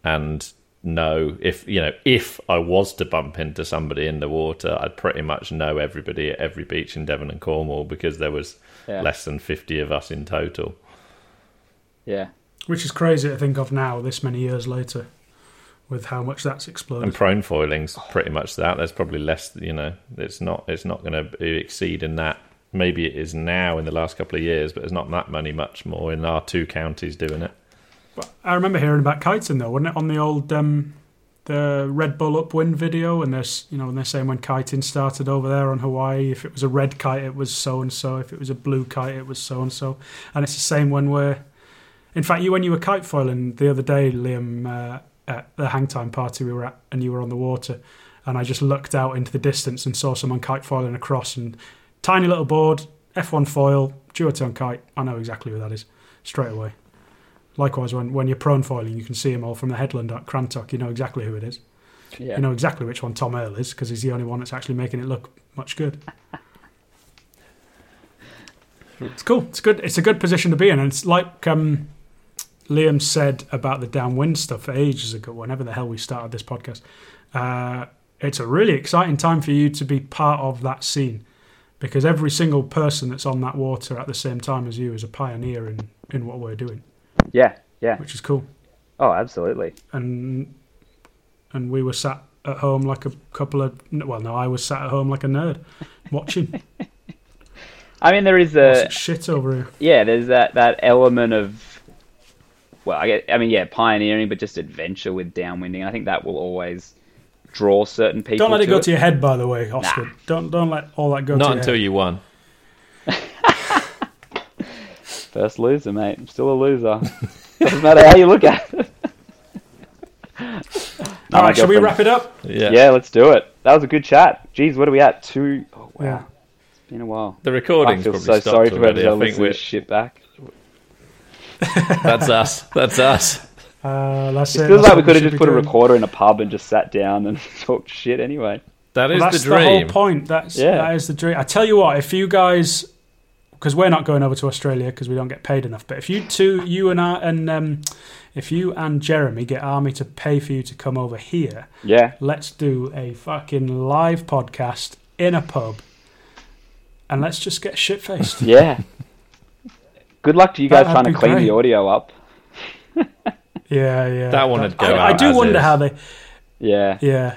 and know if you know if I was to bump into somebody in the water, I'd pretty much know everybody at every beach in Devon and Cornwall because there was Yeah. less than fifty of us in total." yeah. which is crazy to think of now, this many years later, with how much that's exploded. And prone foiling's pretty much that. There's probably less. You know, it's not. It's not going to exceed in that. Maybe it is now in the last couple of years, but there's not that many much more in our two counties doing it. But I remember hearing about kiting though, wasn't it on the old um, the Red Bull upwind video? And there's you know when they're saying when kiting started over there on Hawaii, if it was a red kite, it was so and so. If it was a blue kite, it was so and so. And it's the same when we're. In fact, you when you were kite foiling the other day, Liam, uh, at the hang time party we were at, and you were on the water, and I just looked out into the distance and saw someone kite foiling across, and tiny little board, F1 foil, duotone kite. I know exactly who that is straight away. Likewise, when, when you're prone foiling, you can see them all from the headland at Crantock. You know exactly who it is. Yeah. You know exactly which one Tom Earl is because he's the only one that's actually making it look much good. it's cool. It's good. It's a good position to be in, and it's like um, Liam said about the downwind stuff ages ago. Whenever the hell we started this podcast, uh, it's a really exciting time for you to be part of that scene because every single person that's on that water at the same time as you is a pioneer in, in what we're doing, yeah, yeah. which is cool. Oh, absolutely. and and we were sat at home like a couple of well no I was sat at home like a nerd watching I mean, there is a shit over here yeah. There's that that element of well, I get. I mean, yeah, pioneering, but just adventure with downwinding. And I think that will always draw certain people. don't let it to go to your head by the way Oskar Nah. don't don't let all that go Not to your until head. you won. First loser, mate. I'm still a loser. Doesn't matter how you look at it. all right shall we wrap it up Yeah. Yeah, let's do it. That was a good chat. Jeez, what are we at? Two. Oh wow, Yeah. it's been a while. The I feel probably so stopped sorry for already. whoever's I think we're, this shit back. That's us. That's us. uh, that's It it feels That's like we could have just be put a recorder in a pub and just sat down and talked shit anyway. That is Well, that's the the, whole point that's Yeah. that is the dream I tell you what if you guys because we're not going over to Australia because we don't get paid enough but if you two you and I and um, if you and Jeremy get Army to pay for you to come over here Yeah, let's do a fucking live podcast in a pub and let's just get shit faced. yeah. Good luck to you guys That'd trying to clean great. the audio up. yeah, yeah. That one would go I, I do as wonder is. how they. Yeah, Yeah.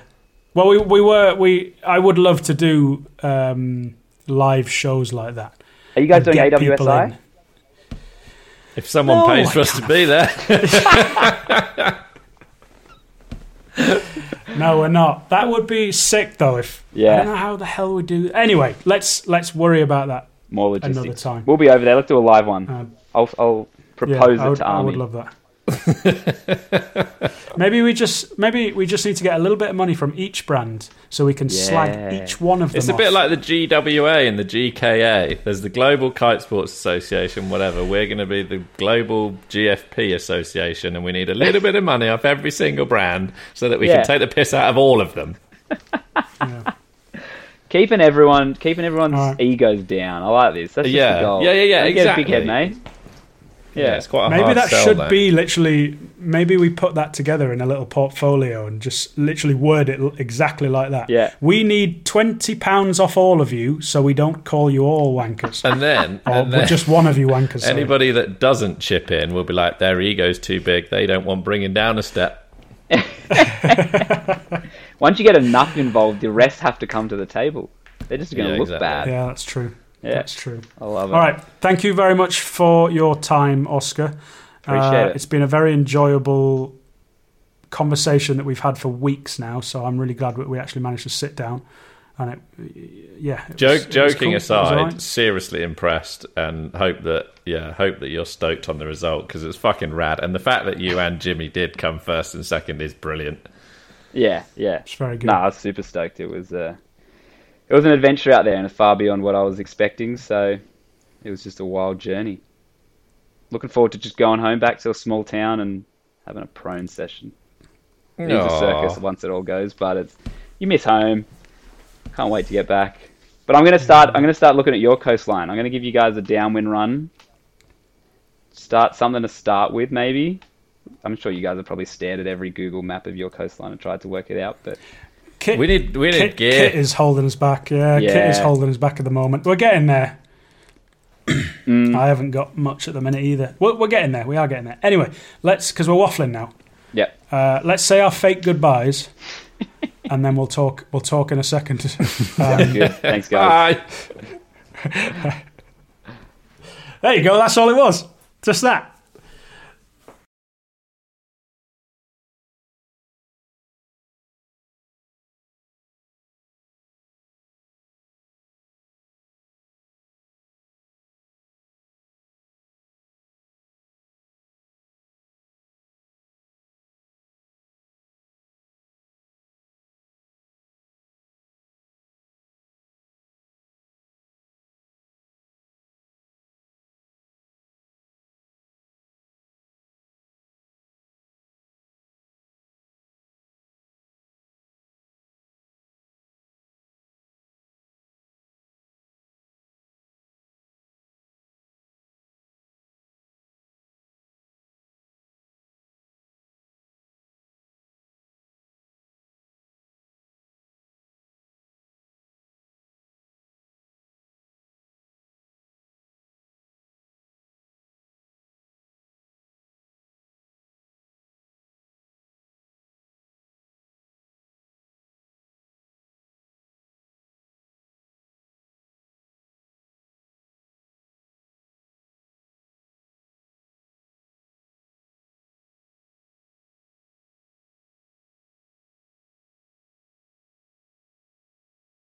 Well, we we were we. I would love to do um, live shows like that. are you guys doing get AWSI? If someone No, pays I for us to be there, No, we're not. That would be sick though. If yeah, I don't know how the hell we do. Anyway, let's let's worry about that More logistics. another time. We'll be over there. Let's do a live one. Um, I'll, I'll propose I it would, to I would love that. maybe we just maybe we just need to get a little bit of money from each brand so we can Yeah. slag each one of them. it's a bit like the GWA and the GKA. There's the Global Kite Sports Association, whatever. We're going to be the Global GFP Association, and we need a little bit of money off every single brand so that we Yeah. can take the piss out of all of them. Yeah. Keeping everyone, keeping everyone's Alright. egos down. I like this. That's just Yeah. the goal. Yeah, yeah, yeah, Don't get a big exactly. head, mate. Yeah, Yeah. it's quite a Maybe hard that sell, should though. be literally. Maybe we put that together in a little portfolio and just literally word it exactly like that. Yeah. We need twenty pounds off all of you, so we don't call you all wankers, And then, or and then just one of you wankers. sorry. anybody that doesn't chip in will be like, their ego's too big. They don't want bringing down a step. Once you get enough involved, the rest have to come to the table. They're just going to Yeah, look exactly. bad. Yeah, that's true. Yeah. That's true. I love it. All right. Thank you very much for your time, Oskar. Appreciate Uh, it. It's been a very enjoyable conversation that we've had for weeks now. So I'm really glad that we actually managed to sit down. And it, yeah, it was- Joke, it was joking cool. It was aside, alright. seriously impressed, and hope that yeah, hope that you're stoked on the result because it's fucking rad. And the fact that you and Jimmy did come first and second is brilliant. Yeah, yeah. It's very good. No, I was super stoked. It was uh, it was an adventure out there and far beyond what I was expecting. So it was just a wild journey. Looking forward to just going home back to a small town and having a prone session. It is a circus once it all goes, but it's you miss home. Can't wait to get back. But I'm gonna start. I'm gonna start looking at your coastline. I'm gonna give you guys a downwind run. Start something to start with, maybe. I'm sure you guys have probably stared at every Google map of your coastline and tried to work it out. But Kit, We need we need Kit. Kit is holding us back. Yeah, Kit is holding us back at the moment. We're getting there. Mm. I haven't got much at the minute either. We're, we're getting there. We are getting there. Anyway, let's because we're waffling now. yeah, Uh, let's say our fake goodbyes, and then we'll talk. We'll talk in a second. Um. Thanks, guys. Bye. there you go. That's all it was. Just that.